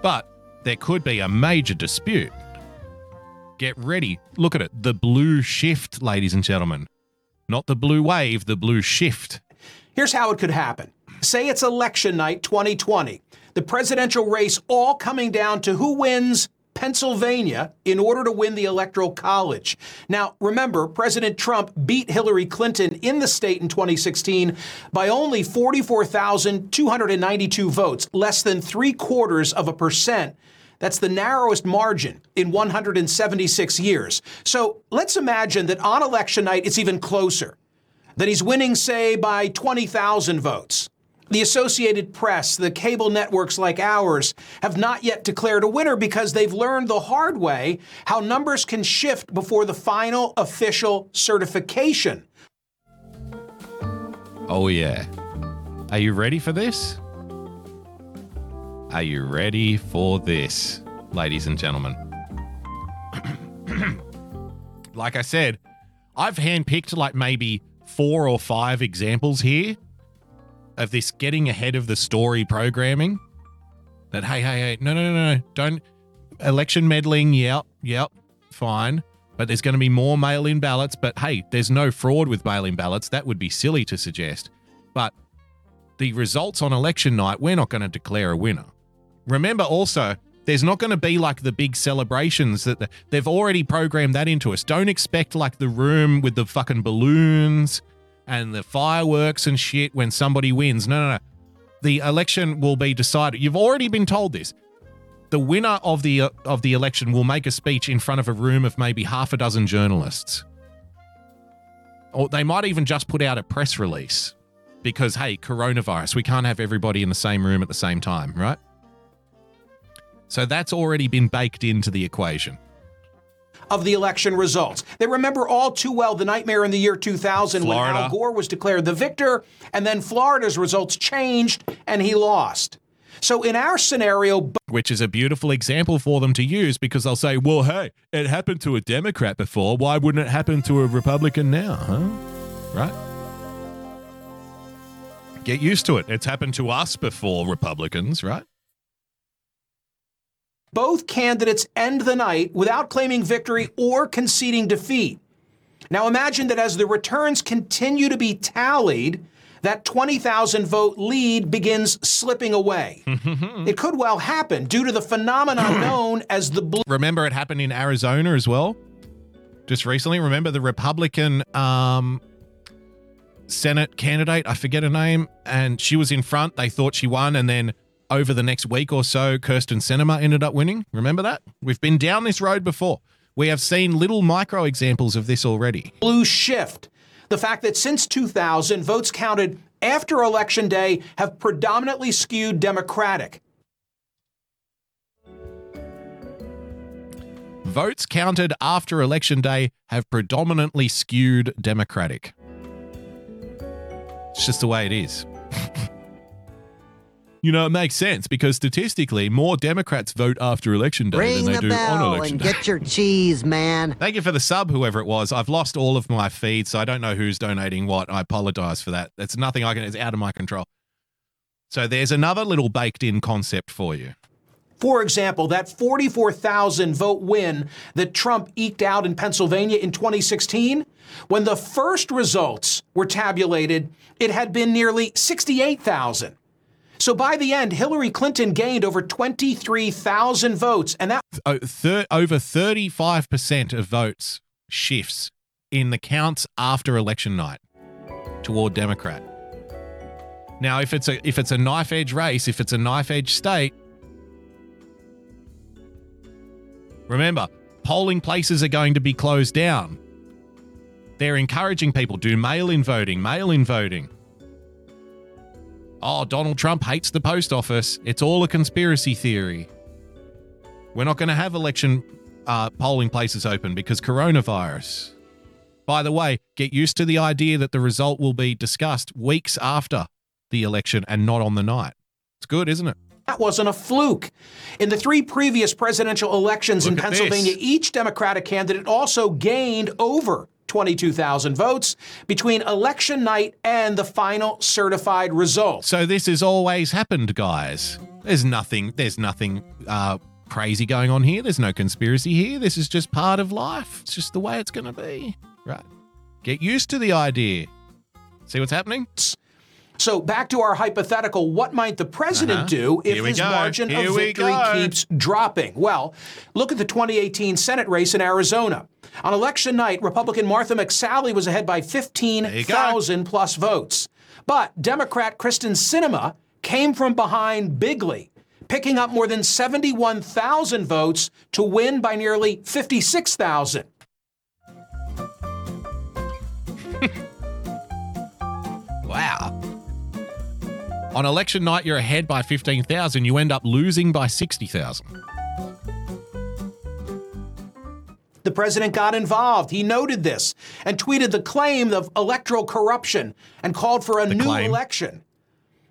Speaker 2: But there could be a major dispute. Get ready. Look at it. The blue shift, ladies and gentlemen. Not the blue wave, the blue shift.
Speaker 29: Here's how it could happen. Say it's election night 2020. The presidential race all coming down to who wins Pennsylvania in order to win the Electoral College. Now, remember, President Trump beat Hillary Clinton in the state in 2016 by only 44,292 votes, less than three quarters of a percent. That's the narrowest margin in 176 years. So let's imagine that on election night it's even closer, that he's winning, say, by 20,000 votes. The Associated Press, the cable networks like ours, have not yet declared a winner because they've learned the hard way how numbers can shift before the final official certification.
Speaker 2: Oh, yeah. Are you ready for this? Are you ready for this, ladies and gentlemen? like I said, I've handpicked like maybe four or five examples here of this getting ahead of the story programming. That hey, hey, hey, no, no, no, no, don't election meddling. Yep, yep, fine. But there's going to be more mail-in ballots. But hey, there's no fraud with mail-in ballots. That would be silly to suggest. But the results on election night, we're not going to declare a winner. Remember also, there's not going to be like the big celebrations that the, they've already programmed that into us. Don't expect like the room with the fucking balloons and the fireworks and shit when somebody wins. No, no, no. The election will be decided. You've already been told this. The winner of the uh, of the election will make a speech in front of a room of maybe half a dozen journalists. Or they might even just put out a press release because hey, coronavirus, we can't have everybody in the same room at the same time, right? So that's already been baked into the equation.
Speaker 29: Of the election results. They remember all too well the nightmare in the year 2000 when
Speaker 2: Florida.
Speaker 29: Al Gore was declared the victor, and then Florida's results changed and he lost. So in our scenario,
Speaker 2: Which is a beautiful example for them to use because they'll say, well, hey, it happened to a Democrat before. Why wouldn't it happen to a Republican now, huh? Right? Get used to it. It's happened to us before, Republicans, right?
Speaker 29: Both candidates end the night without claiming victory or conceding defeat. Now imagine that as the returns continue to be tallied, that 20,000 vote lead begins slipping away. it could well happen due to the phenomenon known as the blue
Speaker 2: Remember, it happened in Arizona as well. Just recently, remember the Republican um, Senate candidate? I forget her name, and she was in front. They thought she won, and then over the next week or so, Kyrsten Sinema ended up winning. Remember that? We've been down this road before. We have seen little micro examples of this already.
Speaker 29: blue shift. The fact that since 2000, votes counted after Election Day have predominantly skewed Democratic.
Speaker 2: Votes counted after Election Day have predominantly skewed Democratic. It's just the way it is. you know, it makes sense because statistically, more Democrats vote after Election Day
Speaker 30: Ring
Speaker 2: than they
Speaker 30: the
Speaker 2: do on
Speaker 30: bell
Speaker 2: Election
Speaker 30: and
Speaker 2: Day.
Speaker 30: get your cheese, man.
Speaker 2: Thank you for the sub, whoever it was. I've lost all of my feeds, so I don't know who's donating what. I apologize for that. That's nothing I can, it's out of my control. So there's another little baked in concept for you.
Speaker 29: For example, that 44,000 vote win that Trump eked out in Pennsylvania in 2016, when the first results were tabulated, it had been nearly 68,000. So by the end, Hillary Clinton gained over 23,000 votes, and that
Speaker 2: Oh, over 35% of votes shifts in the counts after election night toward Democrat. Now, if it's a if it's a knife edge race, if it's a knife edge state, remember polling places are going to be closed down. They're encouraging people do mail-in voting, mail-in voting. Oh, Donald Trump hates the post office. It's all a conspiracy theory. We're not going to have election uh, polling places open because coronavirus. By the way, get used to the idea that the result will be discussed weeks after the election and not on the night. It's good, isn't it?
Speaker 29: That wasn't a fluke. In the three previous presidential elections in
Speaker 2: Look at
Speaker 29: Pennsylvania,
Speaker 2: this.
Speaker 29: each Democratic candidate also gained over 22,000 votes between election night and the final certified results.
Speaker 2: So this has always happened, guys. There's nothing. There's nothing uh, crazy going on here. There's no conspiracy here. This is just part of life. It's just the way it's going to be. Right. Get used to the idea. See what's happening?
Speaker 29: So back to our hypothetical, what might the president
Speaker 2: Uh-huh.
Speaker 29: do if his
Speaker 2: go.
Speaker 29: margin
Speaker 2: Here
Speaker 29: of victory
Speaker 2: go.
Speaker 29: keeps dropping? Well, look at the 2018 Senate race in Arizona. On election night, Republican Martha McSally was ahead by 15,000 plus votes. But Democrat Kyrsten Sinema came from behind bigly, picking up more than 71,000 votes to win by nearly 56,000.
Speaker 2: On election night, you're ahead by 15,000. You end up losing by 60,000.
Speaker 29: The president got involved. He noted this and tweeted the claim of electoral corruption and called for a new
Speaker 2: claim.
Speaker 29: election.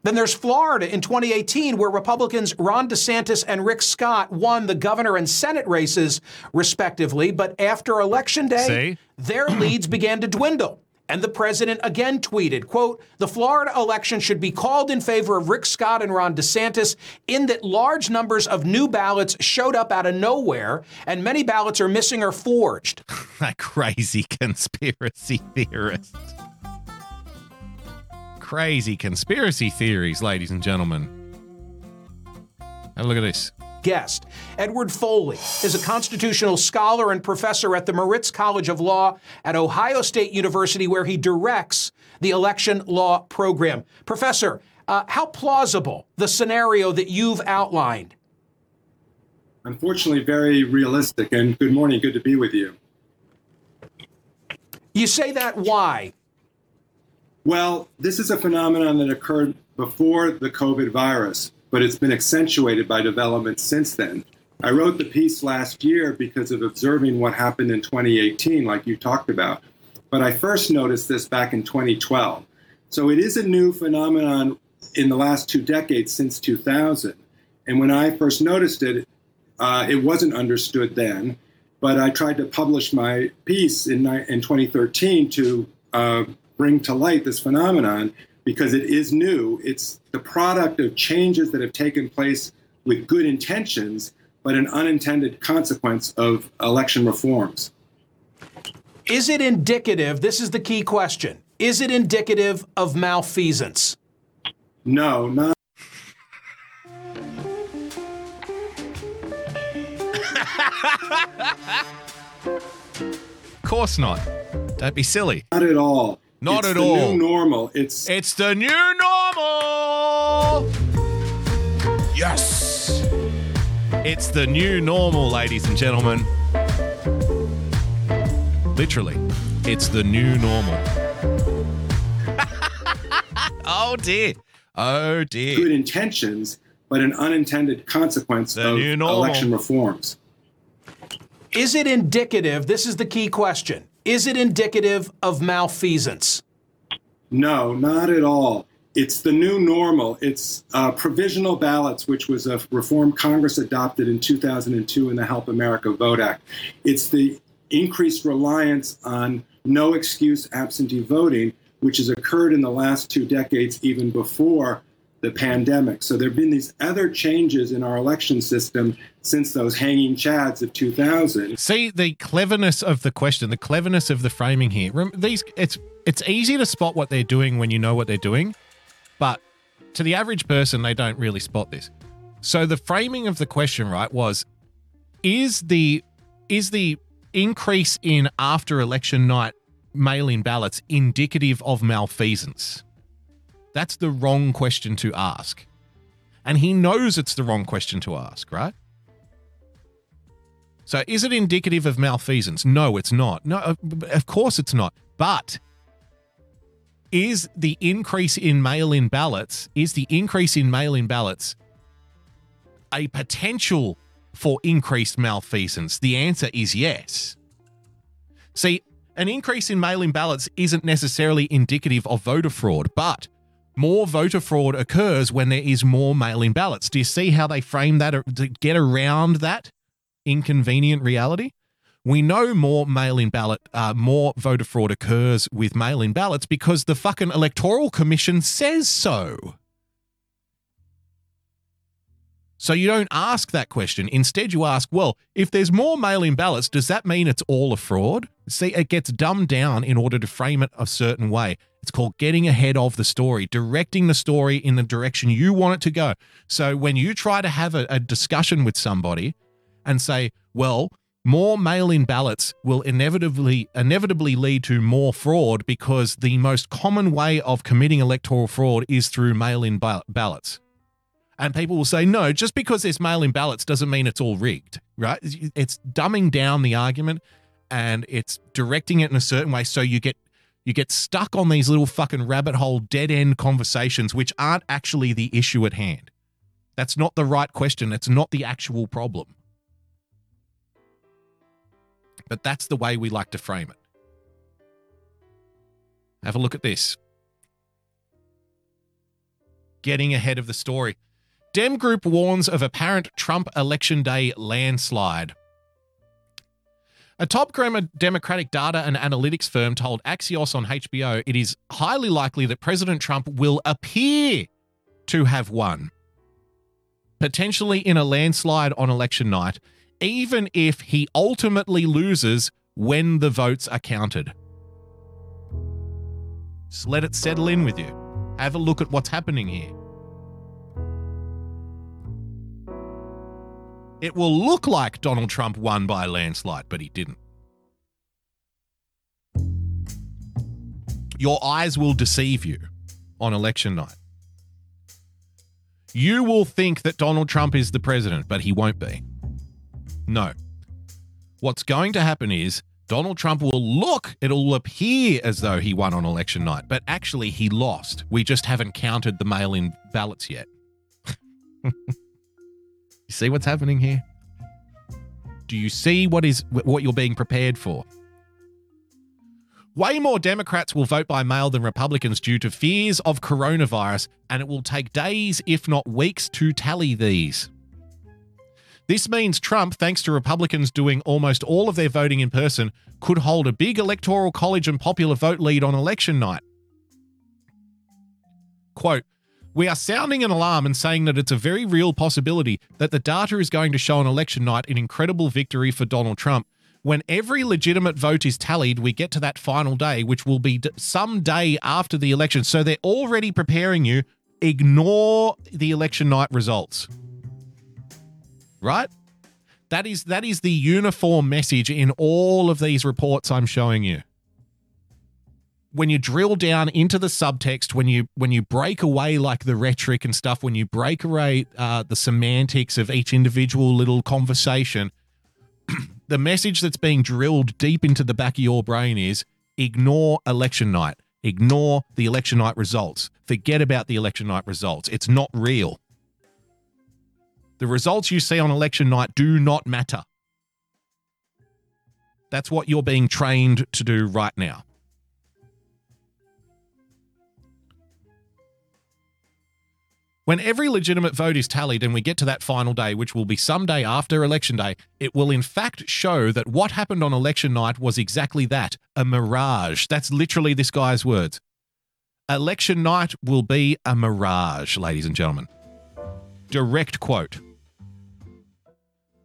Speaker 29: Then there's Florida in 2018, where Republicans Ron DeSantis and Rick Scott won the governor and Senate races, respectively. But after Election Day,
Speaker 2: See?
Speaker 29: their leads began to dwindle. And the president again tweeted, quote, the Florida election should be called in favor of Rick Scott and Ron DeSantis in that large numbers of new ballots showed up out of nowhere and many ballots are missing or forged.
Speaker 2: that crazy conspiracy theorist. Crazy conspiracy theories, ladies and gentlemen. A look at this.
Speaker 29: Guest. Edward Foley is a constitutional scholar and professor at the Moritz College of Law at Ohio State University, where he directs the election law program. Professor, uh, how plausible the scenario that you've outlined?
Speaker 30: Unfortunately, very realistic. And good morning. Good to be with you.
Speaker 29: You say that why?
Speaker 30: Well, this is a phenomenon that occurred before the COVID virus, but it's been accentuated by developments since then. I wrote the piece last year because of observing what happened in 2018, like you talked about. But I first noticed this back in 2012. So it is a new phenomenon in the last two decades since 2000. And when I first noticed it, uh, it wasn't understood then. But I tried to publish my piece in, in 2013 to uh, bring to light this phenomenon because it is new. It's the product of changes that have taken place with good intentions, but an unintended consequence of election reforms.
Speaker 29: Is it indicative? This is the key question. Is it indicative of malfeasance?
Speaker 30: No, not.
Speaker 2: Of course not. Don't be silly.
Speaker 30: Not at all.
Speaker 2: Not
Speaker 30: It's
Speaker 2: at
Speaker 30: the
Speaker 2: all.
Speaker 30: New normal. It's
Speaker 2: It's the new normal. Yes. It's the new normal, ladies and gentlemen. Literally, it's the new normal. oh dear. Oh dear.
Speaker 30: good intentions, but an unintended consequence
Speaker 2: The
Speaker 30: of
Speaker 2: new normal.
Speaker 30: election reforms.
Speaker 29: Is it indicative? This is the key question. Is it indicative of malfeasance?
Speaker 30: No, not at all. It's the new normal. It's uh, provisional ballots, which was a reform Congress adopted in 2002 in the Help America Vote Act. It's the increased reliance on no excuse absentee voting, which has occurred in the last two decades, even before the pandemic. So there have been these other changes in our election system since those hanging chads of 2000.
Speaker 2: See the cleverness of the question, the cleverness of the framing here. These it's it's easy to spot what they're doing when you know what they're doing, but to the average person, they don't really spot this. So the framing of the question, right, was is the is the increase in after election night mail-in ballots indicative of malfeasance? That's the wrong question to ask. And he knows it's the wrong question to ask, right? So is it indicative of malfeasance? No, it's not. No, of- of course it's not. But is the increase in mail-in ballots is the increase in mail-in ballots a potential for increased malfeasance? The answer is yes. See, an increase in mail-in ballots isn't necessarily indicative of voter fraud, but more voter fraud occurs when there is more mail-in ballots. Do you see how they frame that to get around that inconvenient reality? We know more mail-in ballot, uh, more voter fraud occurs with mail-in ballots because the fucking electoral commission says so. So you don't ask that question. Instead, you ask, well, if there's more mail-in ballots, does that mean it's all a fraud? See, it gets dumbed down in order to frame it a certain way. It's called getting ahead of the story, directing the story in the direction you want it to go. So when you try to have a, a discussion with somebody and say, well, more mail-in ballots will inevitably inevitably lead to more fraud because the most common way of committing electoral fraud is through mail-in ba- ballots. And people will say, no, just because there's mail in ballots doesn't mean it's all rigged, right? It's dumbing down the argument and it's directing it in a certain way so you get you get stuck on these little fucking rabbit hole dead end conversations which aren't actually the issue at hand. That's not the right question. It's not the actual problem. But that's the way we like to frame it. Have a look at this. getting ahead of the story. Dem Group warns of apparent Trump election day landslide. A top Democratic data and analytics firm told Axios on HBO it is highly likely that President Trump will appear to have won, potentially in a landslide on election night, even if he ultimately loses when the votes are counted. Just let it settle in with you. Have a look at what's happening here. It will look like Donald Trump won by a landslide, but he didn't. Your eyes will deceive you on election night. You will think that Donald Trump is the president, but he won't be. No. What's going to happen is Donald Trump will look, it'll appear as though he won on election night, but actually he lost. We just haven't counted the mail in ballots yet. you see what's happening here? Do you see what is what you're being prepared for? Way more Democrats will vote by mail than Republicans due to fears of coronavirus, and it will take days, if not weeks, to tally these. This means Trump, thanks to Republicans doing almost all of their voting in person, could hold a big electoral college and popular vote lead on election night. Quote, we are sounding an alarm and saying that it's a very real possibility that the data is going to show on election night an incredible victory for Donald Trump. When every legitimate vote is tallied, we get to that final day, which will be some day after the election. So they're already preparing you. Ignore the election night results. Right? That is that is the uniform message in all of these reports I'm showing you. When you drill down into the subtext, when you when you break away like the rhetoric and stuff, when you break away uh, the semantics of each individual little conversation, the message that's being drilled deep into the back of your brain is ignore election night. Ignore the election night results. Forget about the election night results. It's not real. The results you see on election night do not matter. That's what you're being trained to do right now. When every legitimate vote is tallied and we get to that final day, which will be some day after election day, it will in fact show that what happened on election night was exactly that a mirage. That's literally this guy's words. Election night will be a mirage, ladies and gentlemen. Direct quote.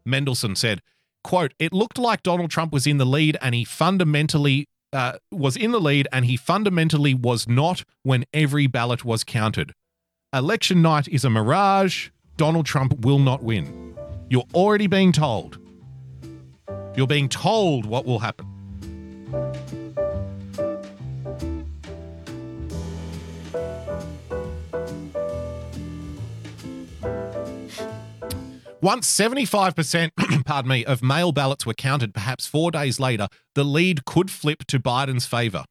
Speaker 2: Mendelsohn said, quote, it looked like Donald Trump was in the lead and he fundamentally uh, was in the lead and he fundamentally was not when every ballot was counted. Election night is a mirage. Donald Trump will not win. You're already being told. You're being told what will happen. Once 75%, pardon me, of mail ballots were counted perhaps 4 days later, the lead could flip to Biden's favor.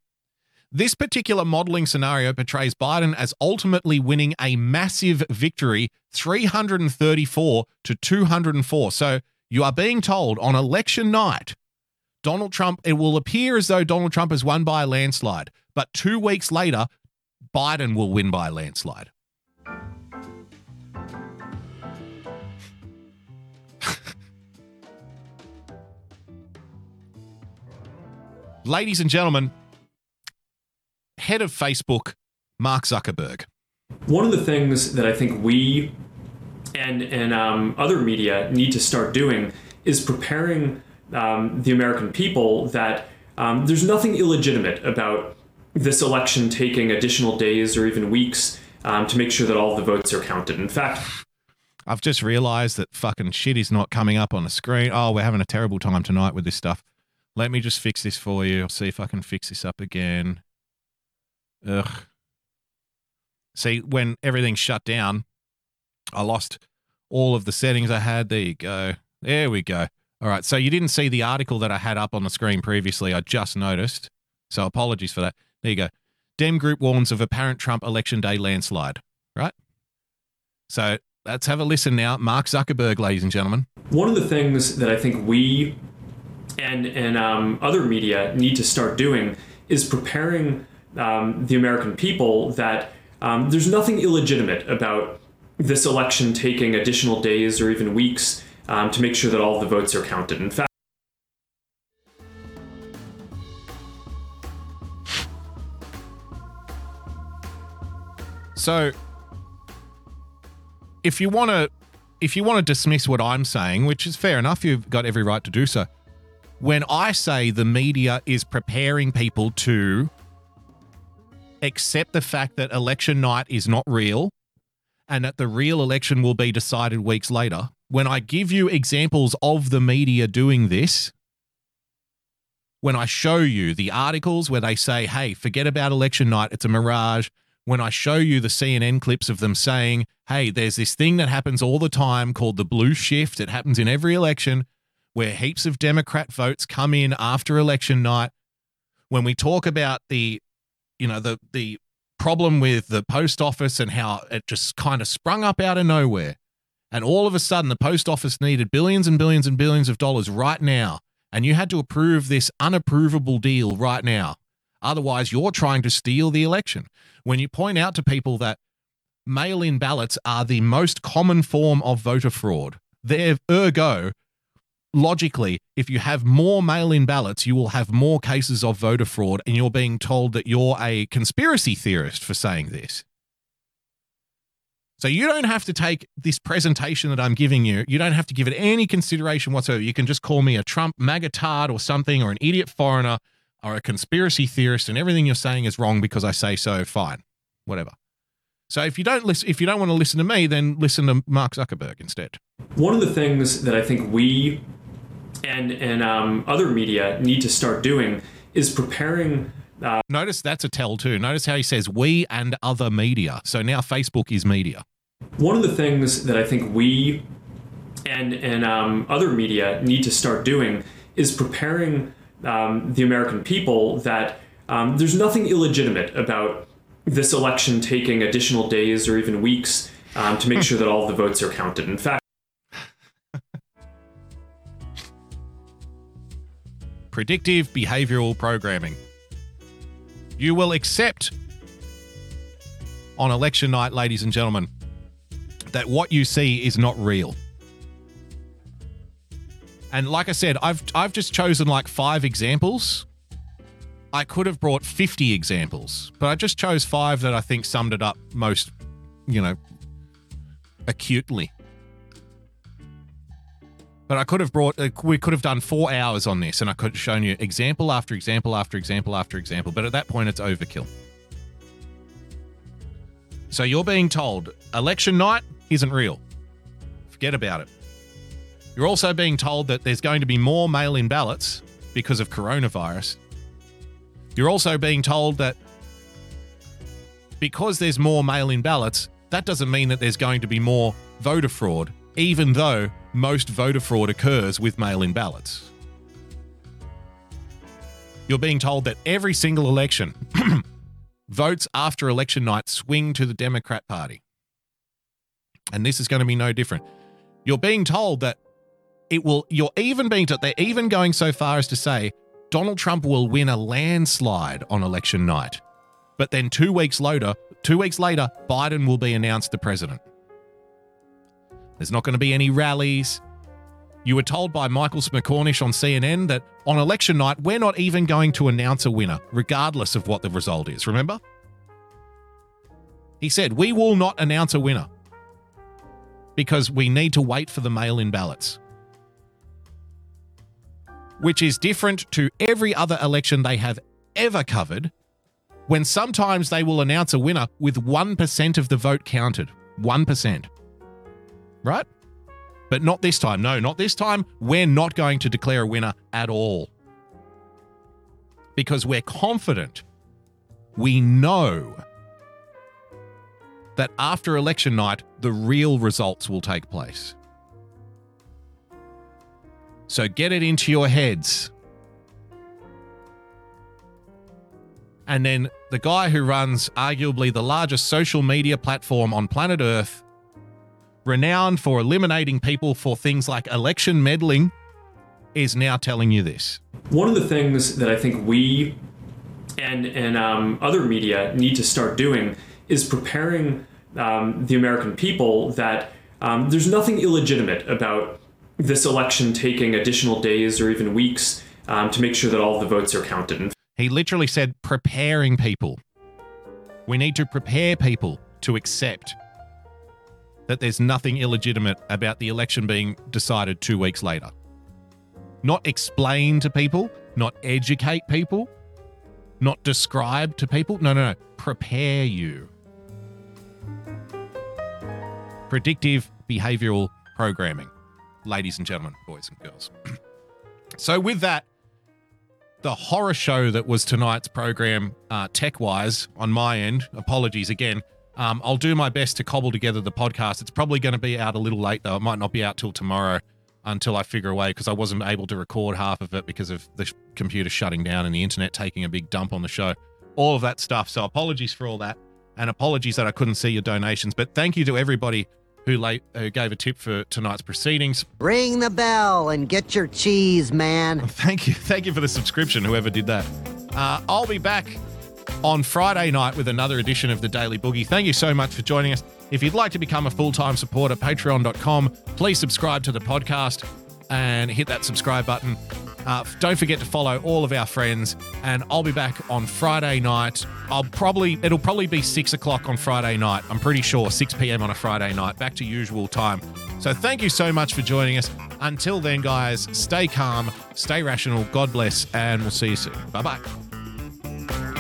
Speaker 2: This particular modeling scenario portrays Biden as ultimately winning a massive victory 334 to 204. So you are being told on election night, Donald Trump, it will appear as though Donald Trump has won by a landslide, but two weeks later, Biden will win by a landslide. Ladies and gentlemen, head of Facebook, Mark Zuckerberg.
Speaker 31: One of the things that I think we and and um, other media need to start doing is preparing um, the American people that um, there's nothing illegitimate about this election taking additional days or even weeks um, to make sure that all the votes are counted. In fact,
Speaker 2: I've just realized that fucking shit is not coming up on the screen. Oh, we're having a terrible time tonight with this stuff. Let me just fix this for you. I'll see if I can fix this up again. Ugh. See, when everything shut down, I lost all of the settings I had. There you go. There we go. All right. So you didn't see the article that I had up on the screen previously. I just noticed. So apologies for that. There you go. Dem group warns of apparent Trump election day landslide. Right? So let's have a listen now. Mark Zuckerberg, ladies and gentlemen.
Speaker 31: one of the things that I think we and and um, other media need to start doing is preparing um, the American people that um, there's nothing illegitimate about this election taking additional days or even weeks um, to make sure that all the votes are counted. In fact,
Speaker 2: So if you want to if you want to dismiss what I'm saying, which is fair enough, you've got every right to do so. When I say the media is preparing people to accept the fact that election night is not real and that the real election will be decided weeks later, when I give you examples of the media doing this, when I show you the articles where they say, hey, forget about election night, it's a mirage, when I show you the CNN clips of them saying, hey, there's this thing that happens all the time called the blue shift. It happens in every election where heaps of Democrat votes come in after election night. When we talk about the, you know, the the problem with the post office and how it just kind of sprung up out of nowhere. And all of a sudden, the post office needed billions and billions and billions of dollars right now. And you had to approve this unapprovable deal right now. Otherwise, you're trying to steal the election. When you point out to people that mail in ballots are the most common form of voter fraud, there, ergo, logically, if you have more mail in ballots, you will have more cases of voter fraud, and you're being told that you're a conspiracy theorist for saying this. So you don't have to take this presentation that I'm giving you, you don't have to give it any consideration whatsoever. You can just call me a Trump magatard or something, or an idiot foreigner, or a conspiracy theorist, and everything you're saying is wrong because I say so. Fine, whatever. So if you don't listen, if you don't want to listen to me, then listen to Mark Zuckerberg instead.
Speaker 31: one of the things that I think we and and um, other media need to start doing is preparing. Uh,
Speaker 2: Notice that's a tell too. Notice how he says we and other media. So now Facebook is media.
Speaker 31: One of the things that I think we and and um, other media need to start doing is preparing um, the American people that um, there's nothing illegitimate about this election taking additional days or even weeks um, to make sure that all the votes are counted. In fact,
Speaker 2: predictive behavioral programming. You will accept on election night, ladies and gentlemen, that what you see is not real. And like I said, I've I've just chosen like five examples. I could have brought 50 examples, but I just chose five that I think summed it up most, you know, acutely. But I could have brought, uh, we could have done four hours on this and I could have shown you example after example after example after example. But at that point, it's overkill. So you're being told election night isn't real. Forget about it. You're also being told that there's going to be more mail in ballots because of coronavirus. You're also being told that because there's more mail in ballots, that doesn't mean that there's going to be more voter fraud, even though most voter fraud occurs with mail in ballots. You're being told that every single election, votes after election night swing to the Democrat Party. And this is going to be no different. You're being told that it will, you're even being told, they're even going so far as to say Donald Trump will win a landslide on election night. But then two weeks later, two weeks later, Biden will be announced the president. There's not going to be any rallies. You were told by Michael Smerconish on CNN that on election night, we're not even going to announce a winner, regardless of what the result is. Remember? He said, We will not announce a winner because we need to wait for the mail in ballots which is different to every other election they have ever covered, when sometimes they will announce a winner with 1% of the vote counted. 1%. Right? But not this time. No, not this time. We're not going to declare a winner at all. Because we're confident, we know that after election night, the real results will take place. So get it into your heads. And then the guy who runs arguably the largest social media platform on planet Earth, renowned for eliminating people for things like election meddling, is now telling you this.
Speaker 31: One of the things that I think we and and um, other media need to start doing is preparing um, the American people that um, there's nothing illegitimate about this election taking additional days or even weeks um, to make sure that all the votes are counted.
Speaker 2: He literally said preparing people. We need to prepare people to accept that there's nothing illegitimate about the election being decided two weeks later. Not explain to people, not educate people, not describe to people. No, no, no. Prepare you. Predictive behavioral programming, ladies and gentlemen, boys and girls. so, with that, the horror show that was tonight's program, uh, tech wise, on my end, apologies again. Um, I'll do my best to cobble together the podcast. It's probably going to be out a little late, though. It might not be out till tomorrow until I figure a way because I wasn't able to record half of it because of the computer shutting down and the internet taking a big dump on the show. All of that stuff. So apologies for all that. And apologies that I couldn't see your donations. But thank you to everybody who, late, who gave a tip for tonight's proceedings.
Speaker 32: Ring the bell and get your cheese, man.
Speaker 2: Thank you. Thank you for the subscription, whoever did that. Uh, I'll be back on Friday night with another edition of the Daily Boogie. Thank you so much for joining us. If you'd like to become a full time supporter, patreon.com. Please subscribe to the podcast and hit that subscribe button. Uh, don't forget to follow all of our friends, and I'll be back on Friday night. I'll probably it'll probably be six o'clock on Friday night. I'm pretty sure 6 p.m. on a Friday night, back to usual time. So thank you so much for joining us. Until then, guys, stay calm, stay rational. God bless, and we'll see you soon. Bye bye.